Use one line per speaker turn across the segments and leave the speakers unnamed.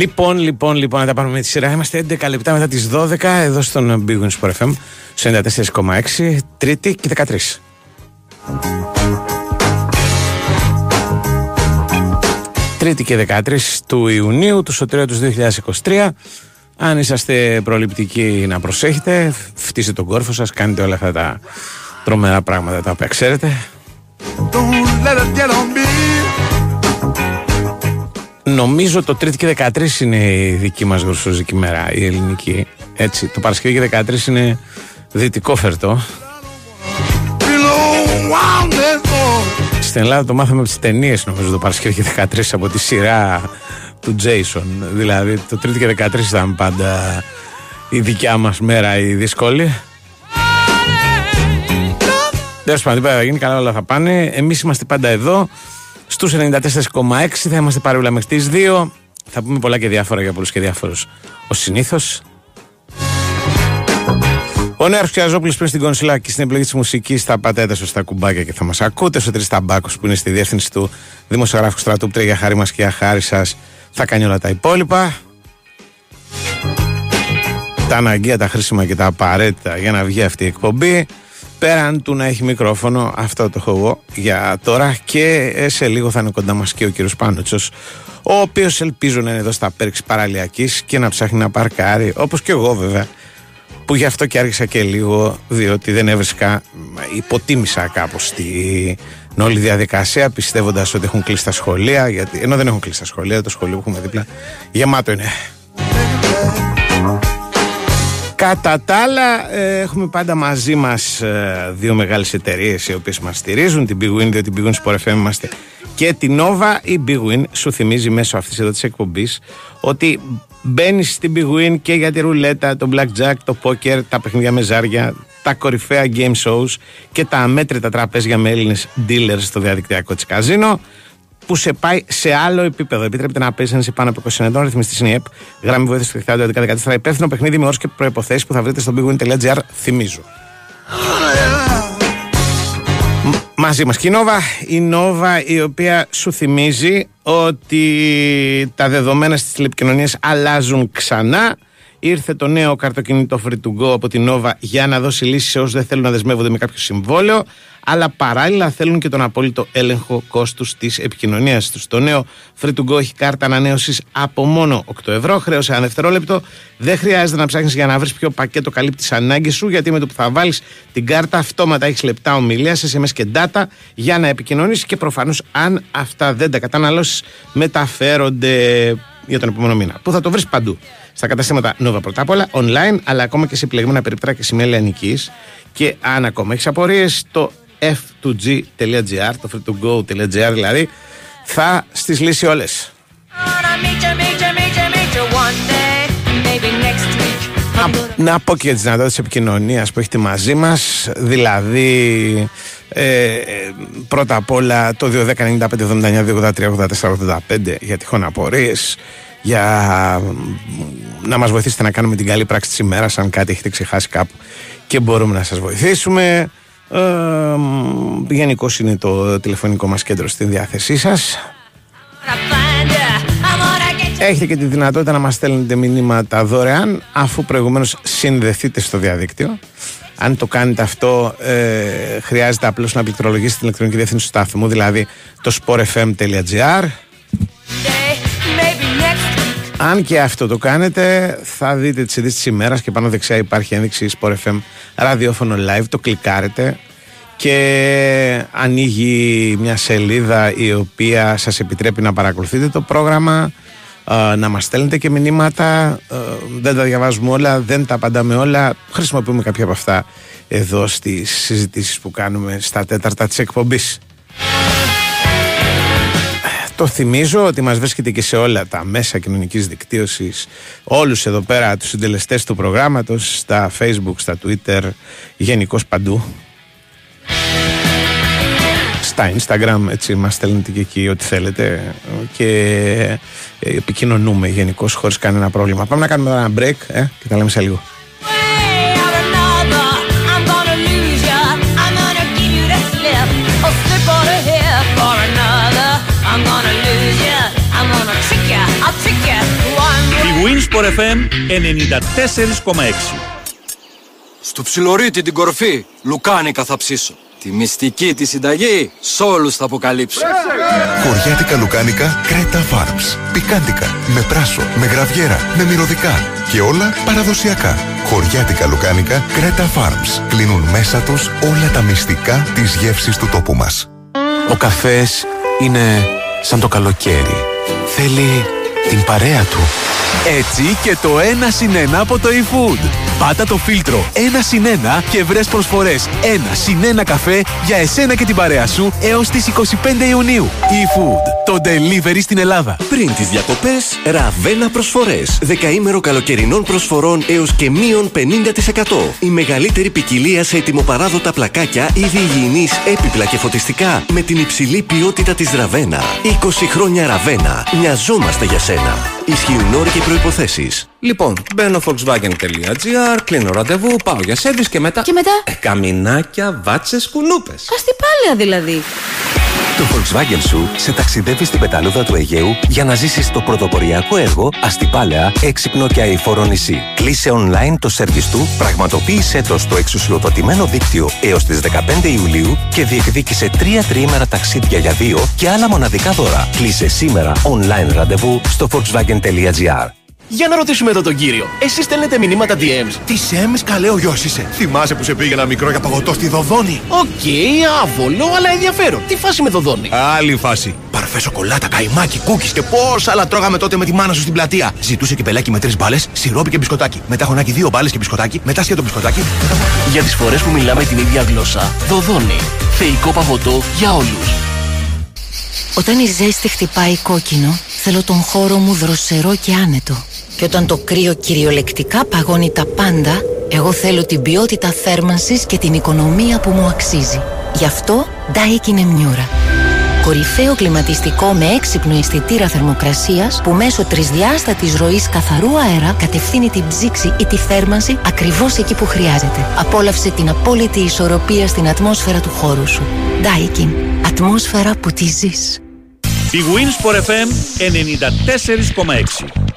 Λοιπόν, λοιπόν, λοιπόν, να τα πάρουμε με τη σειρά. Είμαστε 11 λεπτά μετά τις 12 εδώ στον Big Wings Sport FM, στο 94,6, Τρίτη και 13. Τρίτη και 13 του Ιουνίου του Σωτηρίου του 2023. Αν είσαστε προληπτικοί να προσέχετε, φτύστε τον κόρφο σας, κάνετε όλα αυτά τα τρομερά πράγματα τα οποία ξέρετε. Νομίζω το Τρίτη και 13 είναι η δική μας γρουσούζικη μέρα, η ελληνική. Έτσι, το Παρασκευή και 13 είναι δυτικό φερτό. Στην Ελλάδα το μάθαμε από τις ταινίες νομίζω το Παρασκευή και 13 από τη σειρά του Jason. Δηλαδή το Τρίτη και 13 ήταν πάντα η δικιά μας μέρα η δύσκολη. Τέλος πάντων, θα γίνει καλά, όλα θα πάνε. Εμείς είμαστε πάντα εδώ. Στους 94,6 θα είμαστε παρόλα μέχρι τις 2. Θα πούμε πολλά και διάφορα για πολλούς και διάφορους. Ω συνήθως. Ο Νέος Πιαζόπουλο πριν στην κονσίλα και στην επιλογή της μουσικής θα πατέτε στα κουμπάκια και θα μας ακούτε. Στο Τρισταμπάκο που είναι στη διεύθυνση του δημοσιογράφου στρατού για χάρη μας και για χάρη σας θα κάνει όλα τα υπόλοιπα. Τα αναγκαία, τα χρήσιμα και τα απαραίτητα για να βγει αυτή η εκπομπή. Πέραν του να έχει μικρόφωνο, αυτό το έχω εγώ για τώρα και σε λίγο θα είναι κοντά μας και ο κύριος Πάνωτσος ο οποίος ελπίζω να είναι εδώ στα πέρξη παραλιακής και να ψάχνει να παρκάρει όπως και εγώ βέβαια που γι' αυτό και άρχισα και λίγο διότι δεν έβρισκα, υποτίμησα κάπως την όλη διαδικασία πιστεύοντας ότι έχουν κλείσει τα σχολεία γιατί, ενώ δεν έχουν κλείσει τα σχολεία, το σχολείο που έχουμε δίπλα γεμάτο είναι Κατά τα άλλα, ε, έχουμε πάντα μαζί μας ε, δύο μεγάλες εταιρείες οι οποίες μας στηρίζουν. Την Big Win, διότι την Big Win Sport FM είμαστε και την Nova. Η Big Win σου θυμίζει μέσω αυτής εδώ της εκπομπής ότι μπαίνεις στην Big Win και για τη ρουλέτα, το blackjack, το poker, τα παιχνίδια με ζάρια, τα κορυφαία game shows και τα αμέτρητα τραπέζια με Έλληνες dealers στο διαδικτυακό της καζίνο που σε πάει σε άλλο επίπεδο. Επιτρέπεται να παίζει ένα πάνω από 20 ετών. Ρυθμιστής είναι η ΕΠ. Γράμμη βοήθεια του 2014. Υπεύθυνο παιχνίδι με όρου και προποθέσει που θα βρείτε στο bigwin.gr. Θυμίζω. Μαζί μας και η Νόβα, η Νόβα η οποία σου θυμίζει ότι τα δεδομένα στις τηλεπικοινωνίες αλλάζουν ξανά Ήρθε το νέο καρτοκινητό free to go από την Nova για να δώσει λύσεις σε όσους δεν θέλουν να δεσμεύονται με κάποιο συμβόλαιο, αλλά παράλληλα θέλουν και τον απόλυτο έλεγχο κόστους της επικοινωνίας τους. Το νέο free to go έχει κάρτα ανανέωσης από μόνο 8 ευρώ, χρέωσε ένα δευτερόλεπτο. Δεν χρειάζεται να ψάχνεις για να βρεις ποιο πακέτο καλύπτει τις ανάγκες σου, γιατί με το που θα βάλεις την κάρτα αυτόματα έχεις λεπτά ομιλίας, SMS και data για να επικοινωνήσεις και προφανώς αν αυτά δεν τα καταναλώσεις μεταφέρονται για τον επόμενο μήνα. Που θα το βρεις παντού στα καταστήματα Nova πρώτα απ' όλα, online, αλλά ακόμα και σε επιλεγμένα περιπτρά και σημεία λιανική. Και αν ακόμα έχεις απορίες, το f2g.gr, το free2go.gr δηλαδή, θα στις λύσει όλες. Να, πω και για τις δυνατότητες επικοινωνίας που έχετε μαζί μας. Δηλαδή, ε, ε, πρώτα απ' όλα το 210-95-79-283-84-85 για τυχόν απορίες για να μας βοηθήσετε να κάνουμε την καλή πράξη της ημέρας αν κάτι έχετε ξεχάσει κάπου και μπορούμε να σας βοηθήσουμε. Ε, Γενικώ είναι το τηλεφωνικό μας κέντρο στην διάθεσή σας. Έχετε και τη δυνατότητα να μας στέλνετε μηνύματα δωρεάν αφού προηγουμένως συνδεθείτε στο διαδίκτυο. Αν το κάνετε αυτό, ε, χρειάζεται απλώς να πληκτρολογήσετε την ηλεκτρονική διεύθυνση του σταθμού, δηλαδή το sportfm.gr. Αν και αυτό το κάνετε, θα δείτε τις ειδήσεις της ημέρας και πάνω δεξιά υπάρχει ένδειξη Sport FM ραδιόφωνο live, το κλικάρετε και ανοίγει μια σελίδα η οποία σας επιτρέπει να παρακολουθείτε το πρόγραμμα, να μας στέλνετε και μηνύματα, δεν τα διαβάζουμε όλα, δεν τα απαντάμε όλα, χρησιμοποιούμε κάποια από αυτά εδώ στις συζητήσεις που κάνουμε στα τέταρτα της εκπομπής. Το θυμίζω ότι μας βρίσκεται και σε όλα τα μέσα κοινωνικής δικτύωσης όλους εδώ πέρα τους συντελεστές του προγράμματος στα facebook, στα twitter, γενικώς παντού. Στα instagram έτσι μας στέλνετε και εκεί ό,τι θέλετε. Και ε, επικοινωνούμε γενικώς χωρίς κανένα πρόβλημα. Πάμε να κάνουμε ένα break ε, και τα λέμε σε λίγο
Winsport FM 94,6
Στο ψιλορίτι την κορφή, λουκάνικα θα ψήσω. Τη μυστική τη συνταγή, σ' όλους θα αποκαλύψω.
Χωριάτικα λουκάνικα Κρέτα Farms. Πικάντικα, με πράσο, με γραβιέρα, με μυρωδικά και όλα παραδοσιακά. Χωριάτικα λουκάνικα Κρέτα Farms. Κλείνουν μέσα τους όλα τα μυστικά της γεύσης του τόπου μας.
Ο καφές είναι σαν το καλοκαίρι. Θέλει την παρέα του. Έτσι και το ένα συν ένα από το eFood. Πάτα το φίλτρο ένα συν ένα και βρες προσφορές ένα συν ένα καφέ για εσένα και την παρέα σου έως τις 25 Ιουνίου. eFood. Το delivery στην Ελλάδα.
Πριν τις διακοπές, ραβένα προσφορές. Δεκαήμερο καλοκαιρινών προσφορών έως και μείον 50%. Η μεγαλύτερη ποικιλία σε ετοιμοπαράδοτα πλακάκια, είδη υγιεινής, έπιπλα και φωτιστικά με την υψηλή ποιότητα της Ραβένα. 20 χρόνια Ραβένα. Μοιαζόμαστε για σένα. Ισχύουν όροι και προϋποθέσεις.
Λοιπόν, μπαίνω foxwagen.gr, κλείνω ραντεβού, πάω για σέρβις και μετά...
Και μετά;
Ε, καμινάκια, βάτσες, κουνούπες.
Αστιπάλαια δηλαδή.
Το Volkswagen σου σε ταξιδεύει στην πεταλούδα του Αιγαίου για να ζήσεις το πρωτοποριακό έργο αστιπάλαια, έξυπνο και αηφόρο νησί. Κλείσε online το σερβις του, πραγματοποίησέ το στο εξουσιοδοτημένο δίκτυο έως τις 15 Ιουλίου και διεκδίκησε τρία τριήμερα ταξίδια για δύο και άλλα μοναδικά δώρα. Κλείσε σήμερα online ραντεβού στο volkswagen.gr.
Για να ρωτήσουμε εδώ τον κύριο. Εσείς στέλνετε μηνύματα DMs.
Τι DMs καλέ ο γιος είσαι. Θυμάσαι που σε πήγαινα μικρό για παγωτό στη Δοδόνη;
Οκ, άβολο, αλλά ενδιαφέρον. Τι φάση με Δωδώνη;
Άλλη φάση. Παρφέ σοκολάτα, καϊμάκι, cookie και πόσα άλλα τρώγαμε τότε με τη μάνα σου στην πλατεία. Ζητούσε κυπελάκι με τρεις μπάλες, σιρόπι και μπισκοτάκι. Μετά χωνάκι δύο μπάλες και μπισκοτάκι. Μετά σκέτο μπισκοτάκι.
Για τις φορές που μιλάμε την ίδια γλώσσα. Δωδώνη. Θεϊκό παγωτό για όλους.
Όταν η ζέστη χτυπάει κόκκινο, θέλω τον χώρο μου δροσερό και άνετο. Και όταν το κρύο κυριολεκτικά παγώνει τα πάντα, εγώ θέλω την ποιότητα θέρμανσης και την οικονομία που μου αξίζει. Γι' αυτό Daikin Emmiura. Κορυφαίο κλιματιστικό με έξυπνο αισθητήρα θερμοκρασίας που μέσω τρισδιάστατης ροής καθαρού αέρα κατευθύνει την ψήξη ή τη θέρμανση ακριβώς εκεί που χρειάζεται. Απόλαυσε την απόλυτη ισορροπία στην ατμόσφαιρα του χώρου σου. Daikin. Ατμόσφαιρα που τη ζεις.
Η Winsport FM 94,6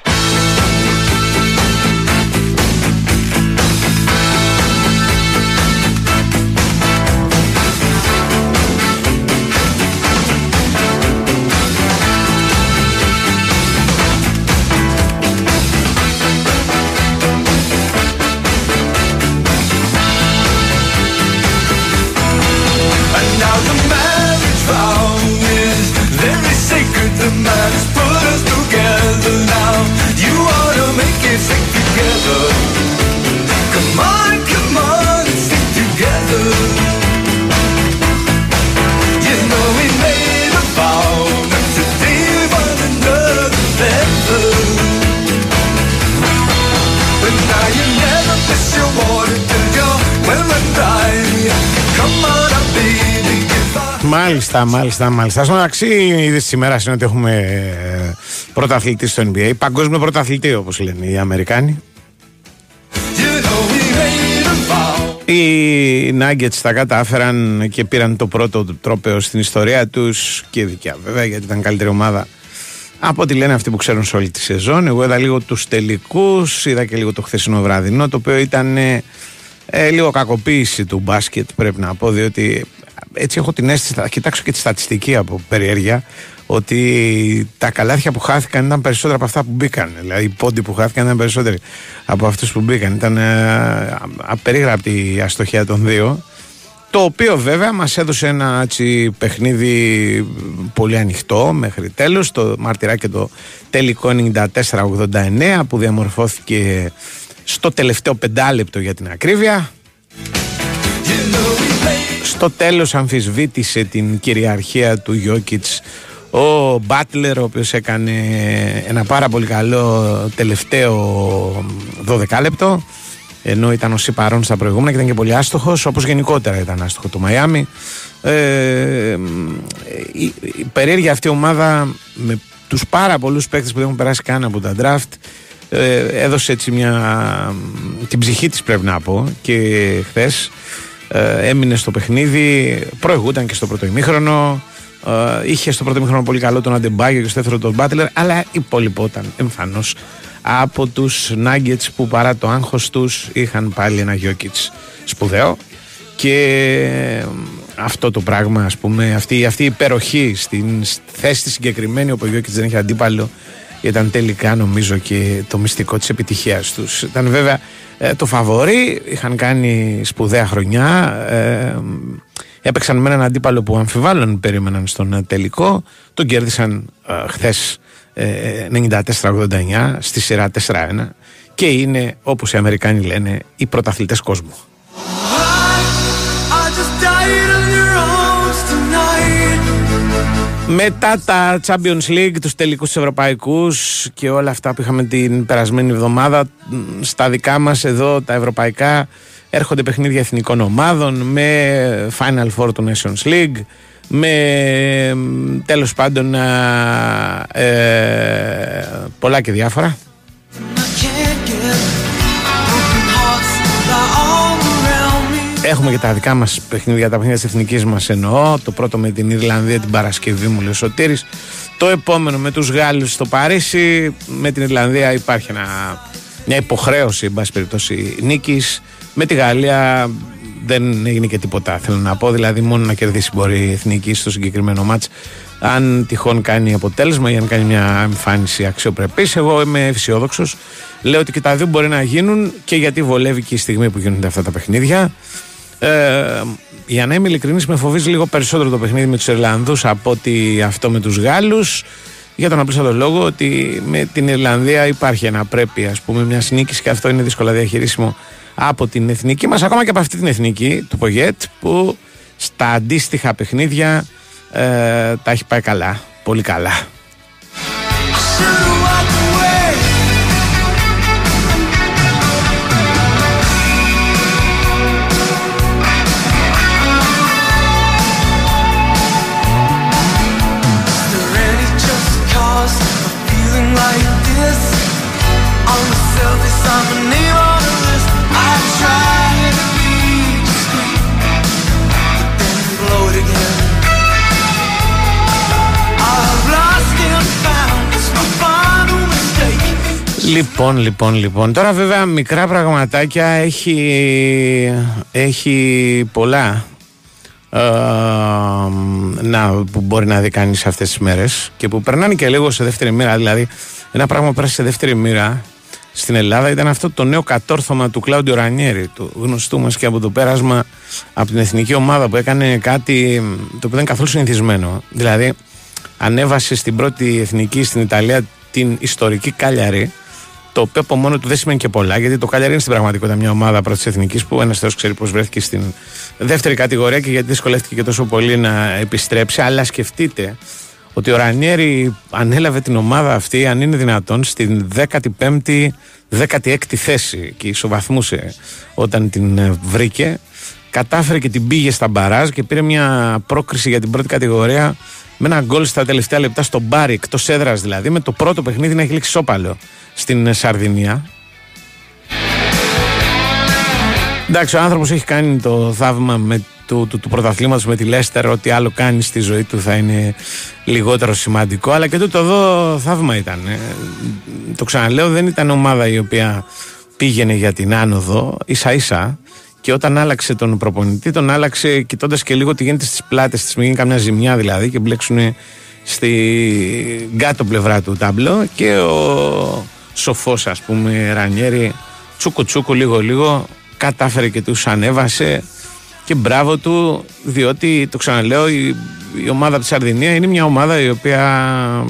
Μάλιστα, μάλιστα, μάλιστα. Στο μεταξύ, η είδηση της ημέρας είναι ότι έχουμε ε, πρωταθλητή στο NBA. Παγκόσμιο πρωταθλητή, όπως λένε οι Αμερικάνοι. Οι Nuggets τα κατάφεραν και πήραν το πρώτο τρόπεο στην ιστορία τους και δικιά βέβαια γιατί ήταν καλύτερη ομάδα από ό,τι λένε αυτοί που ξέρουν σε όλη τη σεζόν. Εγώ είδα λίγο τους τελικούς, είδα και λίγο το χθεσινό βραδινό το οποίο ήταν ε, ε, λίγο κακοποίηση του μπάσκετ πρέπει να πω διότι έτσι έχω την αίσθηση, θα κοιτάξω και τη στατιστική από περιέργεια, ότι τα καλάθια που χάθηκαν ήταν περισσότερα από αυτά που μπήκαν. Δηλαδή οι πόντοι που χάθηκαν ήταν περισσότεροι από αυτούς που μπήκαν. Ήταν ε, απερίγραπτη η αστοχία των δύο. Το οποίο βέβαια μας έδωσε ένα έτσι, παιχνίδι πολύ ανοιχτό μέχρι τέλος. Το μαρτυράκι το τελικό 94-89 που διαμορφώθηκε στο τελευταίο πεντάλεπτο για την ακρίβεια στο τέλος αμφισβήτησε την κυριαρχία του Γιώκητς. Ο Μπάτλερ ο οποίος έκανε ένα πάρα πολύ καλό τελευταίο 12 λεπτό ενώ ήταν ο παρόν στα προηγούμενα και ήταν και πολύ άστοχος όπως γενικότερα ήταν άστοχο το Μαϊάμι. Ε, η, η περίεργη αυτή ομάδα με τους πάρα πολλούς παίκτες που δεν έχουν περάσει καν από τα draft ε, έδωσε έτσι μια την ψυχή της πρέπει να πω και χθες ε, έμεινε στο παιχνίδι, προηγούταν και στο πρώτο ημίχρονο. Ε, είχε στο πρώτο ημίχρονο πολύ καλό τον Αντεμπάγιο και στο δεύτερο τον Μπάτλερ, αλλά υπόλοιπο ήταν εμφανώς από τους Nuggets που παρά το άγχος τους είχαν πάλι ένα Γιώκητς σπουδαίο και αυτό το πράγμα ας πούμε αυτή, αυτή η υπεροχή στην θέση συγκεκριμένη όπου ο Γιώκητς δεν είχε αντίπαλο ήταν τελικά νομίζω και το μυστικό της επιτυχίας τους ήταν βέβαια ε, το φαβορή είχαν κάνει σπουδαία χρονιά ε, έπαιξαν με έναν αντίπαλο που αμφιβάλλον περίμεναν στον τελικό τον κέρδισαν ε, χθες 94-89 στη σειρά 4-1 και είναι όπως οι Αμερικάνοι λένε οι πρωταθλητές κόσμου. Μετά τα Champions League, τους τελικούς τους ευρωπαϊκούς και όλα αυτά που είχαμε την περασμένη εβδομάδα στα δικά μας εδώ τα ευρωπαϊκά έρχονται παιχνίδια εθνικών ομάδων με Final Four του Nations League με τέλος πάντων ε, πολλά και διάφορα. Έχουμε και τα δικά μας παιχνίδια, τα παιχνίδια της εθνικής μας εννοώ. Το πρώτο με την Ιρλανδία την Παρασκευή, μου λέει ο Σωτήρης. Το επόμενο με τους Γάλλους στο Παρίσι. Με την Ιρλανδία υπάρχει ένα, μια υποχρέωση, εν πάση περιπτώσει, νίκης. Με τη Γαλλία δεν έγινε και τίποτα. Θέλω να πω, δηλαδή, μόνο να κερδίσει μπορεί η εθνική στο συγκεκριμένο μάτς. Αν τυχόν κάνει αποτέλεσμα ή αν κάνει μια εμφάνιση αξιοπρεπής, εγώ είμαι αισιόδοξος. Λέω ότι και τα δύο μπορεί να γίνουν και γιατί βολεύει και η στιγμή που γίνονται αυτά τα παιχνίδια. Ε, για να είμαι ειλικρινής, με φοβίζει λίγο περισσότερο το παιχνίδι με τους Ιρλανδούς από ότι αυτό με τους Γάλλους. Για τον απλούστατο λόγο ότι με την Ιρλανδία υπάρχει ένα πρέπει, ας πούμε, μια νίκη και αυτό είναι δύσκολα διαχειρίσιμο από την εθνική μας, ακόμα και από αυτή την εθνική του Πογέτ, που στα αντίστοιχα παιχνίδια ε, τα έχει πάει καλά. Πολύ καλά. Λοιπόν, λοιπόν, λοιπόν. Τώρα βέβαια μικρά πραγματάκια έχει, έχει πολλά ε, να, που μπορεί να δει κανείς αυτές τις μέρες και που περνάνε και λίγο σε δεύτερη μοίρα. Δηλαδή ένα πράγμα που πέρασε σε δεύτερη μοίρα στην Ελλάδα ήταν αυτό το νέο κατόρθωμα του Κλάουντιο Ρανιέρη, του γνωστού μας και από το πέρασμα από την εθνική ομάδα που έκανε κάτι το οποίο δεν είναι καθόλου συνηθισμένο. Δηλαδή ανέβασε στην πρώτη εθνική στην Ιταλία την ιστορική Κάλιαρη το οποίο από μόνο του δεν σημαίνει και πολλά, γιατί το Κάλιαρ είναι στην πραγματικότητα μια ομάδα πρώτης εθνικής που ένας Θεός ξέρει πώς βρέθηκε στην δεύτερη κατηγορία και γιατί δυσκολεύτηκε και τόσο πολύ να επιστρέψει. Αλλά σκεφτείτε ότι ο Ρανιέρη ανέλαβε την ομάδα αυτή, αν είναι δυνατόν, στην 15η, 16η θέση και ισοβαθμούσε όταν την ε, βρήκε. Κατάφερε και την πήγε στα μπαράζ και πήρε μια πρόκριση για την πρώτη κατηγορία με ένα γκολ στα τελευταία λεπτά στο μπάρι, εκτός έδρας δηλαδή, με το πρώτο παιχνίδι να έχει λήξει σόπαλο στην Σαρδινία. Εντάξει, ο άνθρωπος έχει κάνει το θαύμα με του, του, του πρωταθλήματος με τη Λέστερ ότι άλλο κάνει στη ζωή του θα είναι λιγότερο σημαντικό αλλά και τούτο εδώ θαύμα ήταν ε. το ξαναλέω δεν ήταν ομάδα η οποία πήγαινε για την άνοδο ίσα ίσα και όταν άλλαξε τον προπονητή τον άλλαξε κοιτώντας και λίγο τι γίνεται στις πλάτες της. Μην γίνει καμιά ζημιά δηλαδή και μπλέξουν στη κάτω πλευρά του τάμπλο και ο σοφός ας πούμε Ρανιέρη τσούκο τσούκο λίγο λίγο κατάφερε και τους ανέβασε. Και μπράβο του διότι το ξαναλέω η, η ομάδα της Σαρδινία είναι μια ομάδα η οποία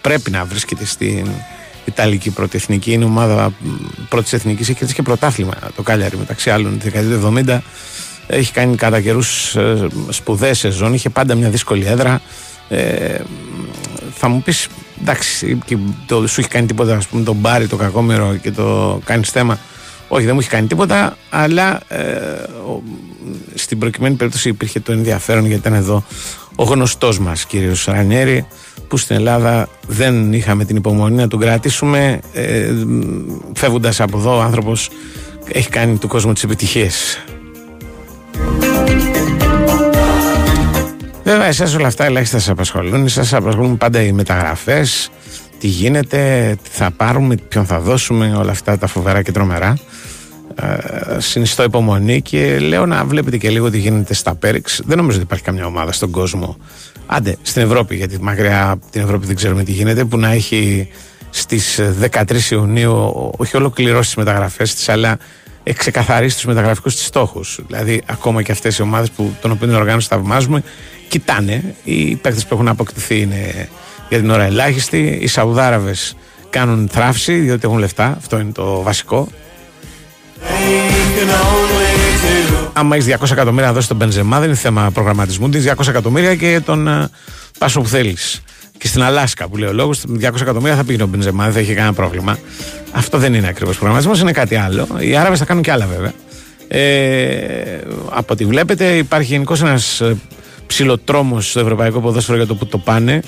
πρέπει να βρίσκεται στην Ιταλική πρώτη εθνική είναι ομάδα πρώτης εθνικής έχει και πρωτάθλημα. Το Κάλιαρη μεταξύ άλλων τη δεκαετία του 70 έχει κάνει κατά καιρούς ε, σπουδαίε σεζόν. Είχε πάντα μια δύσκολη έδρα. Ε, θα μου πεις εντάξει και το, σου έχει κάνει τίποτα ας πούμε τον Μπάρι το κακόμερο και το κάνει θέμα όχι δεν μου έχει κάνει τίποτα αλλά ε, στην προκειμένη περίπτωση υπήρχε το ενδιαφέρον γιατί ήταν εδώ ο γνωστός μας κύριος Ρανιέρη που στην Ελλάδα δεν είχαμε την υπομονή να τον κρατήσουμε ε, φεύγοντας από εδώ ο άνθρωπος έχει κάνει του κόσμου τις επιτυχίες Βέβαια, εσάς όλα αυτά ελάχιστα σας απασχολούν. Σα απασχολούν πάντα οι μεταγραφές, τι γίνεται, τι θα πάρουμε, ποιον θα δώσουμε, όλα αυτά τα φοβερά και τρομερά. Ε, συνιστώ υπομονή και λέω να βλέπετε και λίγο τι γίνεται στα Πέριξ. Δεν νομίζω ότι υπάρχει καμιά ομάδα στον κόσμο. Άντε, στην Ευρώπη, γιατί μακριά από την Ευρώπη δεν ξέρουμε τι γίνεται, που να έχει στις 13 Ιουνίου όχι ολοκληρώσει τις μεταγραφές της, αλλά ξεκαθαρίσει τους μεταγραφικούς της στόχους. Δηλαδή, ακόμα και αυτές οι ομάδες που των οποίων οργάνωση θαυμάζουμε, κοιτάνε. Οι παίκτες που έχουν αποκτηθεί είναι για την ώρα ελάχιστοι. Οι Σαουδάραβες κάνουν θράψη διότι έχουν λεφτά. Αυτό είναι το βασικό. Άμα έχεις 200 εκατομμύρια να δώσεις τον Μπενζεμά, δεν είναι θέμα προγραμματισμού. Είναι 200 εκατομμύρια και τον uh, πάσο που θέλεις. Και στην Αλάσκα που λέει ο λόγος, 200 εκατομμύρια θα πήγαινε ο Μπενζεμά, δεν θα έχει κανένα πρόβλημα. Αυτό δεν είναι ακριβώς προγραμματισμός, είναι κάτι άλλο. Οι Άραβες θα κάνουν και άλλα βέβαια. Ε, από ό,τι βλέπετε, υπάρχει γενικώς ένας ε, ψηλοτρόμος στο ευρωπαϊκό ποδόσφαιρο για το που το πάνε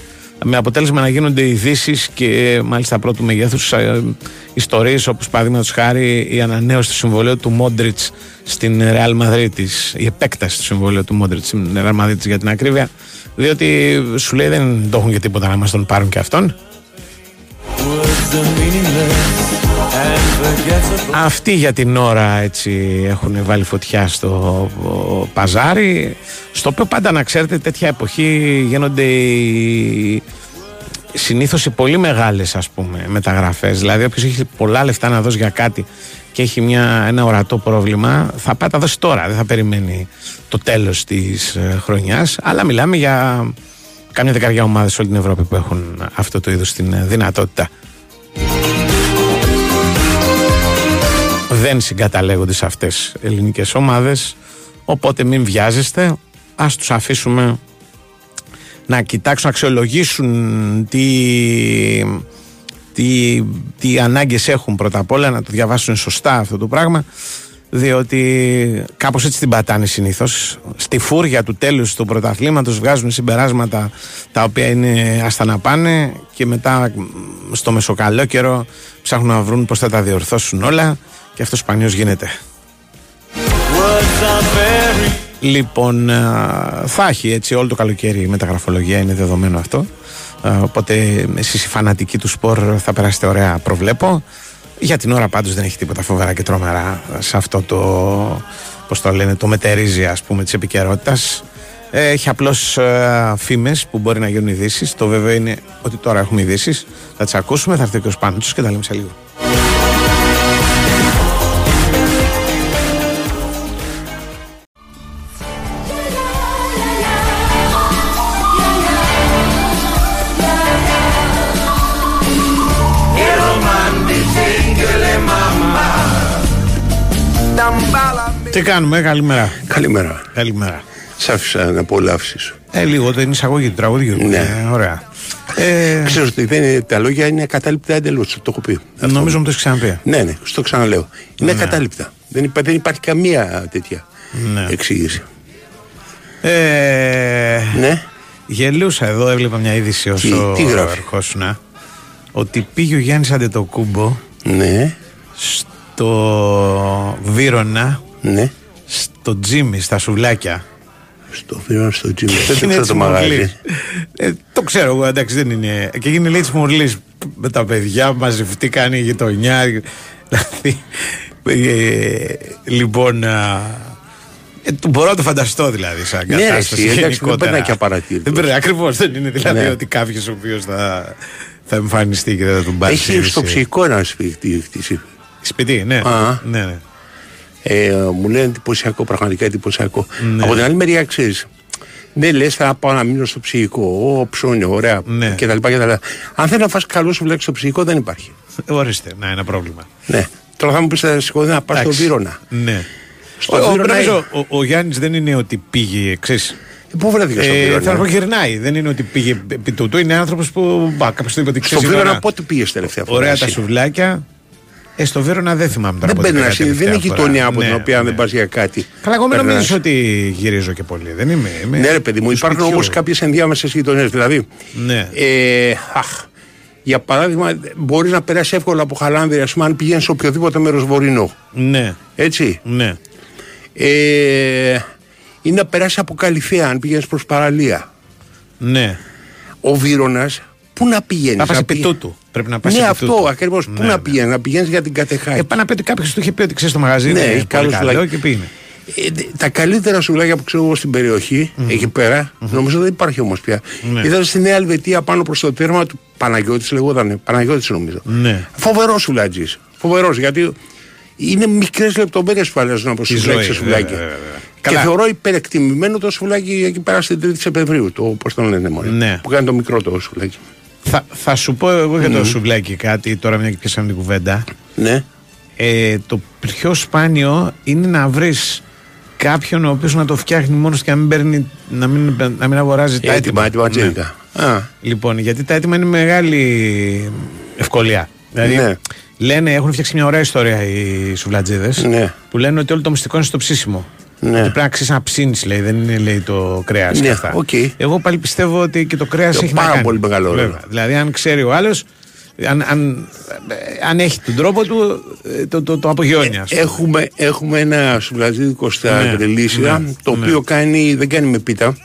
με αποτέλεσμα να γίνονται ειδήσεις και ε, μάλιστα πρώτου μεγέθους ε, ιστορίες όπως παραδείγματος χάρη η ανανέωση του συμβολέου του Μόντριτς στην Real Madrid, η επέκταση του συμβολέου του Μόντριτς στην Real Madrid για την ακρίβεια. Διότι σου λέει δεν το έχουν και τίποτα να μας τον πάρουν και αυτόν. Αυτοί για την ώρα έτσι έχουν βάλει φωτιά στο παζάρι στο οποίο πάντα να ξέρετε τέτοια εποχή γίνονται οι... συνήθως οι πολύ μεγάλες ας πούμε μεταγραφές δηλαδή όποιος έχει πολλά λεφτά να δώσει για κάτι και έχει μια, ένα ορατό πρόβλημα θα πάει τα δώσει τώρα δεν θα περιμένει το τέλος της ε, χρονιάς. Αλλά μιλάμε για κάμια δεκαριά ομάδες σε όλη την Ευρώπη που έχουν αυτό το είδος την δυνατότητα. Δεν συγκαταλέγονται σε αυτές ελληνικές ομάδες. Οπότε μην βιάζεστε. Ας τους αφήσουμε να κοιτάξουν, να αξιολογήσουν τι, τι, τι ανάγκες έχουν πρώτα απ' όλα, να το διαβάσουν σωστά αυτό το πράγμα διότι κάπως έτσι την πατάνε συνήθως. Στη φούρια του τέλους του πρωταθλήματος βγάζουν συμπεράσματα τα οποία είναι άστα να πάνε και μετά στο μεσοκαλό καιρό ψάχνουν να βρουν πως θα τα διορθώσουν όλα και αυτό σπανίως γίνεται Λοιπόν, ε, θα έχει έτσι όλο το καλοκαίρι η μεταγραφολογία, είναι δεδομένο αυτό. Ε, οπότε εσείς οι φανατικοί του σπορ θα περάσετε ωραία, προβλέπω. Για την ώρα πάντως δεν έχει τίποτα φοβερά και τρομερά σε αυτό το, πώς το λένε, το μετερίζει ας πούμε της επικαιρότητας. Ε, έχει απλώς ε, φήμες που μπορεί να γίνουν ειδήσεις. Το βέβαιο είναι ότι τώρα έχουμε ειδήσεις. Θα τις ακούσουμε, θα έρθει και ο Σπάντσος και τα λέμε σε λίγο. Τι κάνουμε, καλημέρα.
Καλημέρα.
Καλημέρα.
Σ' άφησα να απολαύσει.
Ε, λίγο την εισαγωγή του τραγουδιού.
Ναι.
Ε, ωραία. Ε,
Ξέρω ότι δεν είναι, τα λόγια είναι ακατάληπτα εντελώς. Το έχω πει.
Νομίζω μου το έχεις ξαναπεί.
Ναι, ναι, στο ξαναλέω. Είναι
Ναι.
ακατάληπτα. Δεν, υπά, δεν υπάρχει καμία τέτοια
Ναι.
εξήγηση.
Ε,
Ναι.
Γελούσα εδώ, έβλεπα μια είδηση όσο
τι γράφει;
ερχόσουνα. Ότι πήγε ο Γιάννης Αντετοκούμπο
Ναι.
στο Βύρονα,
Ναι.
στο τζίμι, στα σουβλάκια.
Στο βίρο στο τζιμ. Δεν το
Είναι
ξέρω
έτσι
το μαγάζι.
μουρλής. Ε, το ξέρω εγώ, εντάξει, δεν είναι. Και γίνει λέει της μουρλής με τα παιδιά, μαζευτήκαν η γειτονιά. Δηλαδή. ε, λοιπόν. α, ε, το μπορώ να το φανταστώ δηλαδή σαν
Ναι, ρε,
κατάσταση
εσύ, εντάξει, δεν
γενικότερα.
περνάει και απαρατήρητος.
Δεν περνάει, ακριβώς δεν είναι δηλαδή
Ναι.
ότι κάποιος ο οποίος θα, θα εμφανιστεί και δεν θα τον πάρει.
Έχει
είδηση.
στο ψυχικό ένα σπίτι χτίσει.
Σπιτί, ναι.
Α.
ναι, ναι.
Ε, μου λένε εντυπωσιακό, πραγματικά εντυπωσιακό.
Ναι.
Από την άλλη μεριά, ξέρεις, δεν λες, θα πάω να μείνω στο ψυχικό. Ω, ψώνιο, ωραία.
Ναι.
κτλ, κτλ. Αν θέλει να φας καλό σου βλέπει στο ψυχικό, δεν υπάρχει.
Ορίστε, να ένα πρόβλημα.
Ναι. Τώρα θα μου πεις θα σηκωθεί να πας στο
Εντάξει.
Βύρονα.
Ναι.
Στο
Ο, ο,
Βύρονα
νομίζω, ο, ο Γιάννης δεν είναι ότι πήγε, ξέρεις,
Ε, Πού βρέθηκες στο
Ε,
Βύρονα;
θέλω να πω γυρνάει. Δεν είναι ότι πήγε επί τούτου. Είναι άνθρωπος που. Μπα, κάποιος του είπε ότι
Στο
ξέρεις.
Βύρονα
ωραία,
πότε πήγες τελευταία φορά.
ωραία
εσύ;
τα σουβλάκια. Ε, στο Βύρονα δεν θυμάμαι τώρα.
Δεν
πότε
παίρνει
πήγα
εσύ, δεν
τελευταία
είναι
φορά.
γειτονιά από την
Ναι,
οποία αν δεν
ναι.
πας για κάτι.
Καλά, εγώ μην
περνάς.
νομίζεις ότι γυρίζω και πολύ. Δεν είμαι. είμαι
Ναι, ρε παιδί μου,
του
υπάρχουν
σπιτιού.
όμως κάποιες ενδιάμεσες γειτονιές. Δηλαδή,
Ναι.
ε, αχ, για παράδειγμα, μπορείς να περάσεις εύκολα από χαλάνδρια, ας πούμε, αν πηγαίνεις σε οποιοδήποτε μέρος βορεινό.
Ναι,
Έτσι.
ναι.
Ε, ή να περάσεις από Καλυθέα, αν πηγαίνεις προς παραλία.
Ναι.
Ο Βύρονα, πού να πηγαίνεις.
Θα πας επί τούτου. Πρέπει να πας
Ναι,
επί
αυτό
τούτου.
ακριβώς. Πού
Ναι,
να
ναι.
πηγαίνεις, να πηγαίνεις για την κατεχάκη.
Ε, πάει να πει ότι κάποιο του είχε πει ότι ξέρεις το μαγαζί.
Ναι,
είναι
έχει
πολύ
καλό
καλό
σουβλάκι.
και πήγαινε.
Ε, δε- τα καλύτερα σουβλάκια που ξέρω εγώ στην περιοχή, εκεί πέρα, νομίζω δεν υπάρχει όμως πια.
Ναι.
Ήταν στη Νέα Ελβετία πάνω προς το τέρμα του Παναγιώτης, λεγόταν. Παναγιώτης νομίζω.
Ναι.
Φοβερός σουβλάτζη. Φοβερός γιατί είναι μικρές λεπτομέρειες που αλλάζουν από
Της
σουβλάκι
ζωής,
σε σουβλάκι.
βέβαια, βέβαια.
Και
Καλά.
θεωρώ υπερεκτιμημένο το σουβλάκι εκεί πέρα στην 3η Σεπτεμβρίου. Το, πώς το λένε, μωρέ,
Ναι.
Που κάνει το μικρό το σουβλάκι.
Θα, θα σου πω εγώ για το σουβλάκι κάτι τώρα, μια και πιάσαμε την κουβέντα.
Ναι.
Ε, το πιο σπάνιο είναι να βρεις κάποιον ο οποίος να το φτιάχνει μόνος και να μην, παίρνει, να μην, να μην αγοράζει τα
Έτοιμα,
έτοιμα.
έτοιμα
Ναι.
τσίρικα. Α,
Λοιπόν, γιατί τα έτοιμα είναι μεγάλη ευκολία. Δηλαδή,
Ναι.
λένε, έχουν φτιάξει μια ωραία ιστορία οι σουβλατζίδες.
Ναι.
Που λένε ότι όλο το μυστικό είναι στο ψήσιμο.
Ναι.
Ότι πρέπει να ξέρει να ψήνει, λέει, δεν είναι λέει, το κρέας.
Ναι,
και αυτά.
οκ.
Εγώ πάλι πιστεύω ότι και το κρέας
Το
έχει
πάρα
να κάνει.
πολύ μεγάλο ρόλο.
Βέβαια. Δηλαδή, αν ξέρει ο άλλος, αν, αν, αν έχει τον τρόπο του, ε, το, το, το απογειώνει. ας πούμε.
Έχουμε, έχουμε ένα σουβλατζίδικο στα
Ναι,
Μελίσσια,
ναι,
το
ναι.
οποίο κάνει, δεν κάνει με πίτα,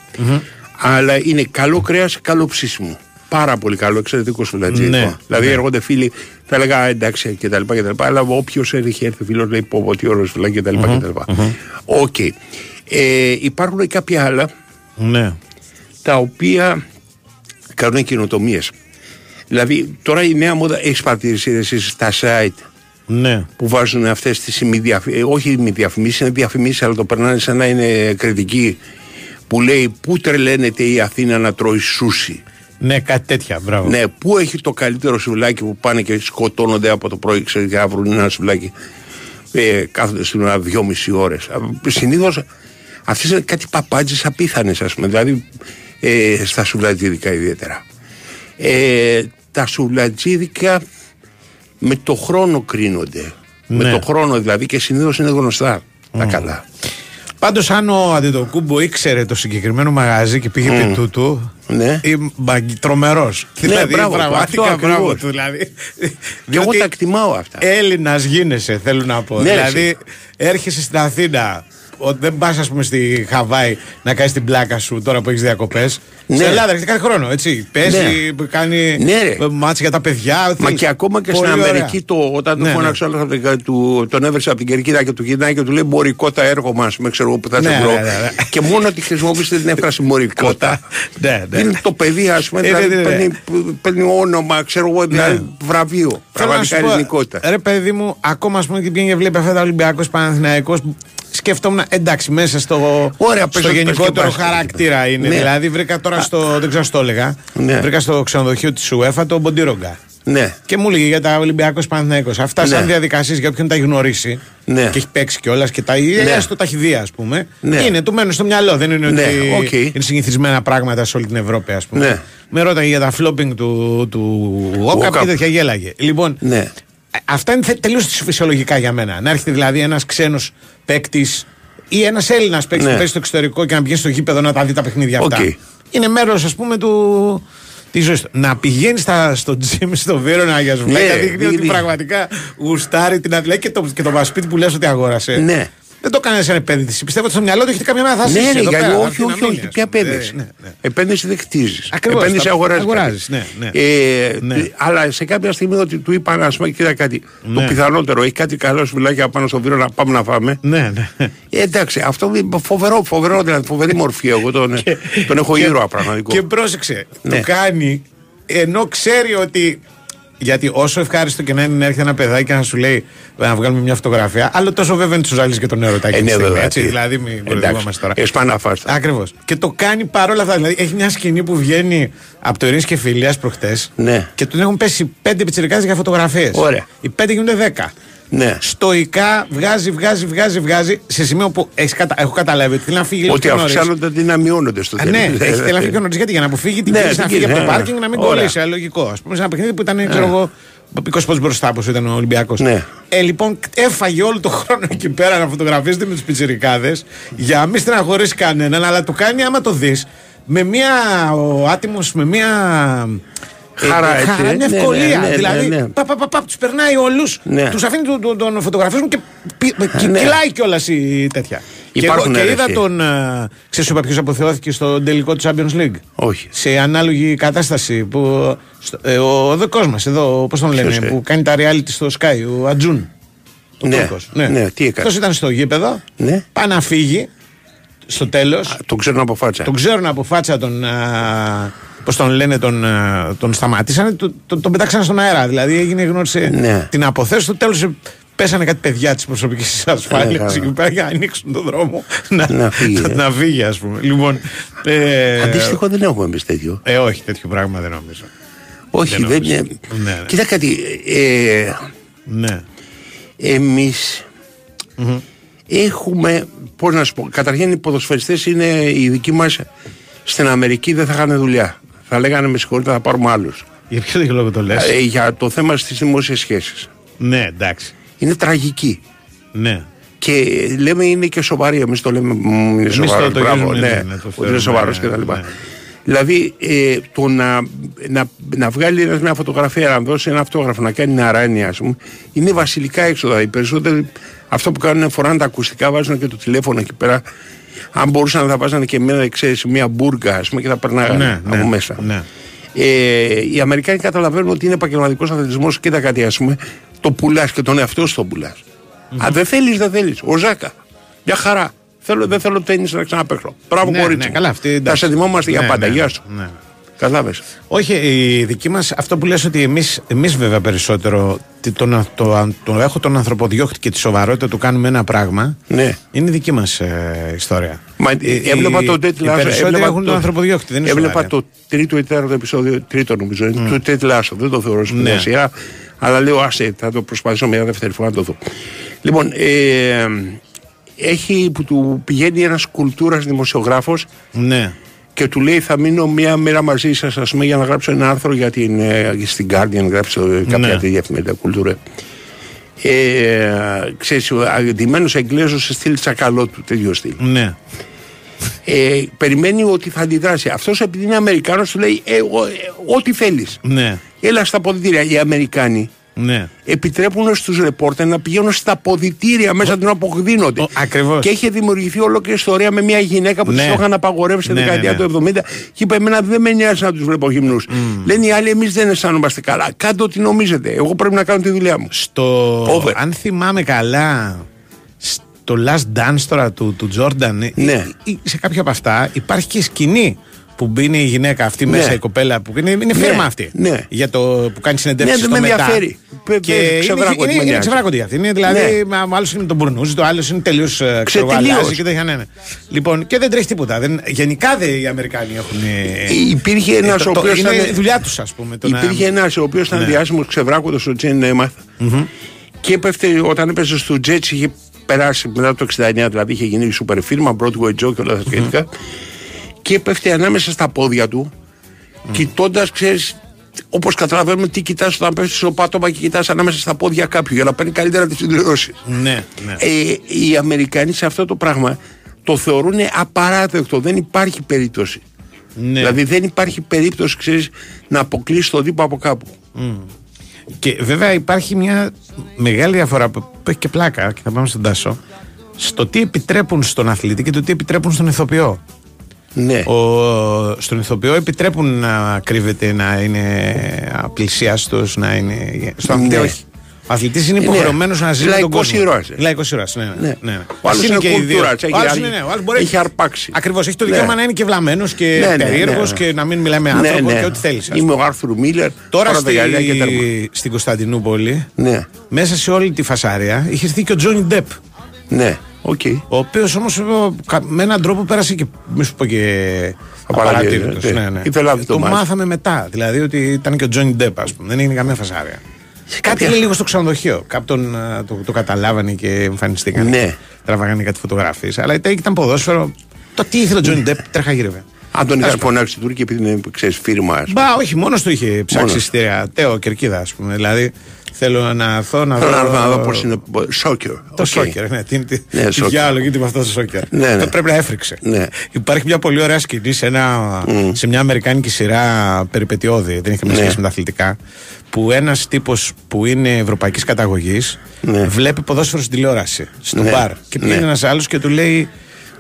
αλλά είναι καλό κρέας, καλό ψήσιμο. Πάρα πολύ καλό, εξαιρετικό σουβλατζίδικο.
Ναι,
δηλαδή
ναι.
έρχονται φίλοι, θα έλεγα «Α, εντάξει κτλ. κτλ. Αλλά όποιος έχει έρθει φίλος λέει πω, πω τι ωραίος σουβλάκι κτλ. κτλ. Οκ. Ε, υπάρχουν και κάποια άλλα
Ναι.
τα οποία κάνουν καινοτομίες. Δηλαδή, τώρα η νέα μόδα έχεις παρατηρήσει εσύ στα site
Ναι.
που βάζουν αυτές τις ημιδιαφημίσει. Όχι ημιδιαφημίσεις, είναι διαφημίσεις, αλλά το περνάνε σαν να είναι κριτική. Που λέει πού τρελαίνεται η Αθήνα να τρώει σούσι;
Ναι, κάτι τέτοια. Μπράβο.
Ναι, πού έχει το καλύτερο σουβλάκι που πάνε και σκοτώνονται από το πρωί, ξέρεις, για να βρουν ένα σουβλάκι. Ε, κάθονται στην ώρα δυόμιση ώρες. Συνήθως αυτές είναι κάτι παπάντζες απίθανες, ας πούμε. Δηλαδή ε, στα σουβλατζίδικα ιδιαίτερα. Ε, τα σουβλατζίδικα με το χρόνο κρίνονται. Με
Ναι.
το χρόνο δηλαδή και συνήθως είναι γνωστά τα καλά.
Πάντως, αν ο Αντιτοκούμπο ήξερε το συγκεκριμένο μαγαζί και πήγε επί τούτου.
Ναι.
Τρομερός. δηλαδή,
μπράβο του,
πραγματικά
αυτό
μπράβο
ακριβώς.
του. Δηλαδή,
Και εγώ τα εκτιμάω αυτά.
Έλληνας γίνεσαι, θέλω να πω.
Ναι,
δηλαδή, έρχεσαι στην Αθήνα. Ο, δεν πας, ας πούμε, στη Χαβάη να κάνεις την πλάκα σου τώρα που έχεις διακοπές.
Ναι.
Στην Ελλάδα έρχεται κάθε χρόνο, έτσι. Παίζει, κάνει
Ναι, ρε.
μάτς για τα παιδιά.
Μα
θέλει-
και ακόμα και
Πολύ
στην
ωραία.
Αμερική, το, όταν
Ναι,
του φώναξε
ναι.
όλος από την- του, τον έβρεσε από την κερκίδα και του γυρνάει και του λέει Μωρικότα, έρχομαι, α πούμε, ξέρω εγώ που θα σε
Ναι,
βρω.
ναι, ναι, ναι.
Και μόνο ότι χρησιμοποιήσετε την έφραση Μωρικότα.
Ναι, ναι.
Είναι το παιδί, ας πούμε,
Ε,
δηλαδή
ναι, ναι, ναι.
παίρνει, παίρνει όνομα, ξέρω εγώ, δηλαδή βραβείο.
Θέλω να
Πραγματικά
σου πω,
ελληνικότητα.
Ρε παιδί μου, ακόμα ας πούμε και πήγαινε και βλέπει αυτά τα Ολυμπιακό Παναθηναϊκός σκεφτόμουν εντάξει μέσα στο,
Ωραία, πες
στο
ότι
γενικότερο
πες και πας.
χαρακτήρα είναι.
Ναι.
Δηλαδή βρήκα τώρα στο, δεν ξέρω αν το έλεγα,
Ναι.
βρήκα στο ξενοδοχείο της UEFA τον Μποντιρόγκα.
Ναι.
Και μου έλεγε για τα Ολυμπιακό Παναθυναϊκό. Αυτά
Ναι.
σαν διαδικασίες για όποιον τα έχει γνωρίσει
Ναι.
και έχει παίξει κιόλας και τα ίδια,
Ναι.
έστω τα έχει δει, ας πούμε.
Ναι.
Είναι, του μένουν στο μυαλό. Δεν είναι
Ναι,
ότι
οκ.
είναι συνηθισμένα πράγματα σε όλη την Ευρώπη, ας πούμε.
Ναι.
Με ρώταγε για τα flopping του, του Όκαπ
Όκαπ.
και τέτοια γέλαγε. Λοιπόν,
Ναι.
ε, αυτά είναι τελείως φυσιολογικά για μένα. Να έρχεται δηλαδή ένας ξένος παίκτης ή ένας Έλληνας παίκτης
Ναι.
που παίζει στο εξωτερικό και να πηγαίνει στο γήπεδο να τα δει τα παιχνίδια αυτά.
Οκ.
Είναι μέρος, ας πούμε, του. Της ζωής του. Να πηγαίνει στα- στο gym στο Βίρονα για ζουλάκια
Ναι,
δείχνει ότι
δείχνει.
πραγματικά γουστάρει την αδειλά και το, και το μασπίτι που λες ότι αγόρασε.
Ναι.
Δεν το κάνεις σαν επένδυση. Πιστεύω ότι στο μυαλό του έχετε κάποια μέρα θα
Ναι,
ζήσει
ναι,
εδώ
γιατί
πέρα, θα
όχι,
έρθει να
όχι,
μείνει,
όχι.
ας
Ποια
πούμε.
επένδυση.
Ε, ναι, ναι.
Επένδυση δεν χτίζεις.
Ακριβώς,
Επένδυση
τα-
αγοράζει.
αγοράζεις, ναι, ναι.
Ε,
Ναι.
Αλλά σε κάποια στιγμή ότι του είπαν, ας πούμε, κοίτα κάτι. Το
Ναι.
πιθανότερο έχει κάτι καλό σουβλάκια πάνω στο βίρο να πάμε να φάμε.
Ναι, ναι.
Ε, εντάξει, αυτό είναι φοβερό, φοβερό, δηλαδή φοβερή μορφή. Εγώ τον, τον έχω ήρωα πραγματικό.
Και πρόσεξε,
Ναι.
το κάνει ενώ ξέρει ότι. Γιατί όσο ευχάριστο και να είναι να έρχεται ένα παιδάκι και να σου λέει να βγάλουμε μια φωτογραφία, άλλο τόσο βέβαια είναι τους ζάλει και τον έρωτα.
Ε,
εκείνη
ναι,
τη στιγμή,
βέβαια,
έτσι,
τι.
δηλαδή, μην
Εντάξει,
κοροϊδευόμαστε τώρα.
εσπανά φάστα.
Ακριβώς. Και το κάνει παρόλα αυτά. Δηλαδή, έχει μια σκηνή που βγαίνει από το Ειρήνης και Φιλίας προχτές
Ναι.
και του έχουν πέσει πέντε πιτσιρικάδες για φωτογραφίες.
Ωραία.
Οι πέντε γίνονται δέκα.
Ναι.
Στοικά βγάζει, βγάζει, βγάζει, βγάζει σε σημείο που έχεις κατα... έχω καταλάβει ότι θέλει να φύγει λίγο
Ότι
πιο νωρίς.
αυξάνονται αντί να μειώνονται στο
Α,
τέλος.
ναι, έχει θέλει να φύγει πιο νωρίς, γιατί για να αποφύγει την
Ναι,
κίνηση να
την
φύγει από το
κίνηση, ναι,
πάρκινγκ να μην
ωραία.
κολλήσει. Α, λογικό. Α πούμε σε ένα παιχνίδι που ήταν, ξέρω εγώ, 20 πόντου μπροστά, όπω ήταν ο Ολυμπιακός.
Ναι.
Ε, λοιπόν, έφαγε όλο το χρόνο εκεί πέρα να φωτογραφίζεται με τους πιτσιρικάδες για να μην στεναχωρήσει κανέναν, αλλά το κάνει άμα το δεις με μια. Ο άτιμος με μια. Ε,
Χαρά, έτσι,
χαρά,
ε.
μια
Ναι,
ευκολία.
ναι, ναι,
δηλαδή,
ναι, ναι.
πα, πα, πα, πα, τους περνάει όλους,
Ναι.
τους αφήνει τον, τον, τον φωτογραφίζουν και πι- και
ναι.
κυλάει κιόλας η τέτοια. Και, εγώ,
Υπάρχουν
και είδα
αιρεσίες.
τον. Uh, ξέρεις είπα ποιος αποθεώθηκε στο τελικό του Champions League;
Όχι.
Σε ανάλογη κατάσταση που. στο- ε, ο ο δικός μας εδώ, πώς τον λένε,
Ποιος, ε;
που κάνει τα reality στο Sky, ο Ατζούν. Ο
Ναι,
Τούρκος.
ναι, τι έκανε;
Αυτός ήταν στο γήπεδο.
Ναι.
Πάει να φύγει στο τέλος.
Τον ξέρουν από φάτσα.
Τον ξέρουν από φάτσα τον. Πώς τον λένε, τον, α, τον σταμάτησαν, τον, τον, τον πετάξαν στον αέρα. Δηλαδή έγινε γνώρισε
Ναι.
την αποθέωση. Στο τέλος πέσανε κάτι παιδιά της προσωπικής ασφάλειας
καλά.
εκεί πέρα για να ανοίξουν τον δρόμο. να,
Να φύγει, ε.
να φύγει, ας πούμε. Λοιπόν. Ε,
Αντίστοιχο δεν έχουμε εμείς τέτοιο.
ε, όχι, τέτοιο πράγμα δεν νομίζω.
Όχι,
δεν
δεν,
νομίζω.
είναι.
Ναι, ναι.
Κοίτα κάτι. Ε,
Ναι.
εμείς έχουμε, πώς να σου πω, καταρχήν οι ποδοσφαιριστές είναι οι δικοί μας στην Αμερική δεν θα είχαν δουλειά. Θα λέγανε με συγχωρείτε θα πάρουμε άλλους.
Για ποιο τέτοιο λόγο το λες;
Ε, για το θέμα στις δημόσιες σχέσεις.
ναι, εντάξει.
Είναι τραγική.
Ναι.
Και λέμε είναι και σοβαρή. Εμείς το λέμε. «Μ, Είναι
Εμείς
σοβαρό.
το- το
μπράβο,
γυρίζουμε,
ναι,
ναι, ναι, το
ότι
θεωρούμε,
είναι σοβαρό
ναι,
κτλ.
ναι.
Δηλαδή ε, το να, να, να βγάλει ένας μια φωτογραφία, να δώσει ένα αυτόγραφο, να κάνει ένα αράνια, ας πούμε, είναι βασιλικά έξοδα. Οι περισσότεροι αυτό που κάνουν είναι φοράνε τα ακουστικά, βάζουν και το τηλέφωνο εκεί πέρα. Αν μπορούσαν θα βάζανε και μια, ξέρεις, μια μπουργκα, ας πούμε, και θα περνάγανε
Ναι,
από
ναι,
μέσα.
ναι.
Ε, οι Αμερικάνοι καταλαβαίνουν ότι είναι επαγγελματικός αθλητισμός. Κοίτα κάτι, ας πούμε, το πουλάς και τον εαυτό σου τον πουλάς. Αν δεν θέλεις, δεν θέλεις. Ο Ζάκα. Μια χαρά. Θέλω, δεν θέλω τέννη να ξαναπέξω. Μπράβο,
Ναι,
κορίτσι.
ναι,
μου.
καλά, αυτή,
Θα
εντάξει.
σε θυμόμαστε για
Ναι,
πάντα.
ναι,
Γεια σου.
Ναι.
Κατάλαβε.
Όχι, η δική μας, αυτό που λες ότι εμείς εμείς βέβαια περισσότερο τι- το, να- το, το, έχω τον ανθρωποδιώχτη και τη σοβαρότητα του κάνουμε ένα πράγμα.
Ναι.
Είναι δική μας ιστορία.
Μα,
Οι-
ε, έβλεπα
οι-
το
Οι
τέτοιο
περισσότεροι έχουν τον ανθρωποδιώχτη, δεν είναι
Έβλεπα
σοβαρή.
το τρίτο ή τέταρτο επεισόδιο, τρίτο νομίζω, mm. του Τέτ Λάσο. Δεν το θεωρώ στην
Ναι.
σειρά, αλλά λέω άσε, θα το προσπαθήσω μια δεύτερη φορά να το δω. Λοιπόν, ε, έχει που του πηγαίνει ένας κουλτούρας δημοσιογράφος
Ναι.
Και του λέει θα μείνω μία μέρα μαζί σας, ας πούμε, για να γράψω ένα άρθρο για την, ε, στην Guardian, γράψω κάποια
Ναι.
τέτοια εφημερίδα κουλτούρα. Ε, ξέρεις, ο αντιμένος Εγγλέζος σε στυλ τσακαλό του, τέτοιο στυλ.
Ναι.
Ε, περιμένει ότι θα αντιδράσει. Αυτός επειδή είναι Αμερικάνος του λέει ε, ο- ε, ό,τι θέλεις.
Ναι.
Έλα στα ποδητήρια. Οι Αμερικάνοι
Ναι.
επιτρέπουν στους ρεπόρτερ να πηγαίνουν στα ποδητήρια μέσα του να αποκδίνονται.
Ο- ακριβώς.
Και είχε δημιουργηθεί ολόκληρη ιστορία με μια γυναίκα που
Ναι.
της το είχαν απαγορεύσει στη
Ναι,
δεκαετία
ναι, ναι.
του 70 και είπε: Εμένα δεν με νοιάζει να τους βλέπω γυμνούς. Λένε οι άλλοι: Εμείς δεν αισθάνομαστε καλά. Κάντε ό,τι νομίζετε. Εγώ πρέπει να κάνω τη δουλειά μου.
Στο,
Over.
αν θυμάμαι καλά, στο Last Dance τώρα του, του Jordan,
Ναι.
ή- ή σε κάποια από αυτά υπάρχει και σκηνή που μπαίνει η γυναίκα αυτή
Ναι.
μέσα, η κοπέλα που είναι, είναι
Ναι,
φίρμα αυτή.
ναι.
Για το που κάνει συνεντεύξεις
Ναι, δεν
στο
με
μετά.
ενδιαφέρει. Πε-
Και
πε-
είναι,
ξεβράκωτη
είναι,
με
είναι
νοιάζει.
ξεβράκωτη αυτή. Είναι δηλαδή,
Ναι.
μα, ο άλλος είναι με τον Μπουρνούζη, το άλλος είναι τελείως
Ξετελείως.
αλλάζει και τέτοια. Ναι, ναι. Λοιπόν, και δεν τρέχει τίποτα. Δεν, γενικά δε, οι Αμερικάνοι έχουν. ε,
Υπήρχε ένας
το-
ο
το-
οποίος.
Είναι η δουλειά τους, ας πούμε. το να-
Υπήρχε ένας ο οποίος ήταν
Ναι.
διάσημος ξεβράκοντο ο Τζέιν Νέμαθ. Και έπεφτε όταν έπαιζε στο Jets είχε περάσει μετά το 69, δηλαδή είχε γίνει super φίρμα, Broadway Joe και όλα τα σχετικά. Και έπεφτε ανάμεσα στα πόδια του, κοιτώντας, ξέρεις, όπως καταλαβαίνουμε τι κοιτάς όταν πέφτεις στο πάτωμα και κοιτάς ανάμεσα στα πόδια κάποιου για να παίρνει καλύτερα τις συμπληρώσει.
Ναι, ναι.
Ε, οι Αμερικανοί σε αυτό το πράγμα το θεωρούν απαράδεκτο. Δεν υπάρχει περίπτωση.
ναι.
Δηλαδή δεν υπάρχει περίπτωση, ξέρεις, να αποκλείσει το δίπο από κάπου.
Και βέβαια υπάρχει μια μεγάλη διαφορά που, που έχει και πλάκα και θα πάμε στον Τάσο στο τι επιτρέπουν στον αθλητή και το τι επιτρέπουν στον ηθοποιό.
Ναι.
Ο, στον ηθοποιό επιτρέπουν να κρύβεται, να είναι απλησιάστος, να είναι. Στον αθλητή
Ναι.
όχι. Ο αθλητής είναι
Ναι.
υποχρεωμένος να ζει με τον
Λαϊκός
κόσμο.
ήρωας, ε.
Λαϊκός ήρωας. Ναι, ναι.
Ναι.
ναι. ναι.
Ο άλλος
Ας
είναι
και οι δύο.
κουλτούρας, έχει
Ο άλλος
αρ-
είναι, ναι, ο άλλος μπορεί-
έχει αρπάξει.
Ακριβώς. Έχει το
Ναι.
δικαίωμα να είναι και βλαμμένος και
Ναι, ναι,
περίεργος
ναι.
και να μην μιλάει με
Ναι,
άνθρωπο
ναι.
και ό,τι θέλεις.
Είμαι ο Άρθουρ Μίλλερ.
Τώρα
φοράω τα γυαλιά και τέρμα.
στη, στην Κωνσταντινούπολη,
Ναι,
μέσα σε όλη τη φασάρια, είχε έρθει και ο Τζόνι Ντεπ.
ναι, οκ.
Ο οποίος όμως με έναν τρόπο πέρασε και. Μη σου πω και.
Απαρατήρητος,
απαρατήρητος,
ναι.
Ναι, ναι.
Ήθελα να δει το
το
ματς.
μάθαμε μετά. Δηλαδή ότι ήταν και ο Τζόνι Ντεπ, ας πούμε. Δεν έγινε καμία φασάρια. Κάτι
κάποια-
είναι λίγο στο ξενοδοχείο. Κάποιον ε, το, το καταλάβανε και εμφανιστήκαν.
Ναι.
Τραβάγανε κάτι φωτογραφίες. Αλλά ήταν- ήταν ποδόσφαιρο. Το τι ήθελε ο Τζόνι Ντεπ, τρέχα γύρευε.
Αν τον είχαν
Τέλος πάντων.
φωνάξει οι Τούρκοι επειδή είναι, ξέρεις, φίρμα. ας πούμε.
Μπα, όχι, μόνος του είχε ψάξει
Μόνος.
εισιτήρια. Τέο Κερκίδα, ας πούμε. Δηλαδή θέλω να έρθω να
Θέλω
δω.
να έρθω να δω πώς είναι. Σόκερ.
Το
Οκ.
σόκερ, ναι. Τι, τι,
Ναι,
τι
σόκερ.
διάλογο γίνεται με αυτό το σόκερ.
Ναι, ναι.
Το πρέπει να έφρυξε.
Ναι.
Υπάρχει μια πολύ ωραία σκηνή σε, ένα, σε μια αμερικάνικη σειρά περιπετειώδη, δεν έχει καμία
Ναι.
σχέση με τα αθλητικά, που ένας τύπος που είναι ευρωπαϊκής καταγωγής
Ναι.
βλέπει ποδόσφαιρο στην τηλεόραση, στο
Ναι.
μπαρ. Και
Ναι.
πήγαινε ένας άλλος και του λέει.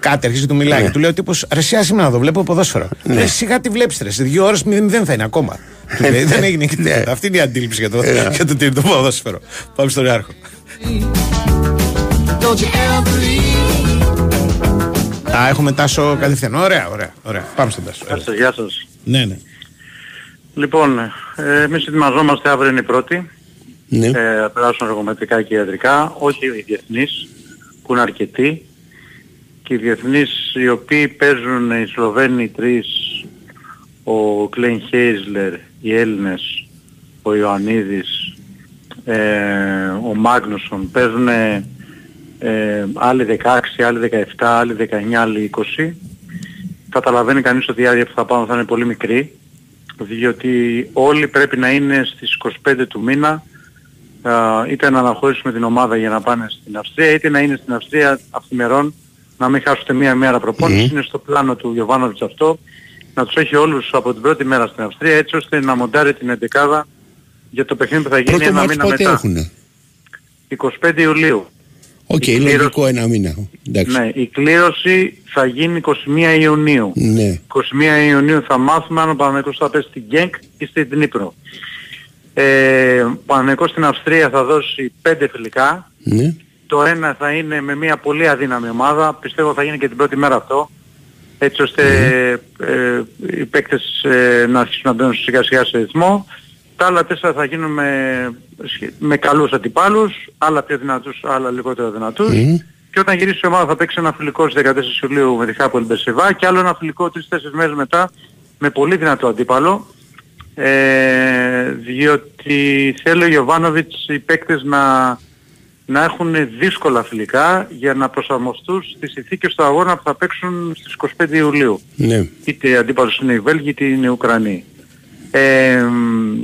Κάτι, αρχίζει του μιλάει.
Ναι.
Του λέει ο τύπος Ρεσιά σήμερα να το βλέπω ποδόσφαιρο.
Ναι.
Ναι. σιγά τη βλέπεις ρε. Σε δύο ώρες δεν θα είναι ακόμα. Του λέει, δεν έγινε και τίποτα. Αυτή είναι η αντίληψη για το,
Ναι.
για το, το ποδόσφαιρο. Πάμε στον Ιάρχο. Α, έχουμε τάσο κατευθείαν. Ωραία, ωραία, ωραία. Πάμε στον τάσο.
Γεια σας, γεια σας.
Ναι, ναι.
Λοιπόν, ε, εμείς ετοιμαζόμαστε αύριο είναι η πρώτη.
Ναι.
Ε, θα περάσουν εργομετρικά και ιατρικά, όχι οι διεθνείς, που είναι αρκετοί. Και οι διεθνείς οι οποίοι παίζουν οι Σλοβαίνοι οι τρεις, ο Κλέιν Χέισλερ, οι Έλληνες, ο Ιωαννίδης, ε, ο Μάγνουσον, παίζουν ε, άλλοι 16, άλλοι 17, άλλοι 19, άλλοι 20. Καταλαβαίνει κανείς ότι η άδεια που θα πάμε θα είναι πολύ μικρή διότι όλοι πρέπει να είναι στις 25 του μήνα α, είτε να αναχωρήσουμε την ομάδα για να πάνε στην Αυστρία είτε να είναι στην Αυστρία αυθημερών να μην χάσουν ούτε μία μέρα προπόνηση. Είναι στο πλάνο του Γιοβάνοβιτς αυτό να τους έχει όλους από την πρώτη μέρα στην Αυστρία έτσι ώστε να μοντάρει την εντεκάδα για το παιχνίδι που θα γίνει
Πρώτο
ένα
ματς
μήνα
πότε
μετά.
έχουνε;
25 Ιουλίου.
Οκ,
Η κλήρωση-
λογικό ένα μήνα. Εντάξει.
Ναι, η κλήρωση θα γίνει 21 Ιουνίου.
Ναι.
21 Ιουνίου θα μάθουμε αν ο Παναθηναϊκός θα πέσει στην Γκένκ ή στην Δνήπρο. Ε, ο Παναθηναϊκός στην Αυστρία θα δώσει 5 φιλικά.
Ναι.
Το ένα θα είναι με μια πολύ αδύναμη ομάδα. Πιστεύω θα γίνει και την πρώτη μέρα αυτό. Έτσι ώστε ε, οι παίκτες ε, να αρχίσουν να μπαίνουν σιγά σιγά σε ρυθμό. Τα άλλα τέσσερα θα γίνουν με, σχε- με καλούς αντιπάλους, άλλα πιο δυνατούς, άλλα λιγότερο δυνατούς.
Μμ.
Και όταν γυρίσει η ομάδα θα παίξει ένα φιλικό στις 14 Ιουλίου με τη Χάπολ Μπεσεβά και άλλο ένα φιλικό 3-4 μέρες μετά με πολύ δυνατό αντίπαλο. Ε, διότι θέλει ο Γιωβάνοβιτς οι παίκτες να, να έχουν δύσκολα φιλικά για να προσαρμοστούν στις συνθήκες του αγώνα που θα παίξουν στις 25 Ιουλίου.
Ναι.
Είτε αντίπαλος είναι οι Βέλγοι είτε είναι οι Ουκρανοί. Ε, μ,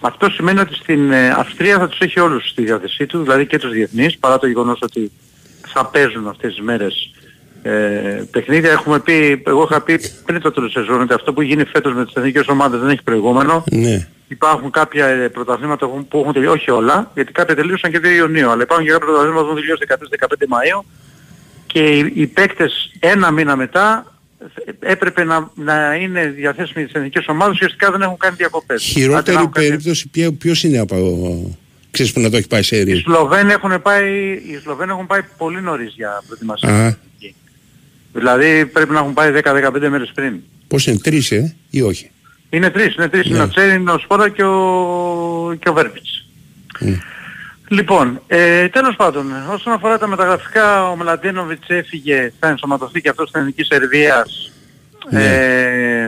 αυτό σημαίνει ότι στην ε, Αυστρία θα τους έχει όλους στη διάθεσή τους, δηλαδή και τους διεθνείς, παρά το γεγονός ότι θα παίζουν αυτές τις μέρες ε, παιχνίδια. Έχουμε πει, εγώ είχα πει πριν το τέλος της σεζόν ότι αυτό που γίνει φέτος με τις εθνικές ομάδες δεν έχει προηγούμενο.
Ναι.
Υπάρχουν κάποια ε, πρωταθλήματα που που έχουν τελειώσει, όχι όλα, γιατί κάποια τελείωσαν και 2 Ιουνίου, αλλά υπάρχουν και κάποια πρωταθλήματα που έχουν τελειώσει 14-15 Μαΐου και οι, οι παίκτες ένα μήνα μετά ε, έπρεπε να, να είναι διαθέσιμοι στις εθνικές ομάδες, ουσιαστικά δεν έχουν κάνει διακοπές. Άντε να
Χειρότερη
έχουν κάνει-
περίπτωση ποιο- ποιος είναι από... Ξέρεις που να το έχει πάει σε
Οι
αερίο.
Σλοβαίνοι έχουν πάει, οι Σλοβαίνοι έχουν πάει πολύ νωρίς για προετοιμασία.
Α,
Δηλαδή πρέπει να έχουν πάει 10-15 μέρες πριν.
πώς είναι, τρεις ε, ή όχι;
Είναι τρεις, είναι τρεις.
Ναι.
Είναι ο Τσέριν, ο Σπόρα και ο, και ο Βέρπιτς.
Μμ.
Λοιπόν, ε, τέλος πάντων, όσον αφορά τα μεταγραφικά, ο Μλαντίνοβιτς έφυγε, θα ενσωματωθεί και αυτός στην Εθνική Σερβίας.
Ναι.
Ε,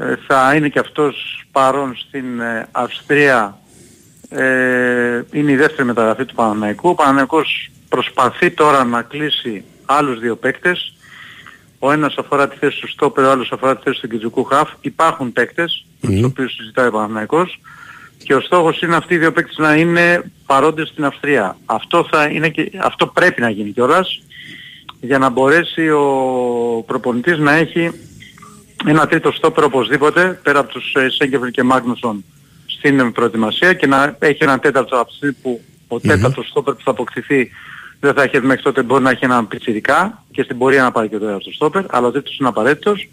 ε, θα είναι και αυτός παρόν στην ε, Αυστρία. Ε, είναι η δεύτερη μεταγραφή του Παναναϊκού. Ο Παναναϊκός προσπαθεί τώρα να κλείσει άλλους δύο παίκτες. Ο ένας αφορά τη θέση του Στόπερ, ο άλλος αφορά τη θέση του Κιτζουκού Χαφ. Υπάρχουν παίκτες, με τους οποίους συζητάει ο Παναναϊκός. Και ο στόχος είναι αυτοί οι δύο παίκτες να είναι παρόντες στην Αυστρία. Αυτό, θα είναι και, αυτό πρέπει να γίνει κιόλας για να μπορέσει ο προπονητής να έχει ένα τρίτο στόπερ οπωσδήποτε πέρα από τους ε, Σέγκεφελ και Μάγνουσον στην προετοιμασία και να έχει έναν τέταρτο από τη στιγμή που ο τέταρτος στόπερ που θα αποκτηθεί δεν θα έχει μέχρι τότε μπορεί να έχει έναν πιτσιρικά και στην πορεία να πάρει και το τέταρτο στόπερ αλλά ο τρίτος είναι απαραίτητος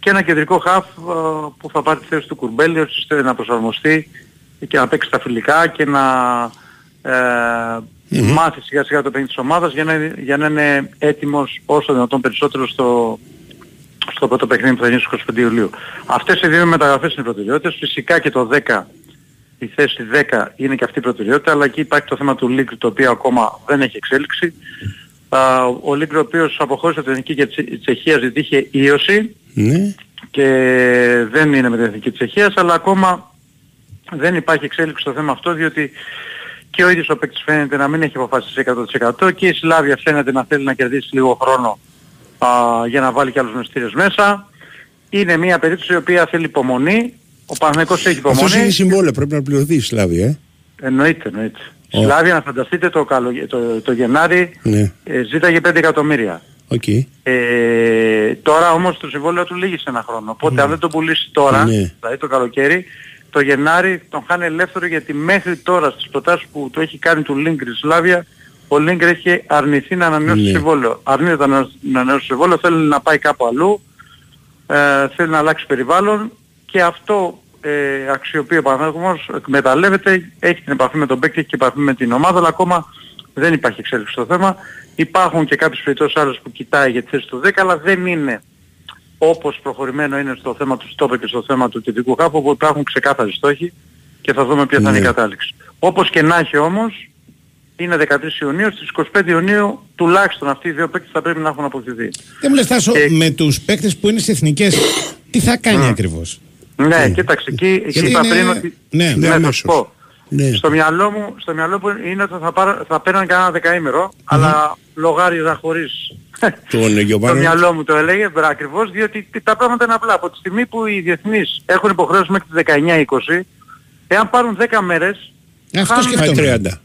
και ένα κεντρικό χαφ ε, που θα πάρει τη θέση του Κουρμπέλη ώστε να προσαρμοστεί και να παίξει τα φιλικά και να ε, μάθει σιγά σιγά το παιχνίδι της ομάδας για να, για να είναι έτοιμος όσο δυνατόν περισσότερο στο, στο πρώτο παιχνίδι που θα γίνει στις 25 Ιουλίου. Αυτές οι δύο μεταγραφές είναι οι προτεραιότητες. Φυσικά και το 10, η θέση 10 είναι και αυτή η προτεραιότητα, αλλά εκεί υπάρχει το θέμα του Λίγκ το οποίο ακόμα δεν έχει εξέλιξη. Α, ο Λίγκ ο οποίος αποχώρησε από την Εθνική και της Τσεχίας γιατί είχε ίωση
Ναι.
και δεν είναι με την Εθνική της Τσεχίας, αλλά ακόμα δεν υπάρχει εξέλιξη στο θέμα αυτό διότι και ο ίδιος ο παίκτης φαίνεται να μην έχει αποφασίσει 100% και η Σλάβια φαίνεται να θέλει να κερδίσει λίγο χρόνο α, για να βάλει και άλλους μεστήρες μέσα. Είναι μια περίπτωση η οποία θέλει υπομονή. Ο Παναγικός έχει
Αυτός
υπομονή.
είναι συμβόλαιο, πρέπει να πληρωθεί η Σλάβια, ε.
Εννοείται, εννοείται. Η
Ω.
Σλάβια να φανταστείτε το, καλο, το, το Γενάρη
Ναι.
ε, ζήταγε 5 εκατομμύρια.
Οκ.
Ε, τώρα όμως το συμβόλαιο του λήγει σε ένα χρόνο. Οπότε αν δεν το πουλήσει τώρα,
Ναι.
δηλαδή το καλοκαίρι, το Γενάρη τον χάνει ελεύθερο γιατί μέχρι τώρα στις προτάσεις που του έχει κάνει του Λίνγκρ η Σλάβια ο Λίνγκρ έχει αρνηθεί να ανανεώσει
Ναι.
το συμβόλαιο. Αρνείται να ανανεώσει το συμβόλαιο, θέλει να πάει κάπου αλλού, ε, θέλει να αλλάξει περιβάλλον και αυτό ε, αξιοποιεί ο Παναθηναϊκός, εκμεταλλεύεται, έχει την επαφή με τον παίκτη, έχει και επαφή με την ομάδα, αλλά ακόμα δεν υπάρχει εξέλιξη στο θέμα. Υπάρχουν και κάποιες περιπτώσεις άλλες που κοιτάει για τη θέση του 10, αλλά δεν είναι όπως προχωρημένο είναι στο θέμα του στόπερ και στο θέμα του κεντρικού χάπου, όπου υπάρχουν ξεκάθαροι στόχοι και θα δούμε ποια θα είναι η
Ναι.
κατάληξη. Όπως και να έχει όμως, είναι 13 Ιουνίου, στις 25 Ιουνίου τουλάχιστον αυτοί οι δύο παίκτες θα πρέπει να έχουν αποκτηθεί.
Δεν μου λες Τάσο, με τους παίκτες που είναι στις εθνικές, τι θα κάνει ακριβώς;
Ναι, κοίταξε, εκεί, εκεί
Γιατί
είπα
είναι-
πριν ότι...
ναι,
ναι,
ναι,
θα
αμέσως.
σου πω.
Ναι.
Στο μυαλό μου, στο μυαλό μου είναι ότι θα, πάρω, θα παίρναν κανένα δεκαήμερο, αλλά λογάριζα χωρίς...
Τον
Το
Γιωβάνο.
μυαλό μου το έλεγε μπρα, ακριβώς, διότι τα πράγματα είναι απλά. Από τη στιγμή που οι διεθνείς έχουν υποχρέωση μέχρι τις 19-20, εάν πάρουν 10 μέρες,
Αυτό
χάνουν,
Πάει
σκεφτόμαι.
30.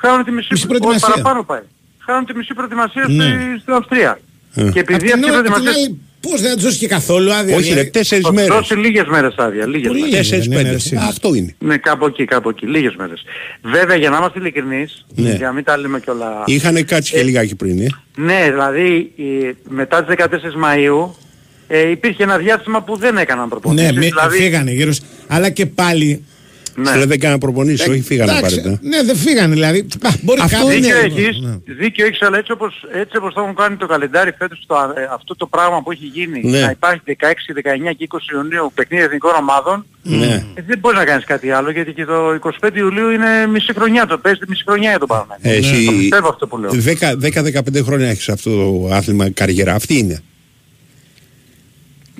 χάνουν τη μισή,
Μισή
όχι,
προετοιμασία.
παραπάνω πάει. Χάνουν τη μισή προετοιμασία
Ναι.
στη, στην Αυστρία.
Ε.
Και
Απ'
επειδή
την
αυτή η
άλλη, απ' την
προετοιμασία...
άλλη, πώς δεν θα τους δώσει και καθόλου άδεια.
Όχι, ρε,
δηλαδή.
τέσσερις
Θα τους
μέρες.
δώσει λίγες μέρες άδεια. Λίγες
Πολύ.
μέρες.
Τέσσερις
Ναι, ναι,
πέντε.
ναι, σίγουρα.
Αυτό είναι.
Ναι, κάπου εκεί, κάπου εκεί. Λίγες μέρες. Βέβαια, για να είμαστε ειλικρινείς,
Ναι.
για να μην τα λέμε κιόλα...
Είχαν κάτσει και λιγάκι πριν. Ε.
Ναι, δηλαδή η- μετά τις 14 Μαΐου ε, υπήρχε ένα διάστημα που δεν έκαναν
Ναι,
προπονήσεις.
με,
δηλαδή,
φύγανε γύρω. σ- Αλλά και πάλι.
Ναι.
Στέλνε δεν κάναν προπονήσεις, όχι φύγανε
Εντάξει,
απαραίτητα.
Ναι, δεν φύγανε δηλαδή. Α, μπορεί
Αυτό
κάποιος-
Δίκιο
είναι-
έχεις,
Ναι.
δίκιο έχεις, αλλά έτσι όπως, έτσι όπως το έχουν κάνει το καλεντάρι φέτος το, ε, αυτό το πράγμα που έχει γίνει,
Ναι.
να υπάρχει 16, 19 και 20 Ιουνίου παιχνίδι εθνικών ομάδων,
Ναι.
ε, δεν μπορείς να κάνεις κάτι άλλο γιατί και το 25 Ιουλίου είναι μισή χρονιά, το παίζει μισή χρονιά για το Παναθηναϊκό.
Ε,
Το
Εσύ
πιστεύω αυτό που λέω.
10-15 χρόνια έχεις αυτό το άθλημα καριέρα. Αυτή είναι.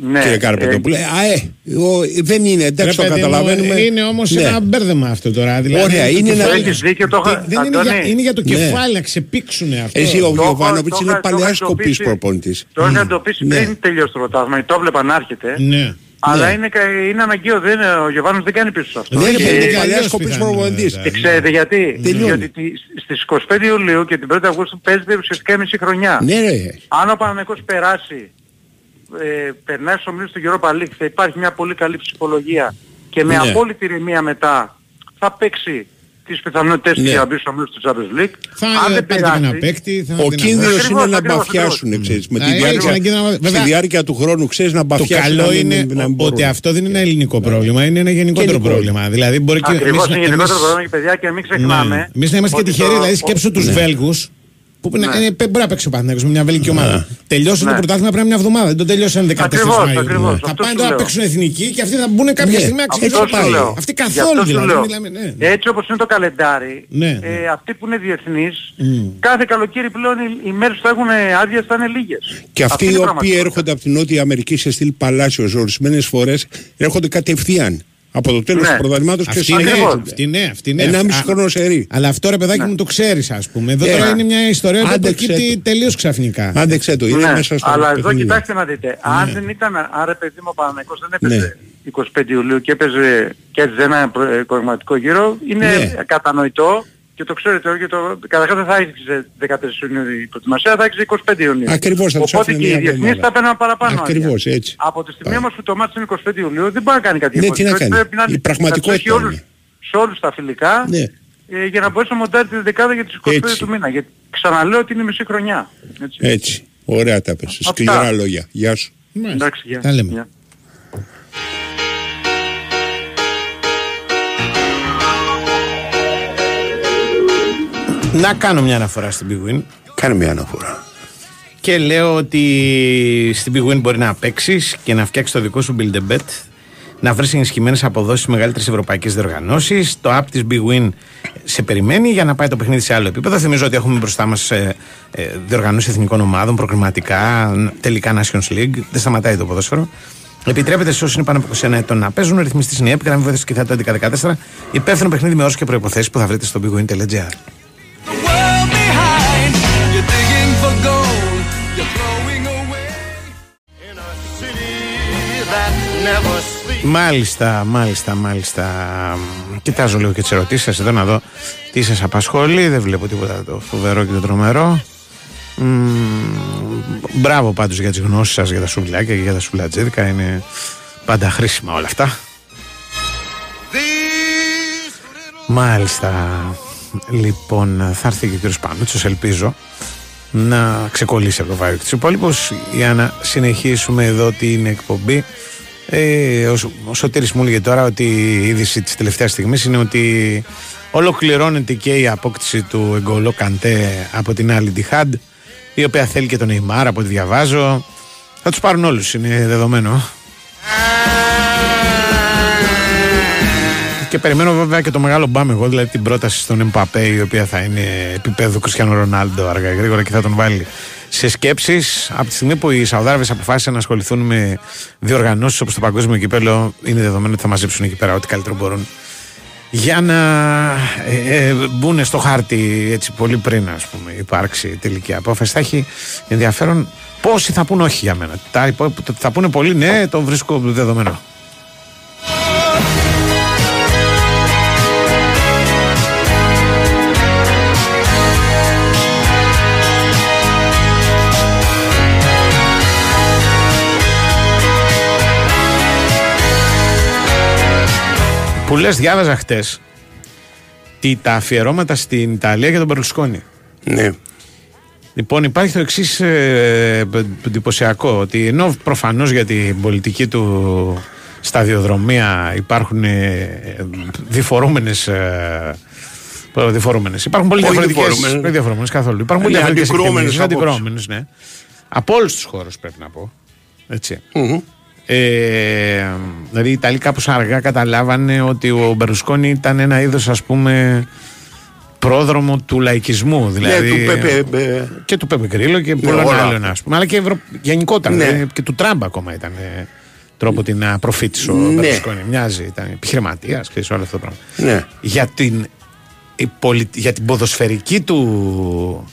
Ναι,
Κύριε
ε,
Καρπετόπουλε. Α, ε, ο- δεν είναι,
Ρε
εντάξει το
παιδί μου,
καταλαβαίνουμε.
Είναι όμως
Ναι.
ένα μπέρδεμα αυτό τώρα. Δηλαδή,
Ωραία,
το
είναι ένα-
κεφάλι-
Έχεις δίκιο, το είχα-
Τι- Δεν είναι για,
Αντώνη.
είναι για το
Ναι.
κεφάλι να ξεπήξουν αυτό.
Εσύ ο
Το έχω-
Γιωβάνοβιτς
το
είναι
είχα- το
παλιά
είχα
σκοπής
εντοπίσει.
προπονητής.
Το είχα εντοπίσει
Ναι.
πριν τελειώσει το πρωτάθλημα, το έβλεπα να έρχεται.
Ναι.
Αλλά
Ναι.
είναι, κα- είναι αναγκαίο, δεν, είναι- ο Γιωβάνος δεν κάνει πίσω σε αυτό.
Δεν
και-
είναι
και
παλιά
αλλιώς
σκοπής
πιθανό,
προπονητής.
βέβαια.
Και ξέρετε γιατί;
Τελειώνει.
Γιατί τη- στις 25 Ιουλίου και την 1η Αυγούστου παίζεται ουσιαστικά η μισή χρονιά.
Ναι ρε.
Αν ο Παναγικός περάσει, ε, περνάει στους ομίλους του Europa League, θα υπάρχει μια πολύ καλή ψυχολογία και με
Ναι.
απόλυτη ηρεμία μετά θα παίξει τις πιθανότητες
Ναι.
για να μπει στους ομίλους του Champions League.
Θα
Αν δεν
πάρει και ένα
περάσει,
παίκτη. θα
Ο
την
κίνδυνος
αγοράσει.
είναι
Ακριβώς,
να
ακριβώς,
μπαφιάσουν, ξέρεις. Με
Να
τη
είναι
διάρκεια,
ένα κίνδυνο-
στη
βέβαια-
διάρκεια του χρόνου ξέρεις να
Το
μπαφιάσουν.
καλό
να μην-
είναι
να μην
ότι
μπορούν.
αυτό δεν είναι ελληνικό πρόβλημα, είναι ένα γενικότερο
Γενικό.
πρόβλημα. Δηλαδή μπορεί και
Ακριβώς
εμείς-
είναι γενικότερο
εμείς-
πρόβλημα και παιδιά και μην ξεχνάμε.
Ναι. Εμείς να είμαστε και
ότι
τυχεροί,
το-
δηλαδή
ο-
σκέψου τους
Ναι.
Βέλγους που είναι,
Ναι.
είναι, μπορεί να παίξει ο Παναθηναϊκός με μια βελική ομάδα. Τελειώσει το
Ναι.
πρωτάθλημα πριν μια εβδομάδα. Δεν το τελειώσαν 14
Ακριβώς,
Μαΐου.
ακριβώς.
Θα
Αυτό
πάνε
σου
τώρα να
λέω.
παίξουν εθνική και αυτοί θα μπουν κάποια
Ναι.
στιγμή να
Αυτό
ξέρουν
σου
πάει.
λέω.
Αυτοί
Γι'
καθόλου
αυτό σου
δηλαδή.
λέω.
Μιλάμε, ναι.
Έτσι όπως είναι το καλεντάρι,
Ναι.
ε, αυτοί που είναι διεθνείς, κάθε καλοκαίρι πλέον οι, οι μέρες που θα έχουν άδειες θα είναι λίγες.
Και
Αυτή
αυτοί
είναι
οι
η
οποίοι
πραγματικότητα.
έρχονται από την Νότια Αμερική σε στυλ Παλάσιος ορισμένες φορές έρχονται κατευθείαν από το τέλος
Ναι.
του πρωταθλήματος και
Αυτή ναι,
συνεχίζονται.
αυτή ναι, αυτή ναι.
Ένα
Α,
μισή χρόνο σε ρί.
Αλλά αυτό ρε παιδάκι μου το ξέρεις ας πούμε. Εδώ
Ε,
τώρα
ναι.
είναι μια ιστορία που
Άντεξε
προκύπτει
το.
τελείως ξαφνικά.
Άντεξε το, είναι
Ναι,
μέσα στο
αλλά εδώ
παιχνίδι.
κοιτάξτε να δείτε, αν
Ναι.
δεν ήταν, άρα παιδί μου ο Παναγικός δεν έπαιζε
Ναι.
25 Ιουλίου και έπαιζε και έτσι ένα προ- ε, κορματικό γύρο, είναι
Ναι.
κατανοητό και το ξέρετε όλοι και το, καταρχάς δεν θα άρχισε 14 Ιουνίου η προετοιμασία, θα άρχισε 25 Ιουνίου.
Ακριβώς, θα τους
Οπότε
άφηνε
και οι
μια
διεθνείς
εβδομάδα.
θα παίρνουν παραπάνω.
Ακριβώς,
άδεια.
έτσι.
Από τη στιγμή
Πάει.
όμως που το μάτι είναι 25 Ιουλίου δεν μπορεί να κάνει κάτι
Ναι, τι να
διαφορετικό.
κάνει.
Πρέπει να
Η
είναι-
πραγματικότητα
να τους έχει όλους,
είναι.
σε όλους τα φιλικά
Ναι.
ε, για να μπορέσει να μοντάρει τη δεκάδα για τις 25
Έτσι.
του μήνα. Γιατί ξαναλέω ότι είναι μισή χρονιά. Έτσι.
Έτσι. Ωραία τα πες.
Αυτά.
Σκληρά λόγια. Γεια σου.
Μάλιστα.
Εντάξει, γεια.
Τα λέμε. Να κάνω μια αναφορά στην Big Win.
Κάνε μια αναφορά.
Και λέω ότι στην Big Win μπορεί να παίξεις και να φτιάξεις το δικό σου build a bet, να βρεις ενισχυμένες αποδόσεις στι μεγαλύτερε ευρωπαϊκέ διοργανώσει. Το app της Big Win σε περιμένει για να πάει το παιχνίδι σε άλλο επίπεδο. Θυμίζω ότι έχουμε μπροστά μας ε, ε, διοργανώσεις εθνικών ομάδων, προκριματικά, τελικά Nations League. Δεν σταματάει το ποδόσφαιρο. Επιτρέπεται σε όσου είναι πάνω από 21 ετών να παίζουν. Ρυθμιστής είναι η ΕΠ, γραμμή βοήθεια και θα το 1114. Υπεύθυνο παιχνίδι με όρου και προποθέσει που θα βρείτε στο bigwin.gr. Μάλιστα, μάλιστα, μάλιστα. Κοιτάζω λίγο και τις ερωτήσεις σας εδώ να δω τι σας απασχολεί. Δεν βλέπω τίποτα το φοβερό και το τρομερό. Μμμ, μπράβο πάντως για τις γνώσεις σας για τα σουβλάκια και για τα σουβλατζίδικα είναι πάντα χρήσιμα όλα αυτά Μάλιστα Λοιπόν, θα έρθει και ο κ. Πανούτσος, ελπίζω να ξεκολλήσει από το βάρο τους υπόλοιπους για να συνεχίσουμε εδώ την εκπομπή. Ε, ο, ο Σωτήρης μου έλεγε τώρα ότι η είδηση της τελευταίας στιγμής είναι ότι ολοκληρώνεται και η απόκτηση του Εγκολό Καντέ από την άλλη Τιχάντ η οποία θέλει και τον Neymar από ό,τι διαβάζω. Θα τους πάρουν όλους είναι δεδομένο. Και περιμένω βέβαια και το μεγάλο μπαμ εγώ, δηλαδή την πρόταση στον Εμπαπέ, η οποία θα είναι επίπεδο Κριστιανό Ρονάλντο αργά γρήγορα και θα τον βάλει σε σκέψεις. Από τη στιγμή που οι Σαουδάραβες αποφάσισαν να ασχοληθούν με διοργανώσεις όπως το Παγκόσμιο Κυπέλο, είναι δεδομένο ότι θα μαζέψουν εκεί πέρα ό,τι καλύτερο μπορούν για να ε, ε, μπουν στο χάρτη έτσι πολύ πριν ας πούμε υπάρξει τελική απόφαση θα έχει ενδιαφέρον πόσοι θα πούν όχι για μένα τα, θα πούνε πολύ ναι το βρίσκω δεδομένο Που λες, διάβαζα χτες τα αφιερώματα στην Ιταλία για τον Περλουσκόνη.
Ναι.
Λοιπόν, υπάρχει το εξής ε, εντυπωσιακό, ότι ενώ προφανώς για την πολιτική του σταδιοδρομία υπάρχουν ε, διφορούμενες. Ε, διφορούμενες. Υπάρχουν πολύ διαφορετικέ. Δεν διαφορούμενε καθόλου. Υπάρχουν πολύ
Ναι,
διαφορετικέ
αντικρώμενες
ναι. Από όλους τους χώρους πρέπει να πω. Έτσι. Ε, δηλαδή οι Ιταλοί κάπως αργά καταλάβανε ότι ο Μπερλουσκόνη ήταν ένα είδος ας πούμε πρόδρομο του λαϊκισμού δηλαδή,
Ναι, του Πέπε, ε,
και του Πέπε Γκρίλο και
Ναι,
πολλών
όλα.
άλλων ας πούμε αλλά και ευρω... γενικότερα
Ναι.
δηλαδή, και του Τραμπ ακόμα ήταν ε, τρόπο την να προφήτησε ο
Ναι.
Μπερλουσκόνη μοιάζει, ήταν επιχειρηματίας και όλο αυτό το πράγμα
Ναι.
για την, η πολι- για την ποδοσφαιρική του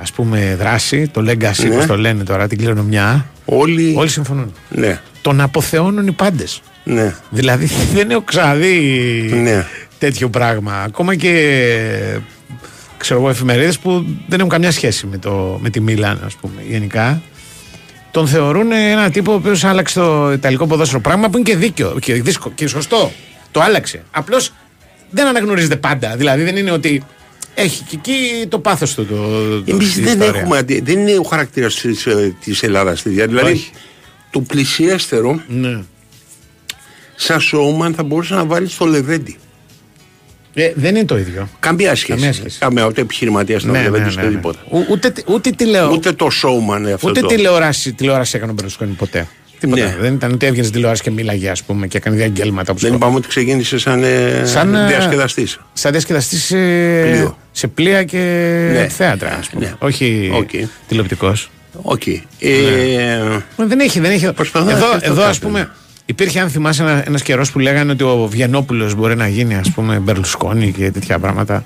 ας πούμε δράση το legacy
Ναι.
όπως το λένε τώρα την κληρονομιά
Όλοι,
όλοι συμφωνούν
Ναι.
Τον αποθεώνουν οι πάντες.
Ναι.
Δηλαδή δεν έχω ξαναδεί
Ναι.
τέτοιο πράγμα. Ακόμα και ξέρω εγώ εφημερίδες που δεν έχουν καμιά σχέση με, το, με τη Μίλαν, ας πούμε, γενικά. Τον θεωρούν ένα τύπο ο οποίος άλλαξε το ιταλικό ποδόσφαιρο. Πράγμα που είναι και δίκαιο και, δύσκολο, και σωστό. Το άλλαξε. Απλώς δεν αναγνωρίζεται πάντα. Δηλαδή δεν είναι ότι έχει και εκεί το πάθος του. Το, το,
Εμείς
η
δεν
ιστορία.
έχουμε. αντι- Δεν είναι ο χαρακτήρας της Ελλάδας. Δηλαδή,
Όχι.
Το πλησιέστερο,
Ναι.
σαν σόουμαν, θα μπορούσε να βάλει στο Λεβέντι.
Ε, δεν είναι το ίδιο.
Καμία σχέση.
Καμία σχέση.
Καμία, ούτε επιχειρηματίας στο
Ναι,
Λεβέντι,
ναι,
ούτε
ναι, ναι.
τίποτα.
Ο- Ούτε, ούτε, τηλεο...
Ούτε το σόουμαν αυτό.
ούτε
το...
τηλεόραση, τηλεόραση έκανε ο Μπερλουσκόνη ποτέ. Τίποτα.
Ναι.
Δεν ήταν ούτε έβγαινε στην τηλεόραση και μίλαγε, ας πούμε, και έκανε διαγγέλματα. όπως
Δεν
το-
είπαμε ότι ξεκίνησε σαν, ε,
Σαν, ε,
διασκεδαστής.
Σαν διασκεδαστής σε
πλοίο.
σε πλοία και
Ναι.
θέατρα, ας πούμε.
Ναι.
Όχι
Οκ.
τηλεοπτικός.
Οκ. Ε,
Δεν έχει, δεν έχει.
Προσπαθώ να
Εδώ,
σκεφτώ
εδώ ας
κάτι.
πούμε, υπήρχε, αν θυμάσαι, ένα ένας καιρός που λέγανε ότι ο Βγενόπουλος μπορεί να γίνει, ας πούμε, Μπερλουσκόνη και τέτοια πράγματα.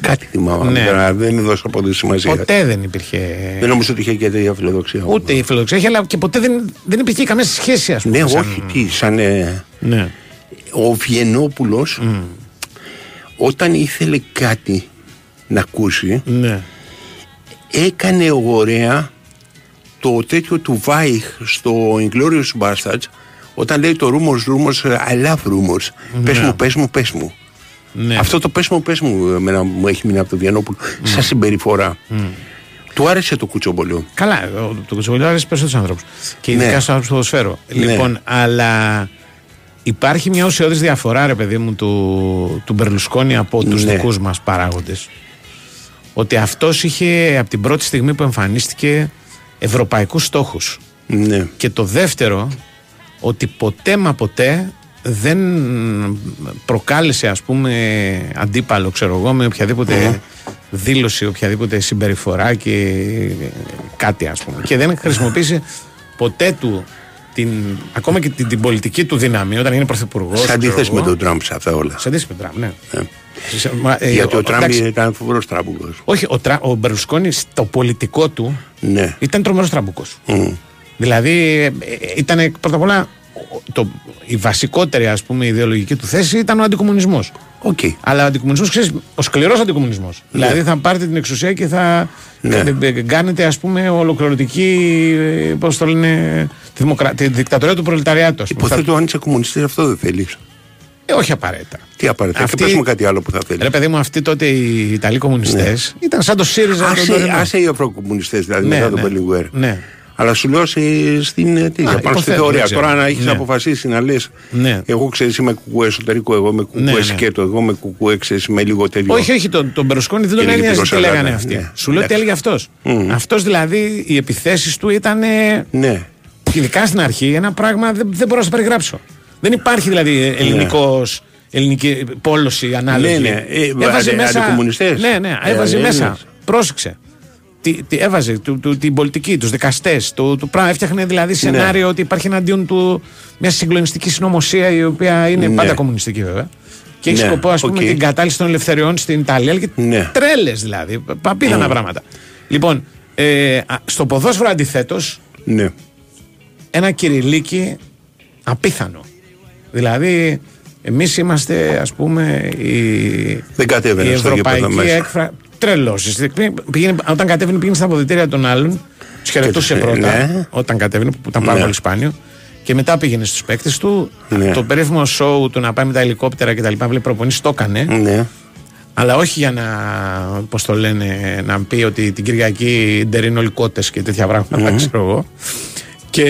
Κάτι θυμάμαι.
Ναι.
τώρα, Δεν έδωσα ποτέ σημασία.
Ποτέ δεν υπήρχε.
Δεν νομίζω ότι είχε και τέτοια φιλοδοξία.
Ούτε η φιλοδοξία είχε, αλλά και ποτέ δεν, δεν υπήρχε καμία σχέση, ας πούμε.
Ναι,
σαν-
όχι. Τι, σαν. ε,
Ναι.
ο Βιενόπουλο, όταν ήθελε κάτι να ακούσει,
Ναι.
έκανε ωραία το τέτοιο του Βάιχ στο Inglourious Bastards όταν λέει το rumors, rumors, I love rumors. Πες μου, πες μου, πες μου.
Ναι.
Αυτό το πες μου, πες μου εμένα μου έχει μείνει από το Βιενόπουλο σαν συμπεριφορά. Του άρεσε το κουτσομπολιό.
Καλά, ο- το κουτσομπολιό αρέσει περισσότερους ανθρώπους. Και ειδικά
Ναι.
στου άνθρωπου του ποδοσφαίρου.
Ναι.
Λοιπόν, αλλά υπάρχει μια ουσιώδης διαφορά, ρε παιδί μου, του, του Μπερλουσκόνη από τους
Ναι.
δικούς μας παράγοντες. Ότι αυτός είχε από την πρώτη στιγμή που εμφανίστηκε ευρωπαϊκούς στόχους.
Ναι.
Και το δεύτερο, ότι ποτέ μα ποτέ δεν προκάλεσε ας πούμε αντίπαλο ξέρω εγώ με οποιαδήποτε δήλωση, οποιαδήποτε συμπεριφορά και κάτι ας πούμε και δεν χρησιμοποίησε ποτέ του την, ακόμα και την, την πολιτική του δύναμη όταν είναι πρωθυπουργός
Σε αντίθεση
ξέρω
με
εγώ.
τον Τραμπ σε αυτά όλα.
Σε αντίθεση με τον Τραμπ, ναι.
Ε.
Σε- μα, ε,
Γιατί ο Τραμπ
εντάξει,
ήταν φοβερός τραμπούκο.
όχι, ο, Τρα, ο Μπερλουσκόνη στο πολιτικό του
Ναι.
ήταν τρομερός τραμπούκος
Μμ.
Δηλαδή ε, ήταν πρώτα απ' όλα ο- το, η βασικότερη ας πούμε ιδεολογική του θέση ήταν ο αντικομμουνισμός.
Οκ.
Αλλά ο αντικομμουνισμός, ξέρεις, ο σκληρός αντικομμουνισμός. Δηλαδή θα πάρετε την εξουσία και θα
Ναι.
κα- ε, κάνετε ας πούμε ολοκληρωτική, ε, πώς το λένε, τη, δημοκρα... τη δικτατορία του προλεταριάτου. ας πούμε.
Υποθέτω αν είσαι κομμουνιστής αυτό δεν θέλεις.
Θα- Ε, όχι απαραίτητα.
Τι απαραίτητα.
Αυτή-
Και πες μου κάτι άλλο που θα θέλεις.
Ρε παιδί μου, αυτοί τότε οι Ιταλοί κομμουνιστές ήταν σαν το ΣΥΡΙΖΑ. τον
Άσε,
τωρινό.
άσε οι αφροκομμουνιστές δηλαδή
Ναι,
μετά τον
ναι.
Μπελιγουέρ.
Ναι.
Αλλά σου λέω σε- στην ε, τι,
Α,
πάνω στη
υποθέτω,
θεωρία.
δεν ξέρω.
Τώρα να έχεις
Ναι.
αποφασίσει να λες.
Ναι.
Εγώ ξέρεις είμαι κουκουέ εσωτερικό, εγώ είμαι κουκουέ
Ναι, ναι.
σκέτο, εγώ είμαι κουκουέ ξέρεις είμαι λίγο τέτοιο.
Όχι, όχι, τον, τον Μπερουσκόνη δεν τον
Και
ένοιαζε
λυπηρός
τι λέγανε
αλλά,
αυτοί.
ναι.
Σου λέω τι
Εντάξει.
έλεγε αυτός.
Μμμ.
Αυτός δηλαδή οι επιθέσεις του ήταν.
Ναι.
Ειδικά στην αρχή ένα πράγμα δεν, δεν μπορώ να σα περιγράψω. Δεν υπάρχει δηλαδή ελληνικό. Ελληνική πόλωση ανάλογη.
Ναι, ναι. Ε,
έβαζε
αντι-
μέσα.
αντικομμουνιστές.
Ναι, ναι,
Ε,
έβαζε
ε,
μέσα.
Έλληνες.
Πρόσεξε. Τι, τι έβαζε του, του, την πολιτική, τους δικαστές, του, του πράγμα. Έφτιαχνε δηλαδή σενάριο ότι υπάρχει εναντίον του μια συγκλονιστική συνωμοσία η οποία είναι
Ναι.
πάντα κομμουνιστική βέβαια. Και έχει
Ναι,
σκοπό, ας πούμε,
οκ.
την κατάλυση των ελευθεριών στην Ιταλία και
Ναι.
τρέλες δηλαδή. Απίθανα πράγματα. Λοιπόν, ε, α, στο ποδόσφαιρο αντιθέτως,
Ναι.
ένα κυριλίκι απίθανο. Δηλαδή, εμείς είμαστε, ας πούμε, η,
Δεν κατέβαινε
η
στο γήπεδο
ευρωπαϊκή
μέσα.
Έκφρα. Τρελό. Όταν κατέβαινε, πήγαινε στα αποδυτήρια των άλλων, τους χαιρετούσε
Και τους-
πρώτα.
ναι.
Όταν κατέβαινε, που ήταν πάρα
Ναι.
πολύ σπάνιο. Και μετά πήγαινε στους παίκτες του.
Ναι.
Το περίφημο σοου του να πάει με τα ελικόπτερα και τα λοιπά. Βλέπει προπονήσεις, το έκανε.
Ναι.
Αλλά όχι για να, πώς το λένε, να πει ότι την Κυριακή ντερ είναι όλοι κότες και τέτοια πράγματα, ξέρω εγώ. Και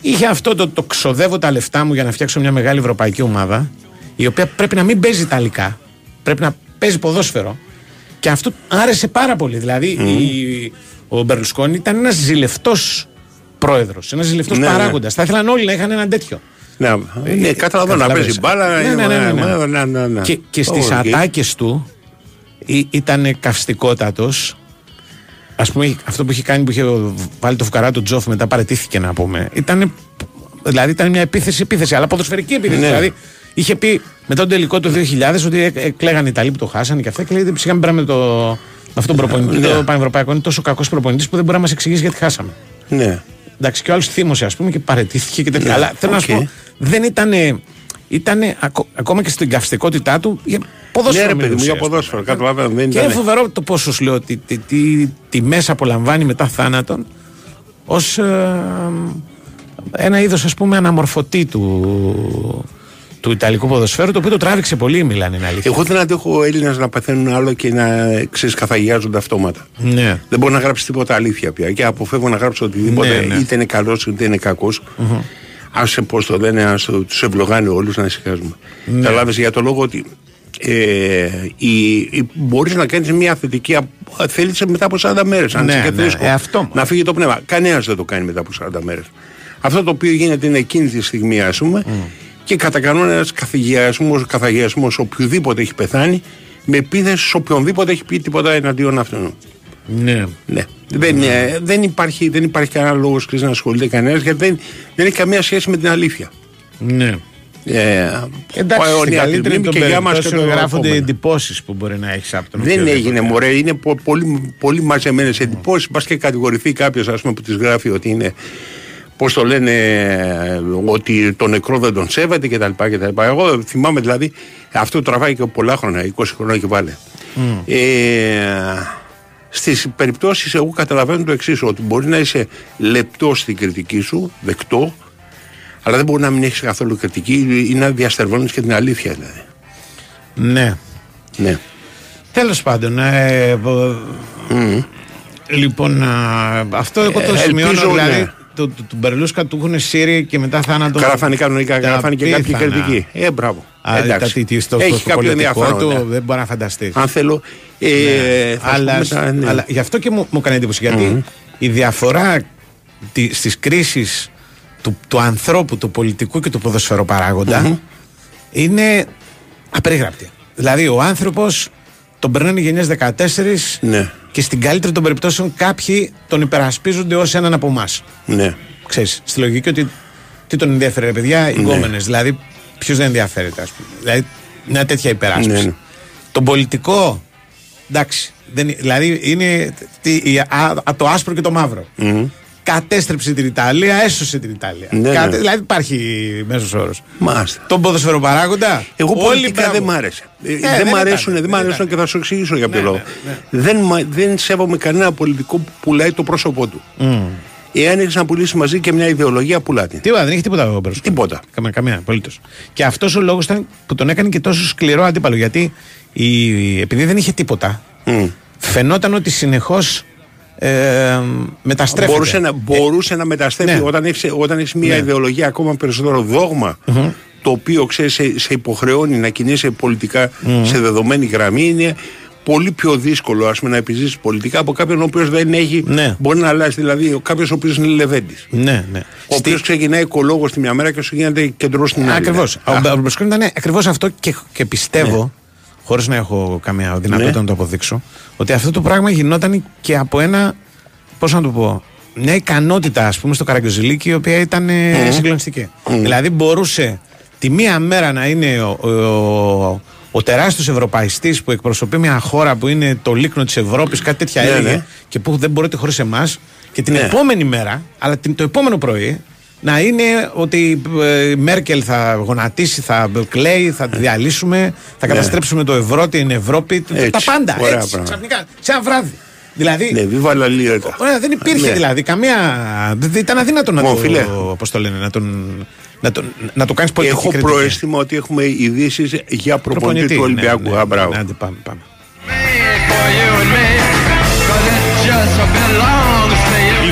είχε αυτό το, το ξοδεύω τα λεφτά μου για να φτιάξω μια μεγάλη ευρωπαϊκή ομάδα, η οποία πρέπει να μην παίζει ιταλικά, πρέπει να παίζει ποδόσφαιρο. Και αυτό άρεσε πάρα πολύ. Δηλαδή, η- ο Μπερλουσκόνη ήταν ένας ζηλευτός πρόεδρος, ένας ζηλευτός
Ναι, ναι.
παράγοντας. Θα ήθελαν όλοι να είχαν έναν τέτοιο.
Ναι, ναι, καταλαβαίνω να
Καταλαβαίνεις.
παίζει μπάλα.
Ναι, ναι, ναι, ναι, ναι.
ναι, ναι, ναι.
Και, και στις
Οκ.
ατάκες του ή- ήταν καυστικότατος. Ας πούμε αυτό που είχε κάνει που είχε βάλει το φουκαρά του Τζοφ μετά παραιτήθηκε να πούμε. Ήταν, δηλαδή ήταν μια επίθεση επίθεση αλλά ποδοσφαιρική επίθεση.
Ναι.
Δηλαδή είχε πει μετά τον τελικό του 2000 ότι ε- κλαίγαν οι Ιταλοί που το χάσανε και αυτά και λέει ψυχά μην πέραμε το, με αυτόν τον προπονητή.
Ναι.
Το Πανευρωπαϊκό είναι τόσο κακός προπονητής που δεν μπορεί να μας εξηγήσει γιατί χάσαμε.
Ναι.
Εντάξει, και ο άλλος θύμωσε, ας πούμε, και παραιτήθηκε και τέτοια.
Ναι,
Αλλά θέλω
οκ.
να σου πω, δεν ήταν. Ήτανε, ακο- ακόμα και στην καυστικότητά του για ποδόσφαιρο.
Ναι, ρε παιδί μου,
μιλούσε,
για
ας πούμε.
ποδόσφαιρο. Καταλαβαίνω. Δεν
Και είναι
ήταν.
φοβερό το πόσο σου λέω ότι τι, τι, τιμές απολαμβάνει μετά θάνατον ως ένα είδος ας πούμε αναμορφωτή του, του Ιταλικού ποδοσφαίρου, το οποίο το τράβηξε πολύ η Μιλάν, είναι αλήθεια.
Εγώ δεν αντέχω Έλληνε να παθαίνουν άλλο και να ξέρεις καθαγιάζονται αυτόματα.
Ναι.
Δεν μπορώ να γράψει τίποτα αλήθεια πια. Και αποφεύγω να γράψω οτιδήποτε,
Ναι, ναι.
είτε είναι καλός είτε είναι κακός. Άσε πώς το λένε, ας τους ευλογάνε όλους να ησυχάζουμε.
Ναι.
Καταλάβει για το λόγο ότι ε, η, η, μπορείς να κάνεις μια θετική. απ- Θέλησε μετά από 40 μέρες. Αν
Ναι,
είσαι και
ναι,
φρέσκο,
ε, αυτό.
να φύγει το πνεύμα. Κανένας δεν το κάνει μετά από 40 μέρες. Αυτό το οποίο γίνεται είναι εκείνη τη στιγμή, ας πούμε, και κατά κανόνα ένα καθαγιασμός οποιοδήποτε έχει πεθάνει με επίθεση σε οποιονδήποτε έχει πει τίποτα εναντίον αυτού.
Ναι.
Ναι. Δεν, ε, δεν, υπάρχει, δεν υπάρχει κανένα λόγος να ασχολείται κανένας γιατί δεν, δεν έχει καμία σχέση με την αλήθεια.
Ναι.
Ε,
Εντάξει,
ο-
στην
η
καλύτερη
Αττική
των
και για μας και
περιπτώσεων
το
γράφονται
επόμενο.
εντυπώσεις που μπορεί να έχεις από τον
Δεν
οποιοδήποτε.
έγινε μωρέ, είναι πο- πολύ, πολύ μαζεμένες εντυπώσεις. Πα και κατηγορηθεί κάποιος που τις γράφει ότι είναι. Πώς το λένε, ε, ότι το νεκρό δεν τον σέβεται κτλ. κτλ. Εγώ θυμάμαι δηλαδή, αυτό τραβάει και πολλά χρόνια, 20 χρόνια και βάλε. Ε, Στις περιπτώσεις, εγώ καταλαβαίνω το εξής, ότι μπορεί να είσαι λεπτό στην κριτική σου, δεκτό, αλλά δεν μπορεί να μην έχεις καθόλου κριτική ή να διαστερβώνει και την αλήθεια δηλαδή.
Ναι.
Ναι.
Τέλος πάντων. Ε, βο- Λοιπόν, α, αυτό εγώ το
Ε,
σημειώνω.
ελπίζω,
δηλαδή,
ναι.
Του, του, του Μπερλούσκα του έχουν σύρει και μετά θάνατο.
Καλά φάνη κανονικά, καλά φάνη και κάποιοι κριτικοί. Ε, μπράβο.
Α,
Εντάξει.
τα, τι, τι, στο,
Έχει
στο
κάποιο
πολιτικό
ενδιαφέρον.
του
ναι.
δεν μπορεί να φανταστείς.
Αν θέλω. Ε, θα σου
αλλά,
πούμε τα- ναι.
αλλά γι' αυτό και μου, μου έκανε εντύπωση. Γιατί η διαφορά τη, στις κρίσεις του, του ανθρώπου, του πολιτικού και του ποδοσφαιροπαράγοντα είναι απερίγραπτη. Δηλαδή ο άνθρωπος τον περνάνε γενιές 14
Ναι,
και στην καλύτερη των περιπτώσεων κάποιοι τον υπερασπίζονται ως έναν από εμάς.
ναι.
Ξέρεις, στη λογική ότι τι τον ενδιαφέρει ρε παιδιά, οι γκόμενες. Δηλαδή ποιος δεν ενδιαφέρεται ας πούμε. Δηλαδή μια τέτοια υπεράσπιση.
Ναι, ναι.
Τον πολιτικό, εντάξει, δεν, δηλαδή είναι τι, η- α, α, το άσπρο και το μαύρο. Κατέστρεψε την Ιταλία, έσωσε την Ιταλία.
Ναι, ναι.
Δηλαδή υπάρχει μέσος όρος.
Μάλιστα.
Τον ποδοσφαιροπαράγοντα.
Εγώ
όλοι
πολιτικά
μπράβο.
δεν μ' άρεσε. Ε,
Ε,
δεν
δεν
μ' αρέσουν,
ήταν,
δεν μ'
δεν
αρέσουν
ήταν.
και θα σου εξηγήσω για ποιο
Ναι,
λόγο.
ναι,
Δεν, μα- δεν σέβομαι κανένα πολιτικό που πουλάει το πρόσωπό του. Εάν έχεις να πουλήσεις μαζί και μια ιδεολογία, πουλάτε.
Τίποτα, δεν έχει τίποτα ο Μπερλουσκόνη.
Τίποτα.
Καμία, καμία απολύτως. Και αυτός ο λόγος ήταν που τον έκανε και τόσο σκληρό αντίπαλο. Γιατί η, επειδή δεν είχε τίποτα, φαινόταν ότι συνεχώς ε, μεταστρέφεται.
Μπορούσε να, μπορούσε να μεταστρέφει
ναι.
όταν έχει όταν έχεις μια
Ναι.
ιδεολογία ακόμα περισσότερο δόγμα, το οποίο ξέρεις, σε, σε υποχρεώνει να κινείσαι πολιτικά
Μμμ.
σε δεδομένη γραμμή. Είναι πολύ πιο δύσκολο ας πούμε, να επιζήσεις πολιτικά από κάποιον ο οποίος δεν έχει. Μπορεί να αλλάξει. Δηλαδή, κάποιος ο οποίος είναι λεβέντης.
Ναι, ναι.
Ο οποίος ξεκινάει οικολόγος τη μια μέρα και σου γίνεται κεντρός την άλλη.
Ακριβώς.
Α,
Ο Μπερλουσκόνη ήταν ακριβώς αυτό και, και πιστεύω, χωρίς να έχω καμία δυνατότητα
Ναι.
να το αποδείξω, ότι αυτό το πράγμα γινόταν και από ένα. Πώς να το πω. Μια ικανότητα, ας πούμε, στο Καραγκιόζηλίκι, η οποία ήταν ε,
Μμμ.
συγκλονιστική.
Μμμ.
Δηλαδή, μπορούσε τη μία μέρα να είναι ο, ο, ο, ο τεράστιος ευρωπαϊστής που εκπροσωπεί μια χώρα που είναι το λίκνο της Ευρώπης, κάτι τέτοια
Ναι,
έλεγε,
ναι.
και που δεν μπορείτε χωρίς εμάς. Και την
Ναι.
επόμενη μέρα, αλλά την, το επόμενο πρωί, να είναι ότι ε, η Μέρκελ θα γονατίσει, θα κλαίει, θα τη διαλύσουμε, θα
Ναι.
καταστρέψουμε το ευρώ, την Ευρώπη, τα
Έτσι.
πάντα.
Ωραία
έτσι,
πράγματα.
ξαφνικά, σε ένα βράδυ. Δηλαδή,
Ναι, βίβα la libertà.
Ωραία, δεν υπήρχε
Ναι.
δηλαδή καμία. δεν- ήταν αδύνατο να
Ω,
το.
φίλε.
Πώς το λένε, να, τον, να, τον, να το κάνεις πολιτική
Έχω
κριτική.
προαίσθημα ότι έχουμε ειδήσεις για προπονητή
Προπονητή,
του Ολυμπιακού.
ναι, ναι,
Α, μπράβο.
ναι, άντε, πάμε, πάμε.
Η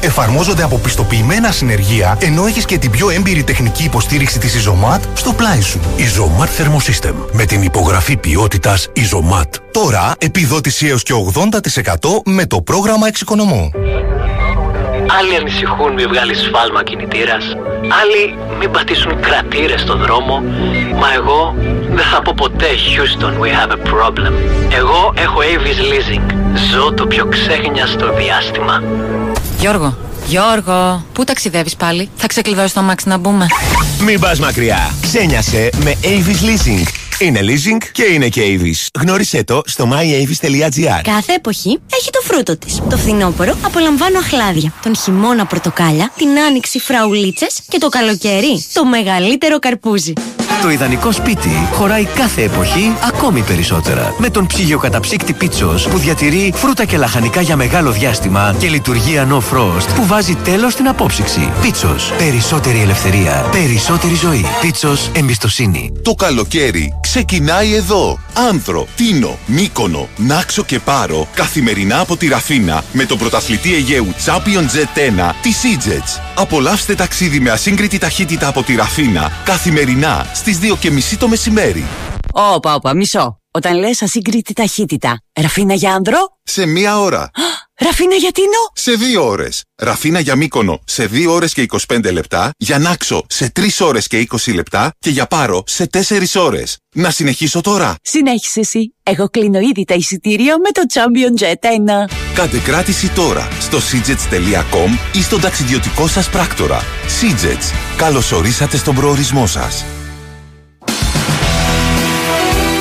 Εφαρμόζονται από πιστοποιημένα συνεργεία, ενώ έχεις και την πιο έμπειρη τεχνική υποστήριξη της Isomat στο πλάι σου.
Isomat Thermosystem με την υπογραφή ποιότητας Isomat.
Τώρα επιδότηση έως και 80% με το πρόγραμμα εξοικονομώ.
Άλλοι ανησυχούν μη βγάλεις σφάλμα κινητήρας. Άλλοι μην πατήσουν κρατήρες στο δρόμο. Μα εγώ δεν θα πω ποτέ Houston, we have a problem. Εγώ έχω Avis Leasing. Ζω το πιο ξέχνιαστο διάστημα.
Γιώργο, Γιώργο, πού ταξιδεύεις πάλι; Θα ξεκλειδώσει το αμάξι να μπούμε.
Μην πας μακριά. Ξένιασε με Avis Leasing. Είναι leasing και είναι και Avis. Γνώρισέ το στο myavis.gr.
Κάθε εποχή έχει το φρούτο της. Το φθινόπωρο απολαμβάνω αχλάδια. Τον χειμώνα πορτοκάλια, την άνοιξη φραουλίτσες και το καλοκαίρι το μεγαλύτερο καρπούζι.
Το ιδανικό σπίτι χωράει κάθε εποχή ακόμη περισσότερα. Με τον ψυγειοκαταψύκτη Πίτσος που διατηρεί φρούτα και λαχανικά για μεγάλο διάστημα και λειτουργία No Frost που βάζει τέλος στην απόψυξη. Πίτσος. Περισσότερη ελευθερία. Περισσότερη ζωή. Πίτσος. Εμπιστοσύνη.
Το καλοκαίρι ξεκινάει εδώ. Άνθρο, Τίνο, Μύκονο, Νάξο και Πάρο καθημερινά από τη Ραφίνα με τον πρωταθλητή Αιγαίου Champion Jet 1 τη Seajets. Απολαύστε ταξίδι με ασύγκριτη ταχύτητα από τη Ραφίνα καθημερινά στις 2.30 το μεσημέρι.
Όπα, όπα, μισό. Όταν λες ασύγκριτη ταχύτητα, ραφίνα για άνδρο,
Σε μία ώρα.
ραφίνα για τίνο;
Σε δύο ώρες. Ραφίνα για Μύκονο σε 2 ώρες και 25 λεπτά, για Νάξο σε 3 ώρες και 20 λεπτά και για Πάρο σε 4 ώρες. Να συνεχίσω τώρα.
Συνέχισε εσύ. Εγώ κλείνω ήδη τα εισιτήρια με το Champion Jet 1.
Κάντε κράτηση τώρα στο seajets.com ή στον ταξιδιωτικό σας πράκτορα. Seajets. Καλώς ορίσατε στον προορισμό σας.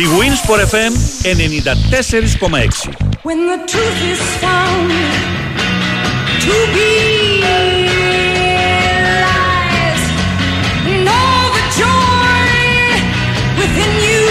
Η Winsport FM 94,6.
When the truth is found to be lies, and all the joy within you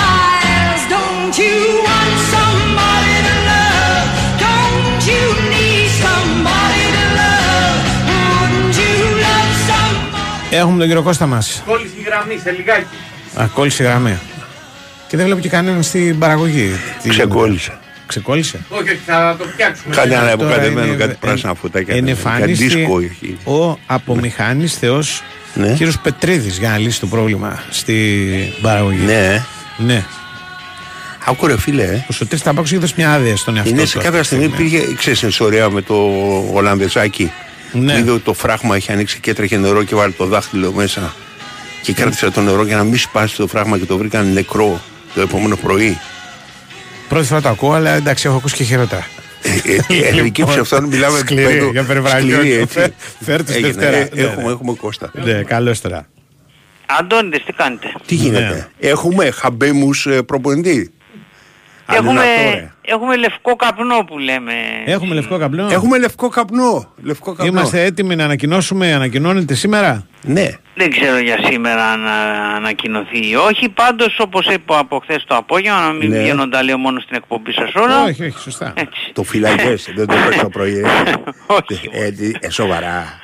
dies. Don't you want somebody to love? Don't you need somebody to love? Wouldn't you love somebody?
Έχουμε τον κύριο Κώστα μα.
Κόλληση γραμμή σε λιγάκι.
Α, κόλλησε η γραμμή. Και δεν βλέπω και κανέναν στην παραγωγή. Τι
Ξεκόλλησε.
Ξεκόλλησε.
Όχι, θα το φτιάξουμε. Κάτι
Τώρα
αναποκατεμένο,
είναι-
κάτι πράσινα φωτάκια. Κάτι
Ενεφάνισε
δίσκο έχει.
ο απομηχάνης θεός
Ναι.
κύριος Πετρίδης για να λύσει το πρόβλημα στη παραγωγή.
Ναι.
Ναι.
Άκου ρε φίλε. ε.
Ο Σωτήρης Ταμπάκος έχει δώσει μια άδεια στον εαυτό
Είναι
του
σε
αυτή
κάποια
τη
στιγμή πήγε, ξέρεις την ιστορία με το Ολλανδεζάκι.
Ναι.
Που είδε ότι το φράγμα είχε ανοίξει και έτρεχε νερό και βάλει το δάχτυλο μέσα. Και κράτησε το νερό για να μην σπάσει το φράγμα και το βρήκαν νεκρό το επόμενο πρωί.
Πρώτη φορά το ακούω, αλλά εντάξει, έχω ακούσει και χειρότερα.
Ε, ε, Ελληνική ψευδόν μιλάμε
Σκληρή,
πέντο-
για περιβραγιό.
σκληρή, έτσι.
Φέρ- φέρ τους
Έγινε,
Δευτέρα.
ε,
Ναι,
Έχουμε,
ναι.
έχουμε Κώστα.
Ναι, καλώς τώρα.
Αντώνητες, τι κάνετε;
Τι γίνεται; Έχουμε χαμπέμους ε, προπονητή;
Έχουμε,
Αντινατόρε.
έχουμε λευκό καπνό που λέμε.
Έχουμε λευκό καπνό;
Έχουμε λευκό καπνό. Λευκό καπνό.
Είμαστε έτοιμοι να ανακοινώσουμε, ανακοινώνεται σήμερα;
Ναι.
Δεν ξέρω για σήμερα αν α, ανακοινωθεί ή όχι. Πάντως όπως είπα από χθες το απόγευμα, να μην
Ναι.
βγαίνω τα λέω μόνο στην εκπομπή σας όλα.
Όχι, όχι, σωστά.
Το φυλακές, δεν το πες το πρωί. ε. Ε, τι- ε, σοβαρά.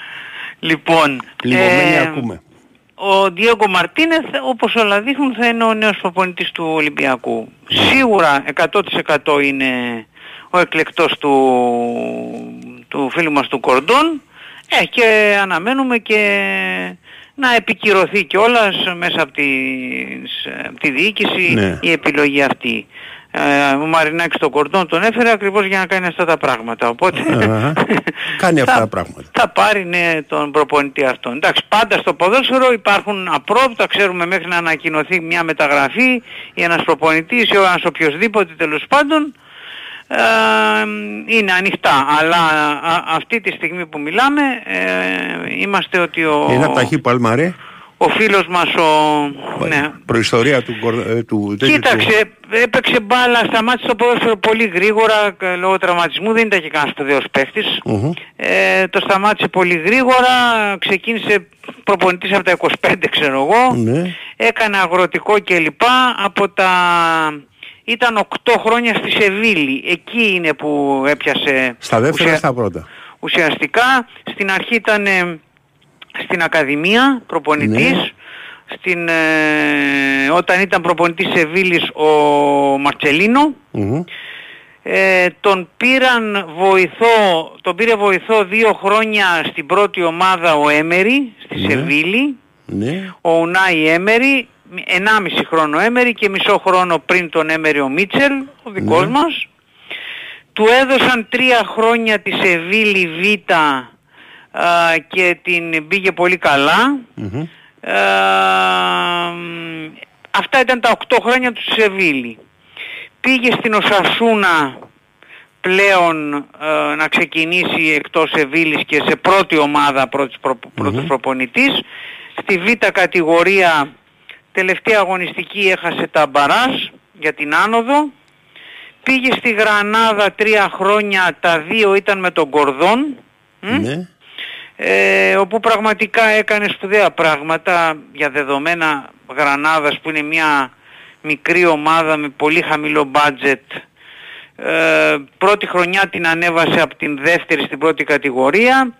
Λοιπόν,
Λιγωμένοι
ε,
ακούμε.
Ο Διέγκο Μαρτίνεθ όπως όλα δείχνουν θα είναι ο νέος προπονητής του Ολυμπιακού. Σίγουρα 100% είναι ο εκλεκτός του, του φίλου μας του Κορντών ε, και αναμένουμε και να επικυρωθεί κιόλας μέσα από, τις, απ' τη διοίκηση
Ναι.
η επιλογή αυτή. Ε, ο Μαρινάκης τον Κορντών τον έφερε ακριβώς για να κάνει αυτά τα πράγματα. Οπότε
Αχα. Κάνει αυτά τα πράγματα.
θα πάρει ναι, τον προπονητή αυτόν. Εντάξει, πάντα στο ποδόσφαιρο υπάρχουν απρόπτα, ξέρουμε μέχρι να ανακοινωθεί μια μεταγραφή ή ένας προπονητής ή ένας οποιοδήποτε τέλος πάντων ε, είναι ανοιχτά. Αλλά α, αυτή τη στιγμή που μιλάμε ε, είμαστε ότι ο,
Είναι από τα χι παλμαρέ.
Ο φίλος μας ο... Ναι,
Προϊστορία του, κορ- ε, του τέτοιου του-
Κοίταξε, έπαιξε μπάλα, σταμάτησε το ποδόσφαιρο πολύ γρήγορα ε, λόγω τραυματισμού, δεν ήταν και κανένας σπουδαίος παίχτης.
Μμμ.
Ε, το σταμάτησε πολύ γρήγορα, ξεκίνησε προπονητής από τα 25 ξέρω εγώ,
Ναι.
έκανε αγροτικό κλπ. Από τα... Ήταν 8 χρόνια στη Σεβίλη, εκεί είναι που έπιασε
Στα δεύτερα
ουσια-
στα πρώτα;
ουσιαστικά. Στην αρχή ήταν ε, στην Ακαδημία προπονητής,
Ναι.
στην, ε, όταν ήταν προπονητής Σεβίλης ο Μαρτσελίνο,
Μμμ.
ε, τον πήραν βοηθό, τον πήρε βοηθό δύο χρόνια στην πρώτη ομάδα ο Έμερι, στη
Ναι.
Σεβίλη,
Ναι.
ο Ουνάι Έμερι, 1,5 χρόνο Έμερι και μισό χρόνο πριν τον Έμερι ο Μίτσελ, ο δικός
Ναι.
μας. Του έδωσαν τρία χρόνια τη Σεβίλη Β α, και την πήγε πολύ καλά.
Μμμ.
Ε, μ, αυτά ήταν τα 8 χρόνια του στη Σεβίλη. Πήγε στην Οσασούνα πλέον ε, να ξεκινήσει εκτός Σεβίλης και σε πρώτη ομάδα πρώτης προ, πρώτος προπονητής. Στη Β κατηγορία τελευταία αγωνιστική έχασε τα μπαράς για την άνοδο. Πήγε στη Γρανάδα τρία χρόνια, τα δύο ήταν με τον Κορδόν. μ,
Ναι.
Ε, όπου πραγματικά έκανε σπουδαία πράγματα για δεδομένα Γρανάδας που είναι μια μικρή ομάδα με πολύ χαμηλό budget. Ε, πρώτη χρονιά την ανέβασε από την δεύτερη στην πρώτη κατηγορία.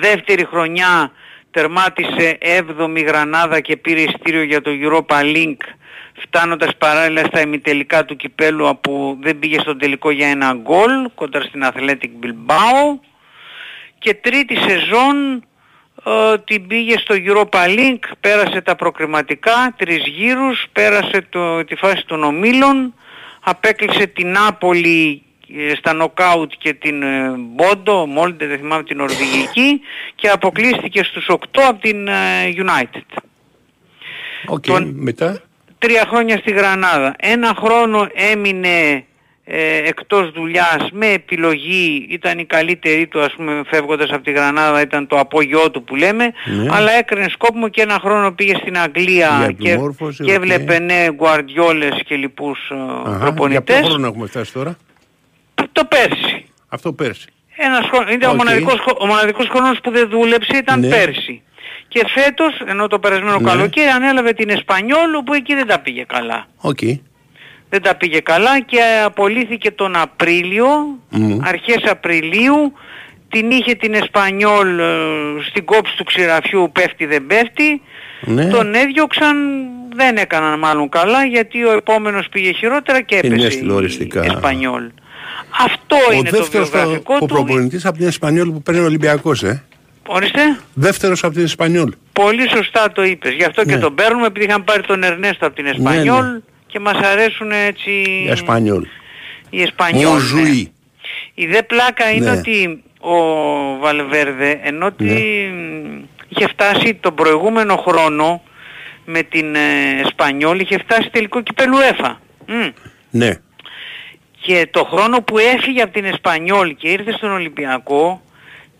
Δεύτερη χρονιά τερμάτισε 7η Γρανάδα και πήρε ειστήριο για το Europa Link φτάνοντας παράλληλα στα ημιτελικά του κυπέλου που δεν πήγε στον τελικό για ένα γκολ κοντά στην Athletic Bilbao και τρίτη σεζόν ε, την πήγε στο Europa Link, πέρασε τα προκριματικά, τρεις γύρους, πέρασε το, τη φάση των ομίλων, απέκλεισε την Νάπολη ε, στα νοκάουτ και την ε, Μπόντο, Μόλντε δεν θυμάμαι την νορβηγική και αποκλείστηκε στους 8 από την ε, United.
Οκ,
Τον-
μετά;
Τρία χρόνια στη Γρανάδα. Ένα χρόνο έμεινε ε, εκτός δουλειάς με επιλογή, ήταν η καλύτερη του ας πούμε φεύγοντας από τη Γρανάδα ήταν το απόγειό του που λέμε,
Ναι.
αλλά έκρινε σκόπιμο και ένα χρόνο πήγε στην
Για
Αγγλία και,
επιμόρφωση,
και
οκ.
έβλεπε ναι γκουαρδιόλες και λοιπούς ε,
Αχα, Για
προπονητές.
ποιο χρόνο έχουμε φτάσει τώρα;
Το πέρσι.
Αυτό πέρσι.
Ένας χρόνο, ήταν ο,
Οκ.
μοναδικός, χρο- ο μοναδικός χρόνος που δεν δούλεψε ήταν
Ναι.
πέρσι. Και φέτος, ενώ το περασμένο
Ναι.
καλοκαίρι ανέλαβε την Εσπανιόλ που εκεί δεν τα πήγε καλά.
Οκ.
Δεν τα πήγε καλά και απολύθηκε τον Απρίλιο,
Μμμ.
αρχές Απριλίου, την είχε την Εσπανιόλ ε, στην κόψη του ξηραφιού πέφτει δεν πέφτει,
Ναι.
τον έδιωξαν, δεν έκαναν μάλλον καλά γιατί ο επόμενος πήγε χειρότερα και έπεσε
Είναι τηλεοριστικά.
η Εσπανιόλ. Αυτό
Ο
είναι το
δεύτερος
βιογραφικό
ο
του.
προπονητής από την Εσπανιόλ που παίρνει ο Ολυμπιακός, ε.
Ορίστε.
Δεύτερος από την Εσπανιόλ.
Πολύ σωστά το είπες. Γι' αυτό και
Ναι.
τον παίρνουμε επειδή είχαν πάρει τον Ερνέστο από την Εσπανιόλ
ναι.
Και μας αρέσουν έτσι
Η Εσπανιόλ.
οι Εσπανιόλ.
Μου
ναι.
ζουή.
Η δε πλάκα είναι
Ναι.
ότι ο Βαλβέρδε ενώ ότι
Ναι.
μ, είχε φτάσει τον προηγούμενο χρόνο με την ε, Εσπανιόλ είχε φτάσει τελικό κυπέλου ΕΦΑ. Μμ.
Ναι.
Και το χρόνο που έφυγε από την Εσπανιόλ και ήρθε στον Ολυμπιακό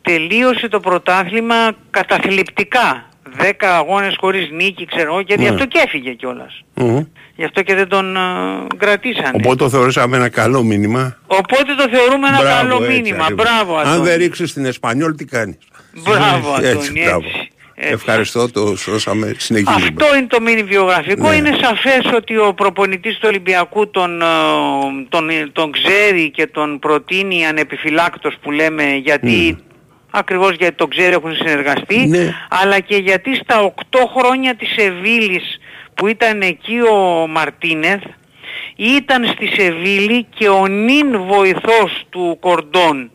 τελείωσε το πρωτάθλημα καταθλιπτικά. Δέκα αγώνες χωρίς νίκη ξέρω εγώ και γι'
Ναι.
αυτό και έφυγε κιόλας.
Μμμ.
Γι' αυτό και δεν τον ε, κρατήσανε.
Οπότε το θεωρήσαμε ένα καλό μήνυμα.
Οπότε το θεωρούμε ένα
Μπράβο,
καλό
έτσι
μήνυμα.
ακριβώς.
Μπράβο
Αν
Αντώνη.
δεν ρίξεις την Εσπανιόλ τι κάνεις;
Μπράβο
Έτσι,
Αντώνη.
μπράβο.
έτσι.
Ευχαριστώ, το σώσαμε. Συνεχίζουμε.
Αυτό είναι το μήνυ βιογραφικό.
Ναι.
Είναι σαφές ότι ο προπονητής του Ολυμπιακού τον, ε, τον, τον ξέρει και τον προτείνει ανεπιφυλάκτος που λέμε γιατί ακριβώς γιατί τον ξέρει έχουν συνεργαστεί
Ναι.
αλλά και γιατί στα 8 χρόνια της Σεβίλης που ήταν εκεί ο Μαρτίνεθ ήταν στη Σεβίλη και ο νυν βοηθός του Κορντών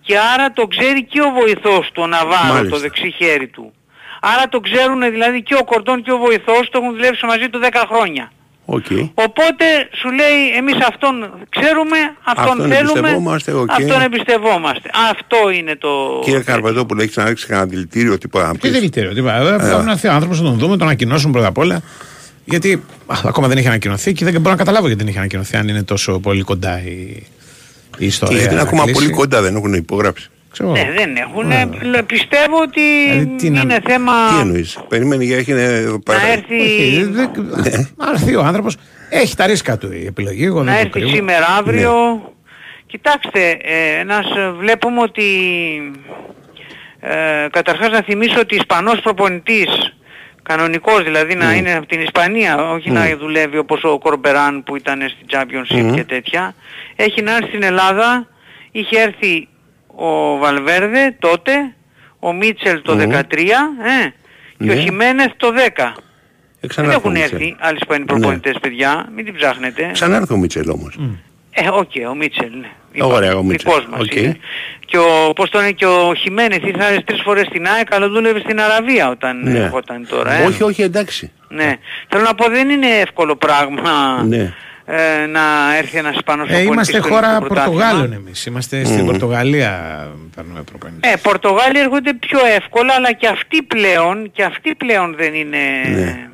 και άρα το ξέρει και ο βοηθός του, ο Ναβάρο,
Μάλιστα.
το δεξί χέρι του. Άρα το ξέρουν δηλαδή και ο Κορδόν και ο βοηθός του έχουν δουλέψει μαζί του 10 χρόνια.
Οκ.
Οπότε σου λέει εμείς αυτόν ξέρουμε, αυτόν,
Αυτόν
θέλουμε,
εμπιστευόμαστε, οκ.
αυτόν εμπιστευόμαστε. Αυτό είναι το...
Κύριε Καρπετόπουλο, έχεις ξαναρίξει κανένα δηλητήριο τίποτα να
Τι
πεις.
δηλητήριο, τίποτα. Ε, Θα να έρθει ο άνθρωπος να τον δούμε, τον ανακοινώσουν πρώτα απ' όλα. Γιατί α, ακόμα δεν έχει ανακοινωθεί και δεν μπορώ να καταλάβω γιατί δεν έχει ανακοινωθεί, αν είναι τόσο πολύ κοντά η, η
Και
ιστορία.
γιατί είναι
να
ακόμα
κλείσει.
πολύ κοντά, δεν έχουν υπογράψει.
Ξέρω.
Ναι, δεν έχουν. Πιστεύω ότι
Δηλαδή, τι να-
είναι θέμα
Τι εννοείς; Περίμενε για έχει εδώ πέρα.
να έρθει,
Όχι, δεν- να έρθει ο άνθρωπος. Έχει τα ρίσκα του η επιλογή. Εγώ
να
δεν το
έρθει
κρύβω.
σήμερα, αύριο.
Ναι.
Κοιτάξτε, ε, ένας, ε, βλέπουμε ότι ε, καταρχάς να θυμίσω ότι Ισπανός προπονητής κανονικός δηλαδή να είναι από την Ισπανία όχι να δουλεύει όπως ο Κορμπεράν που ήταν στη Championship
Μμμ.
και τέτοια έχει να έρθει στην Ελλάδα είχε έρθει ο Βαλβέρδε τότε ο Μίτσελ το
Μμμ.
13 ε, και
Ναι.
ο Χιμένεθ το 10 δεν
Ξανάρθε ο
έχουν
Μίτσελ.
έρθει άλλοι Ισπανοί προπονητές παιδιά μην την ψάχνετε
Ξανάρθε ο Μίτσελ όμως.
ε, οκ, ο Μίτσελ, ναι.
Ωραία, ο Μίτσελ.
Δικός μας
Οκ.
είναι. Και ο, πώς το είναι, και ο Χιμένεθ ήρθε τρεις φορές στην ΑΕΚ, αλλά δούλευε στην Αραβία όταν
Ναι.
ερχόταν τώρα. Ε.
Όχι, όχι, εντάξει.
Ναι. Θέλω να πω, δεν είναι εύκολο πράγμα
Ναι.
Ε, να έρθει ένας Ισπανός
Ε,
προπονητής
είμαστε
στο
χώρα
ελληνικό πρωτάθλημα.
Πορτογάλων εμείς. Είμαστε στην
Μμμ.
Πορτογαλία. Παίρνουμε προπονητή.
Ε, Πορτογάλοι έρχονται πιο εύκολα, αλλά και αυτοί πλέον, και αυτοί πλέον δεν είναι...
Ναι.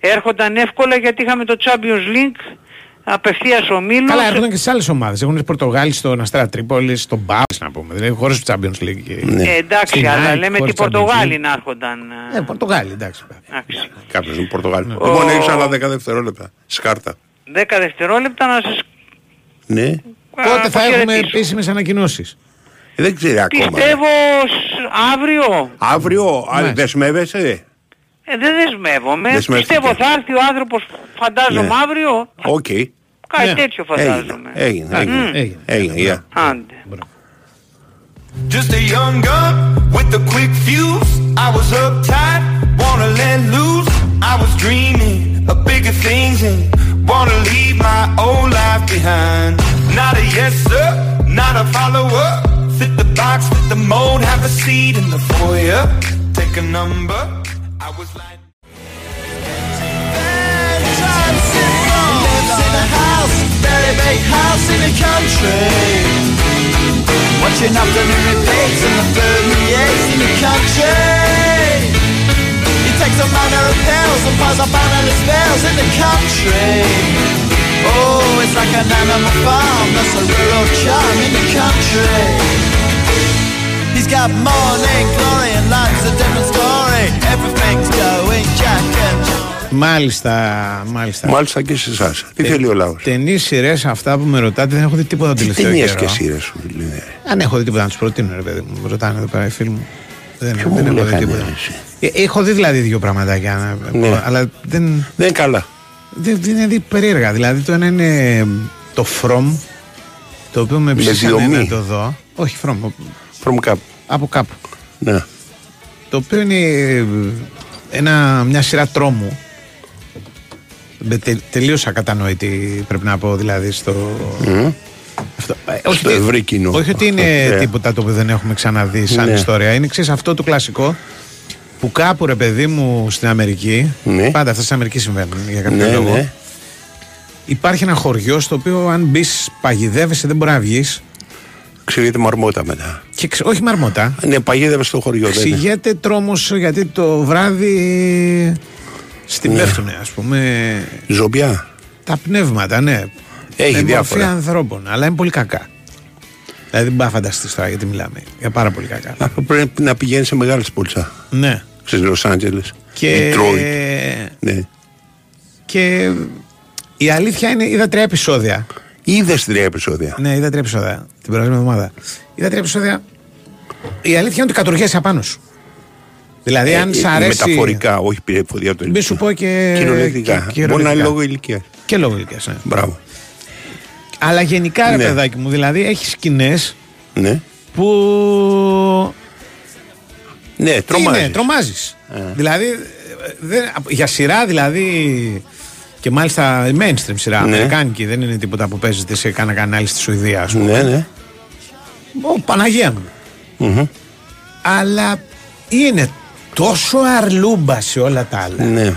Έρχονταν εύκολα γιατί είχαμε το Champions League, απευθείας ομίλους.
Καλά, έρχονταν και στι άλλες ομάδες. Έχουν οι Πορτογάλοι στον Αστέρα Τρίπολης, στον Μπάου, να πούμε. Δηλαδή χώρες του Champions League. και-
Ναι.
Ε, εντάξει,
Στην
αλλά
ΑΕΚ,
λέμε
χωρίς
τι Πορτογάλοι
Champions
να έρχονταν. ε,
Ε, Πορτογάλοι, εντάξει.
εντάξει.
Κάποιος είναι Πορτογάλοι.
Ο-
Λοιπόν, έχεις άλλα 10 δευτερόλεπτα. Σκάρτα.
10 δευτερόλεπτα να σας
Ναι.
Πότε θα έχουμε
αποχαιρετήσω.
επίσημες ανακοινώσεις;
Ε, Δεν ξέρει ακόμα.
Πιστεύω σ- αύριο.
Αύριο, αν
Ναι.
δεσμεύεσαι.
Ε, δεν δεσμεύομαι.
Δεσμεύτηκε.
Πιστεύω θα έρθει ο άνθρωπος φαντάζομαι
Ναι.
αύριο.
Οκ.
Κάτι
Ναι.
τέτοιο
Έγινε.
φαντάζομαι.
Έγινε.
Έγινε,
Έγινε.
έγινε.
Έγινε. γεια.
Άντε.
Just a young gun with a quick fuse. I was uptight, wanna let loose. I was dreaming of bigger things and wanna leave my old life behind. Not a yes sir, not a follower. Fit the box, fit the mold, have a seat in the foyer. Take a number. I was like. Lives in a house, very big house in the country. Watching afternoon repeats and the bird creates in the country. He takes a manner of pills and piles up banana spells in the country. Oh, it's like an animal farm, that's a rural charm in the country. He's got morning glory and life's a different story. Everything's going jack and John.
Μάλιστα, μάλιστα.
Μάλιστα και σε εσάς. Τι θέλει ο λαός;
Ταινίες σειρές, αυτά που με ρωτάτε, δεν έχω δει τίποτα τον
Τι
τελευταίο
ταινίες
καιρό.
και σειρές σου λένε.
Αν έχω δει τίποτα να τους προτείνω, ρε παιδί μου. Μου ρωτάνε εδώ πέρα οι φίλοι μου. Δεν,
Ποιο
δεν
μου
έχω δει
λέγανε
τίποτα.
εσύ.
Ε, έχω δει δηλαδή δύο πραγματάκια. να-
Ναι.
Αλλά δεν,
Δεν είναι καλά.
δεν, δεν είναι δει περίεργα. Δηλαδή το ένα είναι το From, το οποίο με ψήσανε
διομή.
να το δω. Όχι From,
From Cup.
από κάπου.
Ναι.
Το οποίο είναι ε, ένα, μια σειρά τρόμου. Με τε, τελείως ακατανόητη πρέπει να πω δηλαδή στο... Αυτό, ε,
Στο
ότι-
ευρύ κοινό.
όχι ότι είναι
Ναι.
τίποτα το οποίο δεν έχουμε ξαναδεί σαν
Ναι.
ιστορία. Είναι ξέρεις, αυτό το κλασικό που κάπου ρε παιδί μου στην Αμερική, πάντα αυτά στην Αμερική συμβαίνουν για κάποιο
Ναι,
λόγο.
ναι.
Υπάρχει ένα χωριό στο οποίο αν μπεις παγιδεύεσαι δεν μπορεί να βγεις.
Ξηγείται μαρμότα μετά.
Και ξε- όχι μαρμότα.
Ναι, παγίδευε στο χωριό. δεν είναι.
Ξηγέται τρόμος γιατί το βράδυ στην
Ναι.
πέφτουνε ας πούμε
Ζομπιά.
τα πνεύματα, ναι.
Έχει
με
διάφορα.
μορφή ανθρώπων, αλλά είναι πολύ κακά. Δηλαδή δεν πάει να φανταστείς τώρα γιατί μιλάμε. Για πάρα πολύ κακά.
Αυτό πρέπει να πηγαίνεις σε μεγάλες πόλεις.
Ναι.
Στι Λο Άντζελε.
Και,
Ναι.
και η αλήθεια είναι, είδα τρία επεισόδια.
Είδες τρία επεισόδια.
Ναι, είδα τρία επεισόδια την περασμένη εβδομάδα. Είδα τρία επεισόδια. Η αλήθεια είναι ότι κατουργέσαι απάνω σου. Δηλαδή, αν
Ε,
σ'
ε,
αρέσει.
Μεταφορικά, όχι πειρεύω το
Μην σου πω και.
Κυριολεκτικά.
και-
Μπορεί να είναι
κυριολεκτικά.
λόγω ηλικίας.
Και λόγω ηλικίας, ναι.
Μπράβο.
Αλλά γενικά, ρε
Ναι.
παιδάκι μου, δηλαδή έχεις σκηνές
Ναι.
που.
Ναι, τρομάζεις.
Είναι, τρομάζεις. Δηλαδή, ε, δεν, για σειρά δηλαδή. Και μάλιστα mainstream σειρά,
Ναι.
αμερικάνικη, δεν είναι τίποτα που παίζεται σε κάνα κανάλι στη Σουηδία, ας πούμε.
Ναι, ναι.
Ω, Παναγία μου.
Μμμ.
Αλλά είναι τόσο αρλούμπα σε όλα τα άλλα.
Ναι.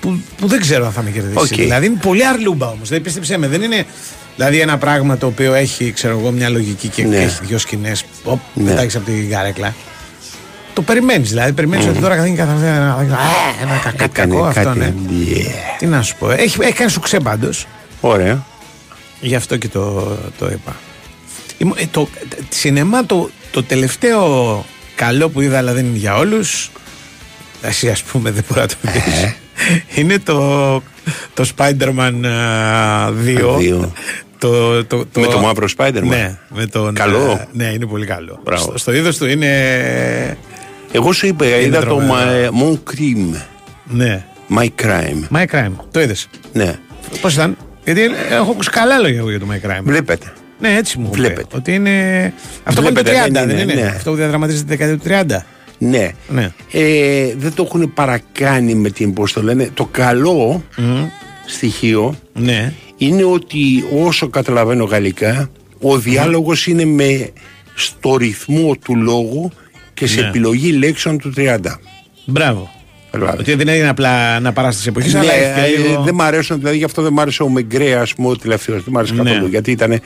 Που, που δεν ξέρω αν θα με κερδίσει.
Οκ.
Δηλαδή είναι πολύ αρλούμπα όμως. Δεν πίστεψέ με. Δεν είναι δηλαδή ένα πράγμα το οποίο έχει ξέρω εγώ, μια λογική και
Ναι.
έχει δύο σκηνές.
Ναι.
Πετάξεις από την καρέκλα. Το περιμένεις. Δηλαδή περιμένεις ότι τώρα θα γίνει καθαρά ένα, ένα κα- κάτι
Έκανε
κακό αυτό.
κάτι,
Ναι. Τι να σου πω. Έχει, έχει κάνει σου ξέμπαντο.
Ωραία.
Γι' αυτό και το, το είπα. Ήμου- ε, Το, τη σινεμά το, το τελευταίο καλό που είδα, αλλά δεν είναι για όλους. Εσύ, ας πούμε, δεν μπορεί να το δεις
Ε.
Είναι το, το Spider-Man α, 2.
Δύο.
Το, το, το,
Με το μαύρο Spider-Man.
Ναι, με τον,
Καλό.
α, ναι, είναι πολύ καλό.
Μπράβο.
Στο, στο είδος του είναι.
Εγώ σου είπα,
Είναι
είδα το
τρομερό.
My- Mon Crime.
Ναι.
My Crime.
My Crime. Το είδες.
Ναι.
Πώς ήταν; Γιατί έχω ακούσει καλά λόγια εγώ για το My Crime.
Βλέπετε.
Ναι, έτσι μου
Βλέπετε.
Βλέπετε. Ότι είναι. Αυτό που είναι το 30,
Βλέπετε, δεν
δεν
είναι,
είναι;
ναι.
Αυτό που διαδραματίζεται τη δεκαετία του 30.
Ναι.
Ναι.
Ε, δεν το έχουν παρακάνει με την, πώς το λένε, το καλό στοιχείο
Ναι.
Είναι ότι όσο καταλαβαίνω γαλλικά, ο διάλογος είναι με, στο ρυθμό του λόγου και σε
Ναι.
επιλογή λέξεων του 30.
Μπράβο.
Καταλάβες.
Ότι δεν είναι απλά ένα παράσταση εποχή,
Ναι,
αλλά έχει και
ε,
λίγο.
δεν μ' αρέσουν, δηλαδή γι' αυτό δεν μ' άρεσε ο Μεγκρέ, ας πούμε, ο τελευταίος. Δεν μ' άρεσε
Ναι.
καθόλου. Γιατί ήταν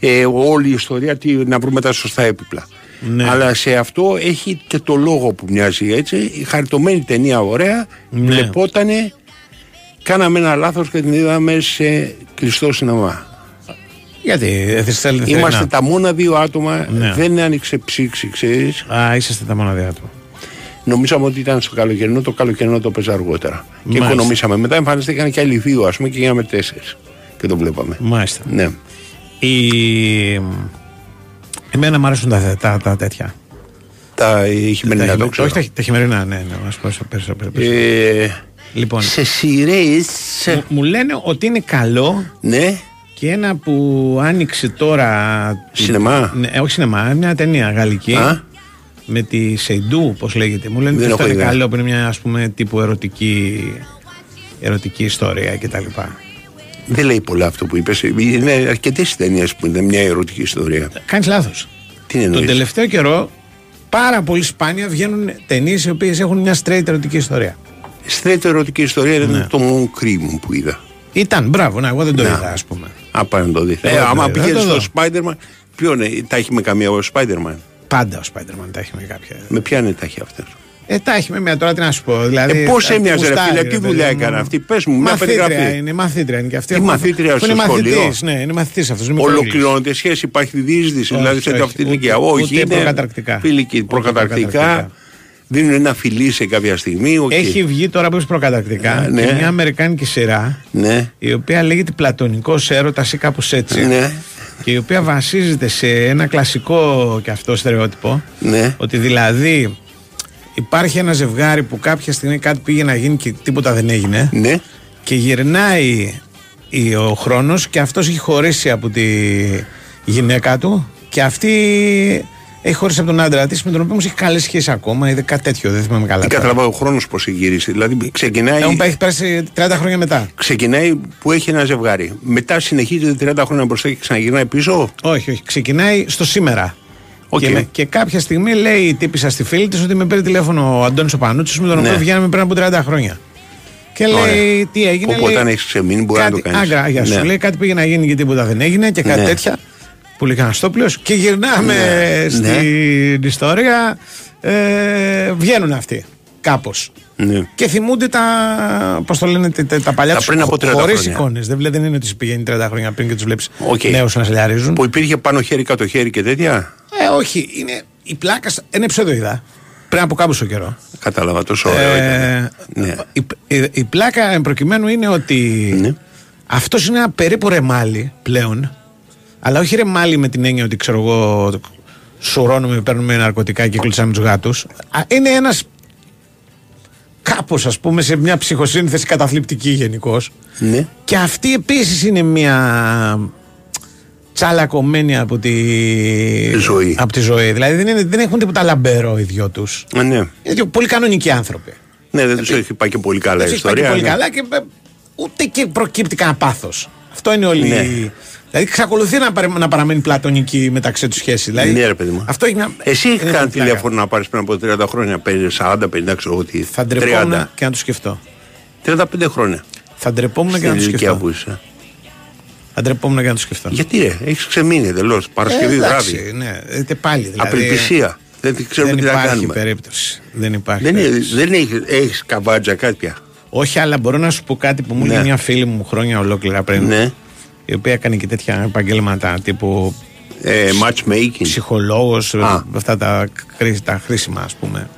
ε, όλη η ιστορία τι, να βρούμε τα σωστά έπιπλα.
Ναι.
Αλλά σε αυτό έχει και το λόγο που μοιάζει έτσι. Η χαριτωμένη ταινία ωραία,
Ναι.
βλεπότανε. Κάναμε ένα λάθος και την είδαμε σε κλειστό σινεμά.
Γιατί ε, θες θέλετε
Είμαστε
θερινά.
τα μόνα δύο άτομα,
Ναι.
δεν άνοιξε ψήξη, ξέρεις.
Α, είσαστε τα μοναδιά του.
Νομίζαμε ότι ήταν στο καλοκαιρινό, το καλοκαιρινό το παίζα αργότερα. Και
Μάλιστα.
οικονομήσαμε. Μετά εμφανίστηκαν και άλλοι δύο, ας πούμε, και γίναμε τέσσερις. Και το βλέπαμε.
Μάλιστα.
Ναι.
Η... Εμένα μου αρέσουν τα, τα, τα τέτοια.
Τα χειμερινά,
τα,
το ξέρω.
Όχι τα, τα χειμερινά, ναι, ναι. Μας πω περισσότερο.
Ε,
λοιπόν,
σε σειρές.
μου, μου λένε ότι είναι καλό
Ναι.
και ένα που άνοιξε τώρα.
Σινεμά;
Ναι, όχι σινεμά, μια ταινία γαλλική.
Α.
Με τη Σεϊντού, πώς λέγεται. Μου λένε
Δεν
ότι αυτό
έχω
είναι
ιδέα.
καλό, που είναι μια ας πούμε τύπου ερωτική, ερωτική ιστορία κτλ.
Δεν λέει πολλά αυτό που είπες. Είναι αρκετές ταινίες που είναι μια ερωτική ιστορία.
Κάνεις λάθος.
Τι
Τον
εννοείς;
τελευταίο καιρό πάρα πολύ σπάνια βγαίνουν ταινίες οι οποίες έχουν μια straight ερωτική ιστορία.
Στρέτο ερωτική ιστορία ήταν
Ναι.
το Mon Crime που είδα.
Ήταν, μπράβο, να, εγώ δεν το
Να.
είδα, ας πούμε.
Α, πάει να το δει.
Εγώ
Ε,
δεν
άμα
το είδα.
πηγαίνεις
Θα το
στο Spider-Man, ποιο είναι, τα έχει με καμία ο Spider-Man;
Πάντα ο Spider-Man τα έχει με κάποια.
Με ποια είναι τα έχει αυτά.
Ε, τα έχει με μια τώρα, τι να σου πω. Δηλαδή,
Ε, πώς
ε,
έμοιαζε, ρε
γουστάρει,
φίλε,
ρε
τι
παιδί
δουλειά
μου.
έκανε αυτή, πες μου, μια
Μαθήτρια
περιγραφή.
είναι, μαθήτρια είναι και αυτή.
Τι
Που-
μαθήτρια
που
στο
είναι
σχολείο;
μαθητής, Ναι, είναι μαθητή αυτός.
Ολοκληρώνεται σχέση, υπάρχει διείσδυση,
Όχι,
δηλαδή σε
όχι,
αυτή την
ούτε-
ηλικία. Όχι,
ούτε
είναι
προκαταρκτικά.
φιλική.
Ούτε
Προκαταρκτικά,
προκαταρκτικά.
Δίνουν ένα φιλί σε κάποια στιγμή. οκ.
Έχει βγει τώρα που είσαι προκαταρκτικά
Α,
και
ναι.
μια αμερικάνικη σειρά
Ναι,
η οποία λέγεται Πλατωνικός Έρωτας ή κάπως έτσι.
ναι,
Και η οποία βασίζεται σε ένα κλασικό και αυτό στερεότυπο.
ναι.
Ότι δηλαδή υπάρχει ένα ζευγάρι που κάποια στιγμή κάτι πήγε να γίνει και τίποτα δεν έγινε.
Ναι.
Και γυρνάει η- ο χρόνος και αυτός έχει χωρίσει από τη γυναίκα του και αυτή έχει χωρίσει από τον άντρα της, με τον οποίο όμως έχει καλές σχέσεις ακόμα, ή κάτι τέτοιο, δεν θυμάμαι καλά.
Δεν
τώρα.
καταλαβαίνω ο χρόνος πώς έχει γυρίσει. Δηλαδή ξεκινάει.
Έχουν πάει- έχει πέρασει 30 χρόνια μετά.
Ξεκινάει που έχει ένα ζευγάρι. Μετά συνεχίζεται 30 χρόνια μπροστά και ξαναγυρνάει πίσω;
Όχι, όχι. Ξεκινάει στο σήμερα.
Οκ.
Και, με- και κάποια στιγμή λέει η τύπισσα στη φίλη της ότι με πήρε τηλέφωνο ο Αντώνης ο Πανούτσης με τον
Ναι.
οποίο βγαίναμε πριν από 30 χρόνια. Και
Ωραία.
λέει τι έγινε.
Οπότε
λέει,
αν έχεις ξεμείνει μπορεί να το
κάτι,
κάνεις.
Άγκρα, για σου λέει κάτι πήγε να γίνει και τίποτα δεν έγινε και κάτι
Ναι.
τέτοια. Που λέει Καναστόπλιο. Και γυρνάμε
Ναι.
στην ιστορία. Ε, βγαίνουν αυτοί. Κάπως.
Ναι.
Και θυμούνται τα, πώς το λένε, τα, τα παλιά
Τα
τους
πριν από 30
χωρίς
χρόνια.
εικόνες. Δεν, βλέ- δεν είναι ότι σου πηγαίνει 30 χρόνια πριν και τους βλέπεις
Οκ.
νέους να σελιαρίζουν.
Που υπήρχε πάνω χέρι, κάτω χέρι και τέτοια;
Ε, όχι. Είναι, η πλάκα σ- είναι ψευδοειδά. Πριν από κάποιο καιρό.
Κατάλαβα τόσο ωραίο.
Ε,
ήταν. Ναι.
η, η, η πλάκα εν προκειμένου είναι ότι
Ναι.
αυτός είναι ένα περίπου ρεμάλι πλέον. Αλλά όχι ρεμάλι με την έννοια ότι ξέρω εγώ σουρώνουμε, παίρνουμε ναρκωτικά και κλείσαμε τους γάτους. Είναι ένας κάπως ας πούμε σε μια ψυχοσύνθεση καταθλιπτική γενικώς.
Ναι.
Και αυτή επίσης είναι μια τσαλακωμένη από τη
ζωή.
Από τη ζωή. Δηλαδή δεν, είναι, δεν έχουν τίποτα λαμπερό οι δυο τους.
Ε, ναι.
Είναι δύο πολύ κανονικοί άνθρωποι.
ναι, δεν τους έχει πάει και πολύ καλά η
Δεν έχει πάει και
ιστορία.
πολύ
ναι.
καλά και ε, ούτε και προκύπτει κανένα πάθος. Αυτό είναι όλη.
Ναι.
Δηλαδή εξακολουθεί να, παρα- να παραμένει πλατωνική μεταξύ τους σχέση. Δηλαδή,
Ναι, ρε παιδί μου.
Αυτό έχει μια.
Εσύ έχεις
είναι
κάνει
πλάκα.
τηλέφωνο να πάρεις πριν από 30 χρόνια, 40, 50, ξέρω εγώ τι.
Θα ντρεπόμουν
30.
και να το σκεφτώ.
35 χρόνια.
Θα ντρεπόμουν και
Στην
να το
ηλικία
σκεφτώ.
που είσαι.
Θα ντρεπόμουν και να το σκεφτώ.
Γιατί ρε, έχεις ξεμείνει εντελώς. Παρασκευή
Ε, εντάξει,
βράδυ.
Ναι, ε, και πάλι. Δηλαδή,
Απελπισία. Δεν ξέρουμε
δεν
τι να
υπάρχει
κάνουμε.
περίπτωση. Δεν υπάρχει.
Δεν,
περίπτωση.
είναι- δεν έχει έχεις καβάτζα κάτι πια.
Όχι, αλλά μπορώ να σου πω κάτι που μου
Ναι.
είπε μια φίλη μου χρόνια ολόκληρα πριν.
Ναι.
Η οποία έκανε και τέτοια επαγγέλματα τύπου.
Ε, matchmaking.
Ψυχολόγος,
Α.
αυτά τα, χρήσι- τα χρήσιμα, ας πούμε.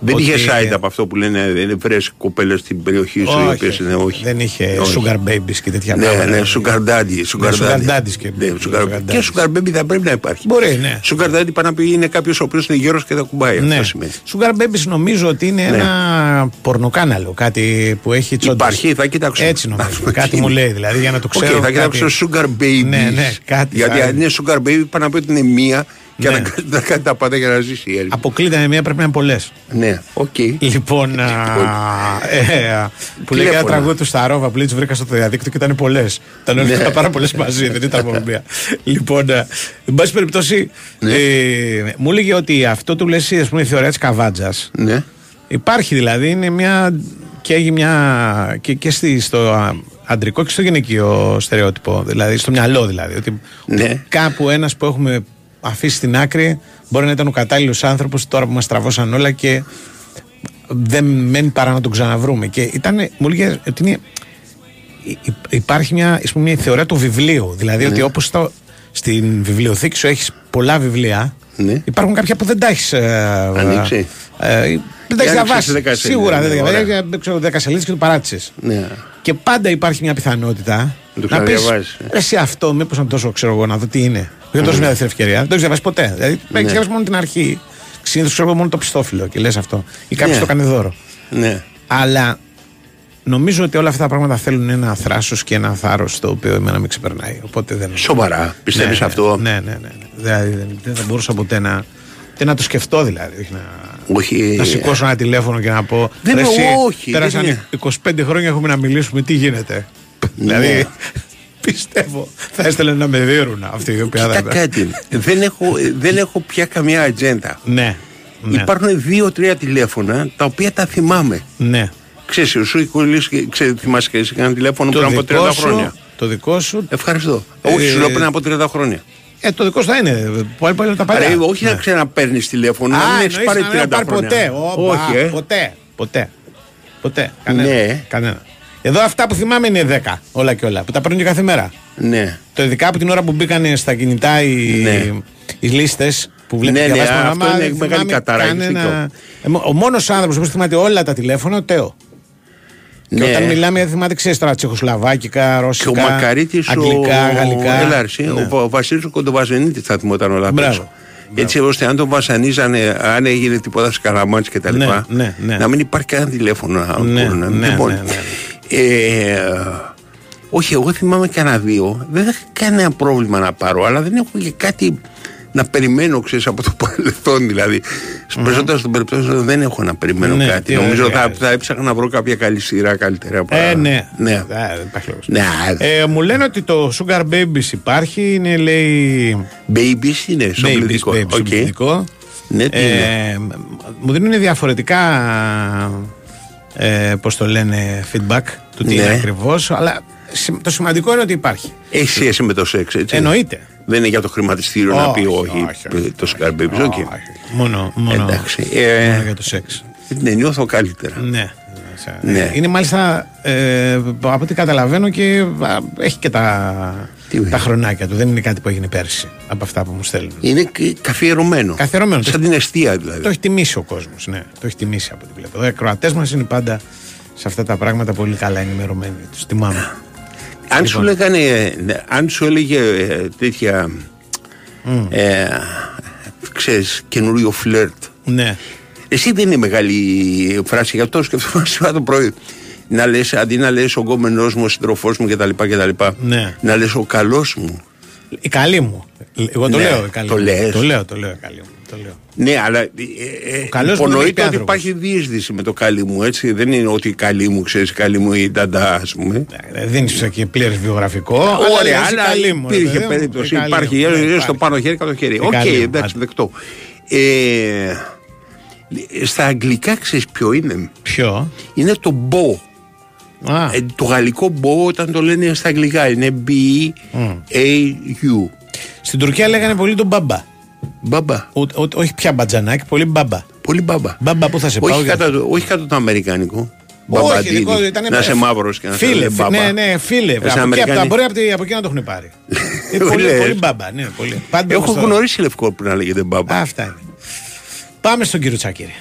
Δεν
Ότι-
είχε site από αυτό που λένε δεν βρει κοπέλες στην περιοχή σου οι
Όχι,
οποίες είναι όχι.
Δεν είχε
Όχι.
sugar babies και τέτοια
Ναι,
πράγματα.
ναι, sugar daddy. Sugar
Ναι, sugar
daddy.
daddies και-
Ναι, sugar-
sugar
Και
daddies.
sugar baby θα πρέπει να υπάρχει.
Μπορεί, ναι.
Sugar daddy πάει να πει είναι κάποιος ο οποίος είναι γέρος και θα κουμπάει.
Ναι.
Αυτό σημαίνει.
Sugar babies νομίζω ότι είναι
Ναι.
ένα πορνοκάναλο. Κάτι που έχει τσόντες.
Υπάρχει, θα κοιτάξω.
Έτσι νομίζω.
Αυτό
κάτι
είναι.
μου λέει δηλαδή για να το
Οκ,
ξέρω.
θα
κάτι-
κοιτάξω sugar baby.
Ναι, ναι, κάτι
Γιατί
θα-
αν είναι sugar baby, πάει να πει ότι είναι μία και
Ναι.
να κάνει- να κάνει τα πάντα για να ζήσει η Έλληνα.
Αποκλείται με μία πρέπει να είναι πολλές.
Ναι, οκ.
Λοιπόν, α, ε, α, που λέει και ένα
Τηλέφωνα.
τραγούδι του Σταρόβα που λέει τους βρήκα στο διαδίκτυο και ήταν πολλές. Ήταν
Ναι.
ναι. πάρα πολλές μαζί, δεν ήταν μόνο μία. Λοιπόν, α, εν πάση περιπτώσει,
Ναι.
ε, μου έλεγε ότι αυτό του λες, ας πούμε, η θεωρία της καβάτζα.
Ναι.
Υπάρχει δηλαδή, είναι μια. και έχει μια. και, και στη, στο α, αντρικό και στο γυναικείο στερεότυπο. Δηλαδή, στο μυαλό δηλαδή. Ότι
Ναι.
κάπου ένας που έχουμε αφήσει στην άκρη μπορεί να ήταν ο κατάλληλος άνθρωπος τώρα που μας τραβώσαν όλα και δεν μένει παρά να τον ξαναβρούμε. Και ήταν, μου έλεγε ότι είναι, υ- υ- υπάρχει μια, ας πούμε, μια θεωρία του βιβλίου. Δηλαδή
Ναι.
ότι όπως στην βιβλιοθήκη σου έχεις πολλά βιβλία,
Ναι.
υπάρχουν κάποια που δεν τα έχεις.
Ανοίξει.
Ε, δεν τα έχεις
Για άνοιξε
διαβάσει.
δέκα σελίδες,
Σίγουρα δεν
ναι,
τα
ωραία.
έχει διαβάσει. Ξέρω 10 σελίδες και το παράτησες.
Ναι.
Και πάντα υπάρχει μια πιθανότητα
Να το
να πεις.
ξαναδιαβάσεις.
Εσύ αυτό, μήπως να το τόσο ξέρω εγώ να δω τι είναι. Δεν δώσω μια δεύτερη ευκαιρία. Δεν το έχεις διαβάσει ποτέ. Δηλαδή,
Ναι.
έχεις διαβάσει μόνο την αρχή. Συνήθως ξέρω εγώ μόνο το πιστόφυλλο και λες αυτό. Ή κάποιος
Ναι.
το κάνει δώρο.
Ναι.
Αλλά νομίζω ότι όλα αυτά τα πράγματα θέλουν ένα θράσος και ένα θάρρος το οποίο εμένα με ξεπερνάει. Οπότε δεν.
Σοβαρά. Πιστεύεις
Ναι,
αυτό;
Ναι, ναι, ναι. ναι. Δηλαδή δεν, δεν θα μπορούσα ποτέ να. ούτε να το σκεφτώ δηλαδή. Όχι να,
Όχι.
να σηκώσω ένα τηλέφωνο και να πω.
Δεν
«Ρε
είναι-
εσύ,
όχι,
Πέρασαν
δεν είναι».
25 χρόνια έχουμε να μιλήσουμε. Τι γίνεται; δηλαδή. Πιστεύω. Θα έστελνε να με δίνουν αυτοί οι οποίοι
Κοίτα
θα-
κάτι. δεν, έχω, δεν έχω πια καμία ατζέντα.
Ναι. ναι.
Υπάρχουν δύο-τρία τηλέφωνα τα οποία τα θυμάμαι.
Ναι.
Ξέρεις, σου έχει κολλήσει, και- ξέρεις, θυμάσαι και εσύ ένα τηλέφωνο
Το
πριν από
δικό
30
σου-
χρόνια.
Το δικό σου.
Ευχαριστώ.
Ε,
όχι, σου λέω πριν από 30 χρόνια.
Ε, το δικό σου θα είναι. Πάλι πάλι τα παλιά.
Ρε, όχι να ξαναπαίρνεις τηλέφωνο, να μην έχεις
εννοείς
πάρει
να μην
30
πάρει
χρόνια.
ποτέ. Ω,
όχι,
μπα,
ε.
Ποτέ. Ποτέ. Ποτέ. Κανένα.
Ναι.
Κανένα. Εδώ αυτά που θυμάμαι είναι 10. Όλα και όλα. Που τα παίρνω και κάθε μέρα.
Ναι.
Το ειδικά από την ώρα που μπήκαν στα κινητά οι,
Ναι.
οι λίστες που βλέπεις
Ναι, ναι,
διαβάζεις
αυτό
πρόγραμμα,
είναι
δεν
μεγάλη
θυμάμαι
κατάρα, έχεις
κανένα- Ε, μο- Ο μόνος άνθρωπος που θυμάται όλα τα τηλέφωνα, ο Τέο. Και
Ναι.
όταν μιλάμε, δεν θυμάται, ξέρεις τώρα τσεχοσλαβάκικα,
Και ο
ρώσικα,
Μακαρίτη,
αγγλικά,
ο...
γαλλικά.
Έλα, εσύ,
Ναι.
ο, ο Βασίλης ο Κοντοβαζενίτη θα θυμόταν όλα
Μπράβο.
πίσω. Έτσι ώστε αν τον βασανίζανε, αν έγινε τίποτα σε καλαμάτσι και τα
Ναι,
λοιπά,
ναι, ναι.
να μην υπάρχει κανένα τηλέφωνο να
Ναι,
μπορούν να-
ναι,
Λοιπόν,
ναι, ναι.
ε, όχι, εγώ θυμάμαι κανένα δύο. Δεν είχα κανένα πρόβλημα να πάρω, αλλά δεν έχω και κάτι. Να περιμένω, ξέρεις, από το παρελθόν δηλαδή. Στις περισσότερες των περιπτώσεων δεν έχω να περιμένω
Ναι,
κάτι.
τι
Νομίζω
ωραία.
θα, θα έψαχνα να βρω κάποια καλή σειρά καλύτερα. από-
Ε, ναι.
ναι.
Ε, δεν υπάρχει λόγος.
Ναι,
Ε, μου λένε ότι το Sugar Babies υπάρχει, είναι λέει...
Babies είναι, στο
Babies,
πληθυντικό.
babies, στο
Οκ.
πληθυντικό.
Ναι, τι
Ε,
είναι;
μου δίνουν διαφορετικά ε, πώς το λένε feedback του τι
Ναι.
είναι ακριβώς αλλά σι- το σημαντικό είναι ότι υπάρχει
Έχει σχέση με το σεξ, έτσι.
Εννοείται.
Δεν είναι για το χρηματιστήριο να πει
Όχι,
όχι,
όχι,
το Sugar Babies. OK.
μόνο, μόνο,
Εντάξει. Ε,
μόνο για το σεξ
Ναι, νιώθω καλύτερα.
ναι.
Ναι.
Είναι μάλιστα ε, από ό,τι καταλαβαίνω και α, έχει και τα, τα χρονάκια του. Δεν είναι κάτι που έγινε πέρσι από αυτά που μου στέλνουν.
Είναι κα- καθιερωμένο.
Καθιερωμένο.
Σαν την Εστία δηλαδή.
Το έχει τιμήσει ο κόσμος. Ναι, το έχει τιμήσει από ό,τι βλέπω. Οι ακροατές μας είναι πάντα σε αυτά τα πράγματα πολύ καλά ενημερωμένοι. Τους τιμάμε.
Αν σου
Λοιπόν.
λέγανε, ε, αν σου έλεγε ε, τέτοια, ε, ξέρεις, καινούριο φλερτ.
Ναι.
Εσύ δεν είναι μεγάλη φράση, γι' αυτό σκεφτόμαστε σήμερα το πρωί. Να λες, αντί να λες ο γκόμενός μου, ο συντροφός μου κτλ. κτλ
Ναι.
Να λες ο καλός μου.
Η καλή μου. Εγώ το
Ναι,
λέω. η καλή
το
μου.
λες.
Το λέω, το λέω. η καλή μου. Το λέω.
Ναι, αλλά ε, ε,
καλός μου δεν
υπονοείται
είπε
ότι
άνθρωπος.
υπάρχει διείσδυση με το καλή μου, έτσι. Δεν είναι ότι η καλή μου, ξέρεις, η καλή μου η νταντά, ας πούμε.
Δεν δίνεις και πλήρες βιογραφικό.
Ωραία,
λες η
αλλά
καλή μου, ρε
υπήρχε
παιδί μου,
περίπτωση.
η καλή
Υπάρχει,
μου. Ναι,
ε,
υπάρχει.
στο πάνω χέρι, κάτω χέρι.
Η
Οκ,
καλή μου,
εντάξει,
άντε.
δεκτό. Ε, στα αγγλικά ξέρεις ποιο είναι;
Ποιο;
Είναι το beau.
Α.
Ε, το γαλλικό beau όταν το λένε στα αγγλικά είναι B-A-U.
Στην Τουρκία λέγανε πολύ τον μπαμπά.
Μπαμπά.
όχι πια μπατζανάκι, πολύ μπαμπά.
Πολύ μπαμπά.
Μπαμπά που θα σε πάω.
Όχι
για-
κατά, το, όχι κατά το αμερικανικό.
Όχι,
Μπαμπαντίνι.
δικό του ήταν-
να είσαι μαύρος και να σε
Φίλε,
λένε
φι-
μπαμπά.
ναι, ναι, φίλε.
Εσύ
Από εκεί, από
Αμερικάνοι-
τα- μπορεί από, τη- από εκεί να το έχουν πάρει. Είναι πολύ,
Λες.
πολύ μπαμπά, ναι, πολύ. Πάντως
Έχω
στο-
γνωρίσει λευκό που να λέγεται μπαμπά.
Αυτά είναι. Πάμε στον κύριο Τσάκηρη.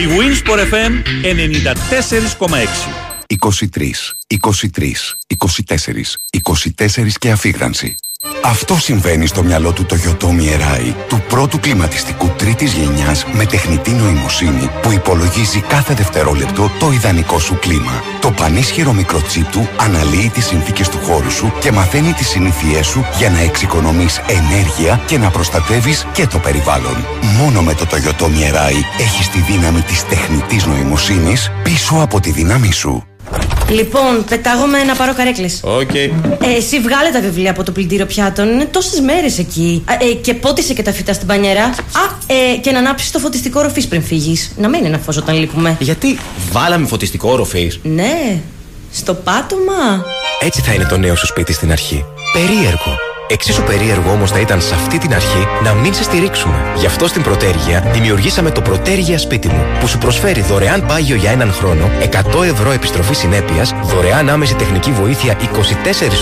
Η Winsport FM 94,6.
23, 23, 24, 24 και αφήγρανση. Αυτό συμβαίνει στο μυαλό του Toyota Mirai, του πρώτου κλιματιστικού τρίτης γενιάς με τεχνητή νοημοσύνη που υπολογίζει κάθε δευτερόλεπτο το ιδανικό σου κλίμα. Το πανίσχυρο μικροτσίπ του αναλύει τις συνθήκες του χώρου σου και μαθαίνει τις συνήθειές σου για να εξοικονομείς ενέργεια και να προστατεύεις και το περιβάλλον. Μόνο με το Toyota Mirai έχεις τη δύναμη της τεχνητής νοημοσύνης πίσω από τη δύναμή σου.
Λοιπόν, πετάγομαι να πάρω καρέκλες.
Οκ.
Ε, εσύ βγάλε τα βιβλία από το πλυντήριο πιάτων. Είναι τόσες μέρες εκεί. Α, ε, και πότισε και τα φυτά στην μπανιέρα. Α, ε, και να ανάψεις το φωτιστικό ροφής πριν φύγεις. Να μένει ένα φως όταν λείπουμε.
Γιατί βάλαμε φωτιστικό οροφής.
Ναι, στο πάτωμα.
Έτσι θα είναι το νέο σου σπίτι στην αρχή. Περίεργο. Εξίσου περίεργο όμως θα ήταν σε αυτή την αρχή να μην σε στηρίξουμε. Γι' αυτό στην Protergia δημιουργήσαμε το Protergia Σπίτι μου, που σου προσφέρει δωρεάν πάγιο για έναν χρόνο, 100 ευρώ επιστροφή συνέπειας, δωρεάν άμεση τεχνική βοήθεια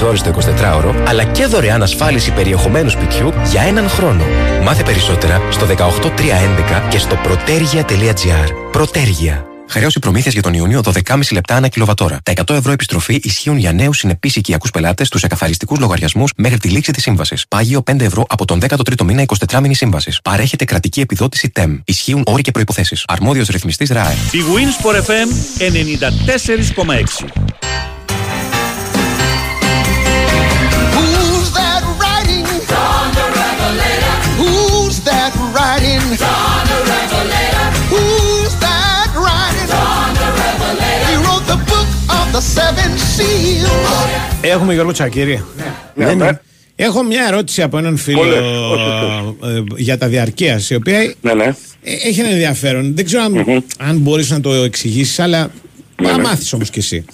24 ώρες το 24ωρο, αλλά και δωρεάν ασφάλιση περιεχομένου σπιτιού για έναν χρόνο. Μάθε περισσότερα στο 18311 και στο protergia.gr. Πρωτέργεια. Χρέωση προμήθειας για τον Ιούνιο 12,5 λεπτά ανά κιλοβατόρα. Τα 100 ευρώ επιστροφή ισχύουν για νέους συνεπείς οικιακούς πελάτες στους εκαθαριστικούς λογαριασμούς μέχρι τη λήξη της σύμβασης. Πάγιο 5 ευρώ από τον 13ο μήνα 24 μήνη σύμβασης. Παρέχεται κρατική επιδότηση TEM. Ισχύουν όροι και προποθέσει. Αρμόδιος ρυθμιστής ΡΑΕ.
Η Winsport FM 94,6.
Who's that writing?
Έχουμε Γιώργο Τσακύρη.
Ναι, ναι.
Έχω μια ερώτηση από έναν φίλο
Πολλές, όχι,
ε, για τα διαρκείας, η οποία
Ναι, ναι.
ε, έχει ένα ενδιαφέρον. Δεν ξέρω αν, αν μπορείς να το εξηγήσεις, αλλά
Ναι,
να
ναι.
μάθεις όμως κι εσύ.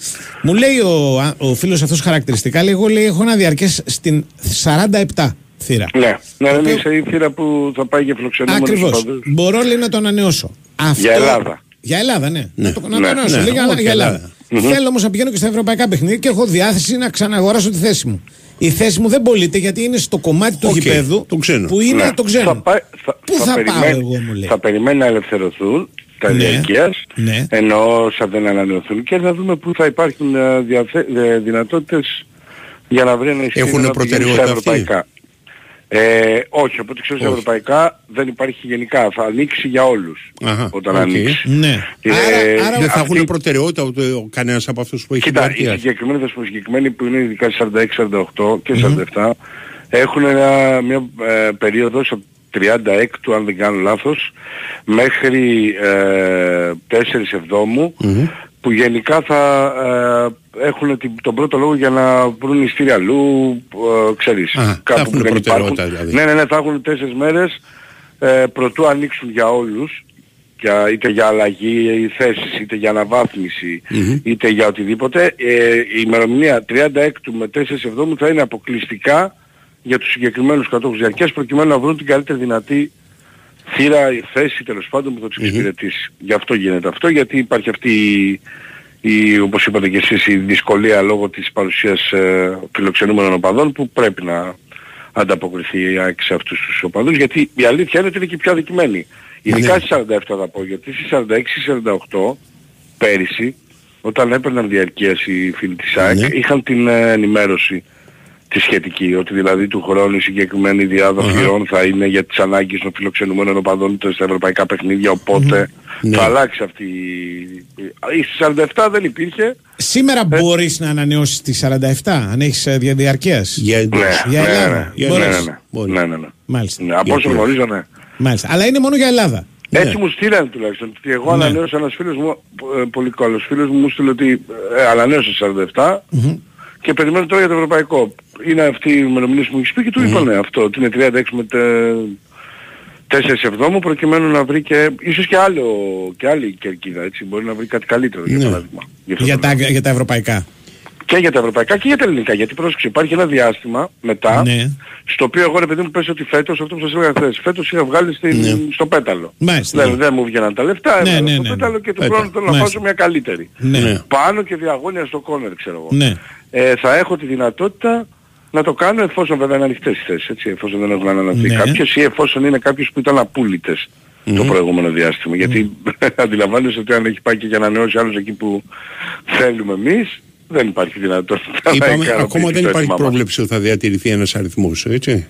Μου λέει ο, α- ο φίλος αυτός χαρακτηριστικά, λέει, εγώ λέει, έχω ένα διαρκές στην 47 θύρα.
Ναι, ναι,
Το
ναι,
οποίο-
είναι η θύρα που θα πάει για φιλοξενούμενους
Ακριβώς.
οπαδούς.
Μπορώ λέει να το ανανεώσω. Αυτό...
Για Ελλάδα.
Για Ελλάδα, ναι. Να το, να το
Ναι,
ανανεώσω.
ναι,
λέει, για,
όχι,
για Ελλάδα.
Ελλάδα. Μμμ.
Θέλω όμως να πηγαίνω και στα ευρωπαϊκά παιχνίδια και έχω διάθεση να ξαναγοράσω τη θέση μου. Η θέση μου δεν πωλείται γιατί είναι στο κομμάτι του
Οκ,
γηπέδου που είναι
Ναι.
το ξένο.
Θα πάει- θα-
Πού θα, πάω
περιμένει-
εγώ, μου λέει.
Θα περιμένει να ελευθερωθούν τα
Ναι.
διαρκείας,
Ναι.
ενώ όσα δεν ανανεωθούν και να δούμε πού θα υπάρχουν ε, διαθε... ε, δυνατότητες για να βρει ένα εισιτήριο
Έχουν
να πηγαίνει
προτεραιότητα
στα ευρωπαϊκά.
Ε, όχι, από ό,τι ξέρω στα ευρωπαϊκά δεν υπάρχει γενικά. Θα ανοίξει για όλους
Αχα,
όταν
οκ.
ανοίξει.
Ναι.
Ε,
άρα, δεν θα
αυτή-
έχουν προτεραιότητα ούτε ο- κανένας από αυτούς που έχει
Κοίτα, οι
διαρκεία.
συγκεκριμένοι, θα σου πω, οι συγκεκριμένοι που είναι ειδικά 46-48 και 47 έχουν ένα, μια ε, περίοδος στο 36 αν δεν κάνω λάθος μέχρι ε, 4 εβδόμου που γενικά θα ε, έχουν την- τον πρώτο λόγο για να βρουν ειστήρια αλλού, ε, ξέρεις,
Α, θα
κάπου
έχουν
που δεν
προτεραιότητα
υπάρχουν.
δηλαδή.
Ναι, ναι, ναι, θα έχουν τέσσερις μέρες ε, προτού ανοίξουν για όλους, για, είτε για αλλαγή θέσης, είτε για αναβάθμιση, είτε για οτιδήποτε. Ε, η ημερομηνία 36 με 4 εβδόμου θα είναι αποκλειστικά για τους συγκεκριμένους κατόχους διαρκείας προκειμένου να βρουν την καλύτερη δυνατή θύρα, η θέση τέλος πάντων που θα τους εξυπηρετήσει. Γι' αυτό γίνεται αυτό, γιατί υπάρχει αυτή η, η, όπως είπατε και εσείς, η δυσκολία λόγω της παρουσίας ε, φιλοξενούμενων οπαδών που πρέπει να ανταποκριθεί η ΑΕΚ σε αυτούς τους οπαδούς, γιατί η αλήθεια είναι ότι είναι και οι πιο αδικημένοι. Ειδικά στις 47 θα πω, γιατί στις 46-48 πέρυσι, όταν έπαιρναν διαρκείας οι φίλοι της ΑΕΚ, είχαν την ε, ενημέρωση τη σχετική, ότι δηλαδή του χρόνου η συγκεκριμένη διάδοση ιών θα είναι για τις ανάγκες των φιλοξενουμένων οπαδών είτε στα ευρωπαϊκά παιχνίδια, οπότε
Ναι.
θα αλλάξει αυτή η... η- Στις 47 δεν υπήρχε,
Σήμερα μπορείς να ανανεώσεις τη 47, αν έχεις ε, δια- διαρκείας.
Για,
ναι,
Για
ναι,
Ελλάδα.
ναι, ναι,
Μπορείς.
ναι, ναι, ναι, ναι, ναι.
Μάλιστα.
Ναι, από όσο γνωρίζω, ναι.
Μάλιστα. Αλλά είναι μόνο για Ελλάδα.
Έτσι μου στείλανε τουλάχιστον. ότι Εγώ
Ναι.
ανανέωσα ένας φίλος μου, ε, πολύ καλός φίλος μου, μου στείλε ότι ε, ανανέωσε 47 και περιμένω τώρα για το ευρωπαϊκό. Είναι αυτή η ημερομηνία που μου έχεις πει και του είπα ναι αυτό, ότι είναι 36 με τε... 4 εβδόμου προκειμένου να βρει και ίσως και, άλλο, και άλλη κερκίδα έτσι, μπορεί να βρει κάτι καλύτερο για
Ναι.
παράδειγμα. Γι' αυτό
Για
το
τα, για τα ευρωπαϊκά.
Και για τα ευρωπαϊκά και για τα ελληνικά. Γιατί πρόσεξε, υπάρχει ένα διάστημα μετά,
Ναι.
στο οποίο εγώ ρε παιδί μου πες ότι φέτος, αυτό που σας έλεγα χθες, φέτος είχα βγάλει στην, στο πέταλο.
Μάλιστα.
Δεν, δεν μου βγαίναν τα λεφτά,
Ναι,
έβγαλα
ναι,
στο
ναι, ναι.
πέταλο και του
Πέτα.
χρόνου θέλω να
Μάλιστα.
βάζω μια καλύτερη.
Ναι.
Πάνω και διαγώνια στο κόνερ ξέρω εγώ.
Ναι.
Ε, θα έχω τη δυνατότητα να το κάνω εφόσον βέβαια είναι ανοιχτές οι θέσεις, έτσι, εφόσον δεν έχουν ανανεωθεί
Ναι.
κάποιες ή εφόσον είναι κάποιες που ήταν απούλητες το προηγούμενο διάστημα. Γιατί αντιλαμβάνεσαι ότι αν έχει πάει και για να ανανεώσει άλλος εκεί που θέλουμε εμείς, δεν υπάρχει δυνατότητα να
Είπαμε,
ικανοποιήσει
ακόμα δεν
το
υπάρχει
αίτημά μας.
πρόβλεψη ότι θα διατηρηθεί ένας αριθμός, έτσι.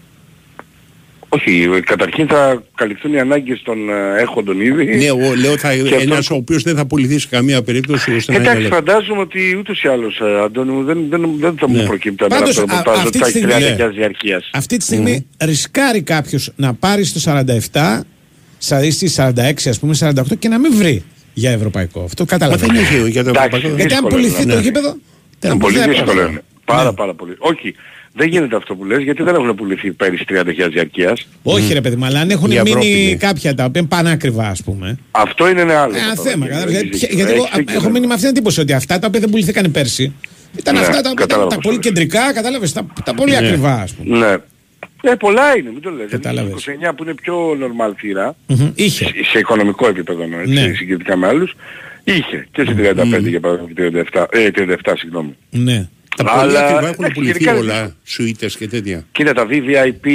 Όχι, καταρχήν θα καλυφθούν οι ανάγκες των ε, έχοντων ήδη.
Ναι, εγώ λέω θα,
Και
ένας
αυτό-
ο οποίος δεν θα πουληθεί σε καμία περίπτωση ώστε να είναι
Εντάξει,
ελεύθερος.
φαντάζομαι ότι ούτως ή άλλως, ε, Αντώνη μου, δεν, δεν, δεν θα
Ναι.
μου προκύπτει εμένα
Πάντως,
αυτό το
α-
ρεπορτάζ
αυτή
ότι
τη
θα έχει
στιγμή-
30
ναι.
χιλιάδες διαρκείας.
Αυτή τη στιγμή ρισκάρει κάποιος να πάρει στο 47, σαν στη 46 ας πούμε, 48 και να μην βρει για ευρωπαϊκό. Αυτό καταλαβαίνω.
δεν έχει για το
Εντάξει,
ευρωπαϊκό.
Γιατί αν
δύσκολο
πουληθεί
είναι,
το
ναι.
γήπεδο.
Είναι πολύ
δεν
δύσκολο
πρόβλημα.
είναι. Πάρα πάρα πολύ. Όχι, δεν γίνεται αυτό που λες γιατί δεν έχουν πουληθεί πέρυσι 30.000 διαρκείας.
Όχι ρε παιδί μου, αλλά αν έχουν
Για Ευρώπη,
μείνει
ναι.
κάποια τα οποία είναι πανάκριβα ας πούμε.
Αυτό είναι ένα άλλο.
Ένα
το
θέμα.
παράδειγμα.
κατάλαβες.
Έχεις
Γιατί,
δίκιο.
γιατί εγώ
Έχεις δίκιο,
έχω
ναι.
μείνει με αυτή την εντύπωση ότι αυτά τα οποία δεν πουληθήκαν πέρσι ήταν
Ναι,
αυτά τα, τα,
κατάλαβα
τα
πώς
πολύ
το λες.
κεντρικά, κατάλαβες, τα, τα πολύ
Ναι.
ακριβά ας πούμε.
Ναι. Ε, πολλά είναι, μην το λες.
Κατάλαβες.
Δηλαδή, 29 που είναι πιο normal θύρα,
Μμμ. Είχε.
σε, σε οικονομικό επίπεδο εννοώ, έτσι,
Ναι.
συγκριτικά με άλλους, είχε και σε 35 για παράδειγμα και 37, ε, 37 συγγνώμη.
Ναι.
Τα πολύ
Αλλά,
ακριβά έχουν
εντάξει,
πουληθεί
γενικά-
όλα, σουίτες και τέτοια.
Κοίτα τα VVIP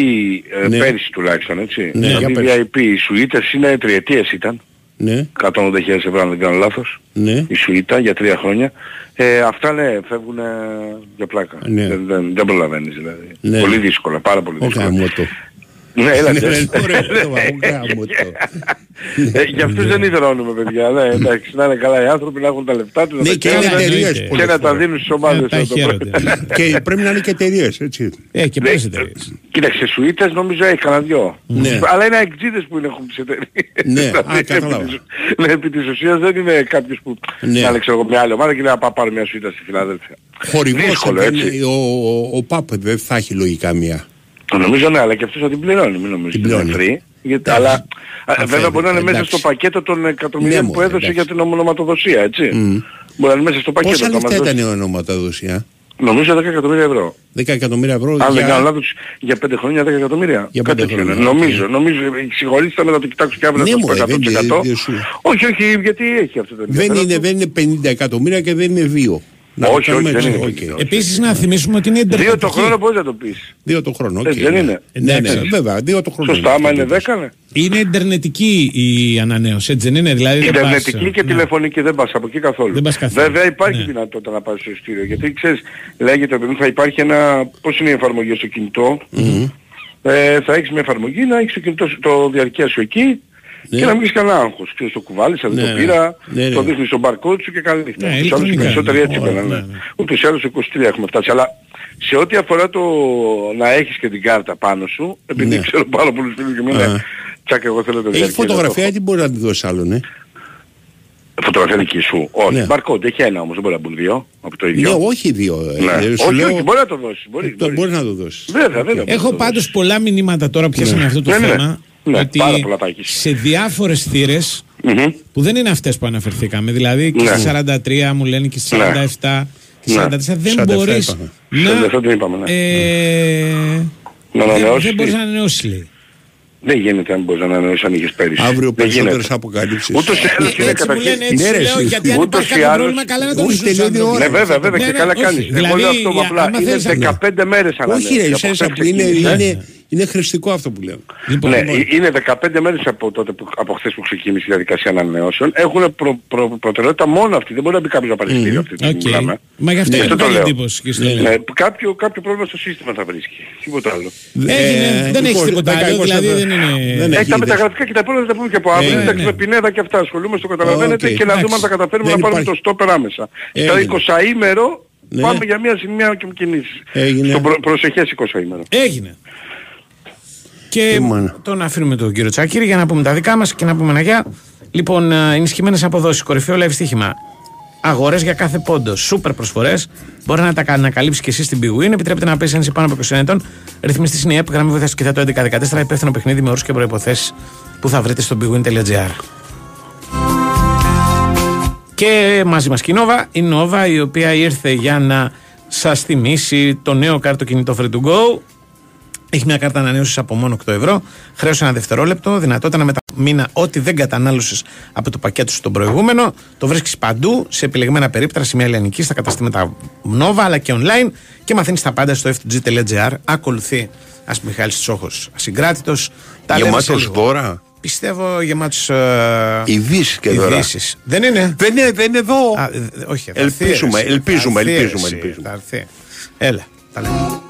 ε,
Ναι.
πέρυσι τουλάχιστον έτσι.
Ναι,
τα
για πες.
VVIP οι σουίτες είναι τριετίες ήταν.
Ναι.
180.000 ευρώ αν δεν κάνω λάθος.
Ναι.
Η σουίτα για τρία χρόνια. Ε, αυτά ναι, φεύγουν ε, για πλάκα.
Ναι.
Δεν, δεν, δεν προλαβαίνεις δηλαδή.
Ναι.
Πολύ δύσκολα, πάρα πολύ
Ο
δύσκολα.
γάμο
Ναι, έλα
Ναι,
και-
ναι, ωραίο το γάμο το.
Ε, Για αυτούς δεν υδρώνουμε παιδιά. Ναι, εντάξει, να είναι καλά οι άνθρωποι να έχουν τα λεφτά τους. να
Ναι,
τα
και είναι
κάνουν
εταιρείες
και
πολλές
να τα
φορές.
δίνουν στις ομάδες.
τα
να το
χαίρονται.
πω.
Και πρέπει να είναι και εταιρείε, έτσι.
Ε, και
Ναι,
πολλές εταιρείες.
Κοίταξε, σουίτες νομίζω έχει κανένα δυο.
Ναι.
Αλλά είναι αεκτζίδες που είναι, έχουν τις εταιρείες.
Ναι,
Δηλαδή,
α, κατάλαβα.
επί της- Ναι, επί της ουσίας δεν είναι κάποιος που
Ναι.
να είναι ξέρω εγώ μια άλλη ομάδα και λέει να πάω πάρω μια σουίτα στη Φιλαδέλφια.
Χορηγός
Δύσκολο,
δεν-
έτσι.
ο, ο, ο ΠΑΠ δεν θα έχει λογικά μία.
Νομίζω ναι, αλλά και αυτός θα την πληρώνει, μην νομίζεις.
Την
ότι είναι
πληρώνει.
free. Γιατί, αλλά α,
Αφαίρεται,
βέβαια μπορεί να είναι μέσα
εντάξει.
στο πακέτο των εκατομμυρίων
Ναι,
που
μωρέ,
έδωσε
εντάξει.
για την ονοματοδοσία, έτσι. Μπορεί να είναι μέσα στο πακέτο.
Πόσα
θα μας
λεφτά
δώσει-
ήταν η ονοματοδοσία.
Νομίζω 10 εκατομμύρια ευρώ.
10 εκατομμύρια ευρώ
Αν δεν κάνω
για...
λάθος, για 5 χρόνια 10 εκατομμύρια.
Για
Κάτι
πέντε
τέτοιο είναι.
χρόνια,
Νομίζω, νομίζω, συγχωρήστε με να το κοιτάξω και αύριο
Ναι,
να σας πω
μωρέ, δεν
100%.
είναι- δεν σου-
Όχι, όχι, γιατί έχει αυτό το
Δεν
ενδιαφέρον
είναι,
του.
δεν είναι 50 εκατομμύρια και δεν είναι 2. Να το
Όχι,
κάνουμε
όχι, δεν
έτσι,
είναι
οκ.
50.
Επίσης να θυμίσουμε ότι είναι
Δύο το
ιντερνετική.
χρόνο μπορείς να το πεις.
Δύο το χρόνο, οκ.
Έτσι δεν
ναι.
είναι.
Ναι, ναι,
Εντάξει.
βέβαια, δύο το χρόνο.
Σωστά, άμα είναι 10 ναι.
Είναι ιντερνετική η ανανέωση, έτσι δεν είναι. Δηλαδή δεν πας,
Ιντερνετική και
ναι.
τηλεφωνική δεν πας από εκεί καθόλου.
Δεν πας καθόλου.
Βέβαια υπάρχει
Ναι.
δυνατότητα να πάρεις στο εισιτήριο. Γιατί ξέρεις, λέγεται ότι θα υπάρχει ένα... Πώς είναι η εφαρμογή στο κινητό. Ε, θα έχεις μια εφαρμογή να έχεις το, κινητό, σου- το διαρκεία σου εκεί και να μην έχεις κανένα άγχος. Ξέρεις το κουβάλησα, δεν
Ναι,
το πήρα,
ναι, ναι.
το δείχνεις στο barcode σου και καλή νύχτα.
Ναι,
Τους άλλους οι
ηλεκτρονικά
περισσότεροι
είναι.
έτσι
Ωραία,
πέραν.
ναι,
Ναι. Ούτως ή άλλως 23 έχουμε φτάσει. Αλλά σε ό,τι αφορά το να έχεις και την κάρτα πάνω σου, επειδή
Ναι.
ξέρω πάρα πολλούς φίλους και μου λένε
Α.
τσακ εγώ θέλω το
Έχεις
διαρκεία.
φωτογραφία, τι μπορεί να τη δώσεις άλλον, ε;
Φωτογραφία δική σου. Όχι.
Ναι.
Barcode έχει ένα όμως, δεν μπορεί να μπουν δύο από το ίδιο.
Ναι, όχι δύο. ε.
Ναι.
Ε, σου
όχι,
λέω-
όχι, μπορεί να το δώσεις. Μπορεί,
Το μπορεί να το δώσεις.
Βέβαια, βέβαια.
Έχω πάντως πολλά μηνύματα τώρα πιάσαμε
Ναι.
αυτό το
Ναι, ναι.
θέμα.
Ναι,
ότι
πάρα πολλά τα έχεις.
σε διάφορες θύρες που δεν είναι αυτές που αναφερθήκαμε. Δηλαδή και
Ναι.
στις 43 μου λένε και στις
Ναι.
47 και στις
Ναι.
44 δεν
47
μπορείς
είπαμε.
να...
47 δεν είπαμε, ναι.
ε,
Να
δεν,
ανανεώσεις
δεν μπορείς
τι;
να ανανεώσεις λέει.
Δεν γίνεται αν μπορείς να ανανεώσεις αν είχες πέρυσι.
Αύριο
Δεν
περισσότερες
γίνεται.
αποκαλύψεις.
Ούτως ή άλλως είναι
Έτσι μου
καταρχήν.
λένε, έτσι
Ναι,
σου
ρε,
λέω,
εσύ.
γιατί αν
Ούτως
υπάρχει
ή
κάποιο
άλλως-
πρόβλημα καλά να το
Όχι,
ρίξουν στους
τελειώνει η
άνθρωπους.
ώρα.
Ναι βέβαια, βέβαια
Ναι,
και
ναι,
καλά
όχι.
κάνεις. Εγώ
Δηλαδή,
λέω αυτό
για-
απλά.
άμα
Είναι
θες να-
15 μέρες ανανέωση.
Όχι ρε,
από
Σέσα
χθες
που είναι,
ξεκίνησε.
Είναι, είναι χρηστικό αυτό που λέω.
Λοιπόν,
Ναι,
λοιπόν.
ε- είναι 15 μέρες από τότε που, από χθες που ξεκίνησε η διαδικασία ανανεώσεων. Έχουν προ, προ, προτεραιότητα μόνο αυτή. Δεν μπορεί να μπει κάποιος να παριστήρει αυτή τη στιγμή.
Οκ.
που μιλάμε.
Μα γι' αυτό
Ναι,
μου
το
κάνει
λέω.
εντύπωση και στο
Ναι,
λέω.
Ναι, κάποιο, κάποιο πρόβλημα στο σύστημα θα βρίσκει. Τίποτα άλλο.
Έγινε,
Ε,
δεν έχεις
λοιπόν,
τίποτα
δέκα,
άλλο,
είκοσι
δηλαδή
λεπτά.
δεν είναι...
Δεν
Έχει
έχει
τα
ιδέα.
μεταγραφικά και τα υπόλοιπα θα τα πούμε και από αύριο.
Ε,
Εντάξει,
ναι.
με πινέδα και αυτά ασχολούμαστε, το καταλαβαίνετε
Οκ.
και να δούμε
Εντάξει.
αν θα καταφέρουμε
Δεν
να πάρουμε
υπάρχει.
το στόπερ άμεσα. Στα
Έγινε.
20 ήμερο
Ναι.
πάμε για μία σημεία και κινήσεις.
Έγινε.
Στο προ, προσεχές 20 ήμερο.
Έγινε. Και
Τι μάνα.
τον αφήνουμε τον κύριο Τσάκηρη για να πούμε τα δικά μας και να πούμε ένα γεια. Λοιπόν, ε, ενισχυμένες αποδόσεις, κορυφαίο live στοίχημα. Αγορές για κάθε πόντο. Σούπερ προσφορές. Μπορεί να τα ανακαλύψει και εσύ στην Big Win. Επιτρέπεται να παίζει αν είσαι πάνω από 21 ετών. Ρυθμιστής είναι η ΕΠ, γραμμή βοήθειας και θέτω 1114. Υπεύθυνο παιχνίδι με όρους και προποθέσει που θα βρείτε στο bigwin.gr. Και μαζί μας και η Nova, η Nova η οποία ήρθε για να σας θυμίσει το νέο κάρτο κινητό Free to Go. Έχει μια κάρτα ανανέωσης από μόνο 8 ευρώ. Χρέωση ένα δευτερόλεπτο. Δυνατότητα να μεταμείνα ό,τι δεν κατανάλωσες από το πακέτο σου τον προηγούμενο. Το βρίσκεις παντού σε επιλεγμένα περίπτερα σημεία ελληνικής στα καταστήματα Nova αλλά και online. Και μαθαίνεις τα πάντα στο f2g.gr. Ακολουθεί ας Μιχάλης Τσόχος ασυγκράτητος. Τα λέμε σε
Γεμάτος
λίγο.
δώρα.
Πιστεύω γεμάτους ε,
Ειδήσεις και δώρα.
ειδήσεις. Δεν είναι;
Δεν είναι, δεν είναι εδώ.
Α, ε, όχι, θα έρθει,
Ελπίζουμε,
ρε, εσύ.
ελπίζουμε,
Θα έρθει,
ελπίζουμε,
εσύ.
ελπίζουμε.
Θα έρθει. Έλα, τα λέμε.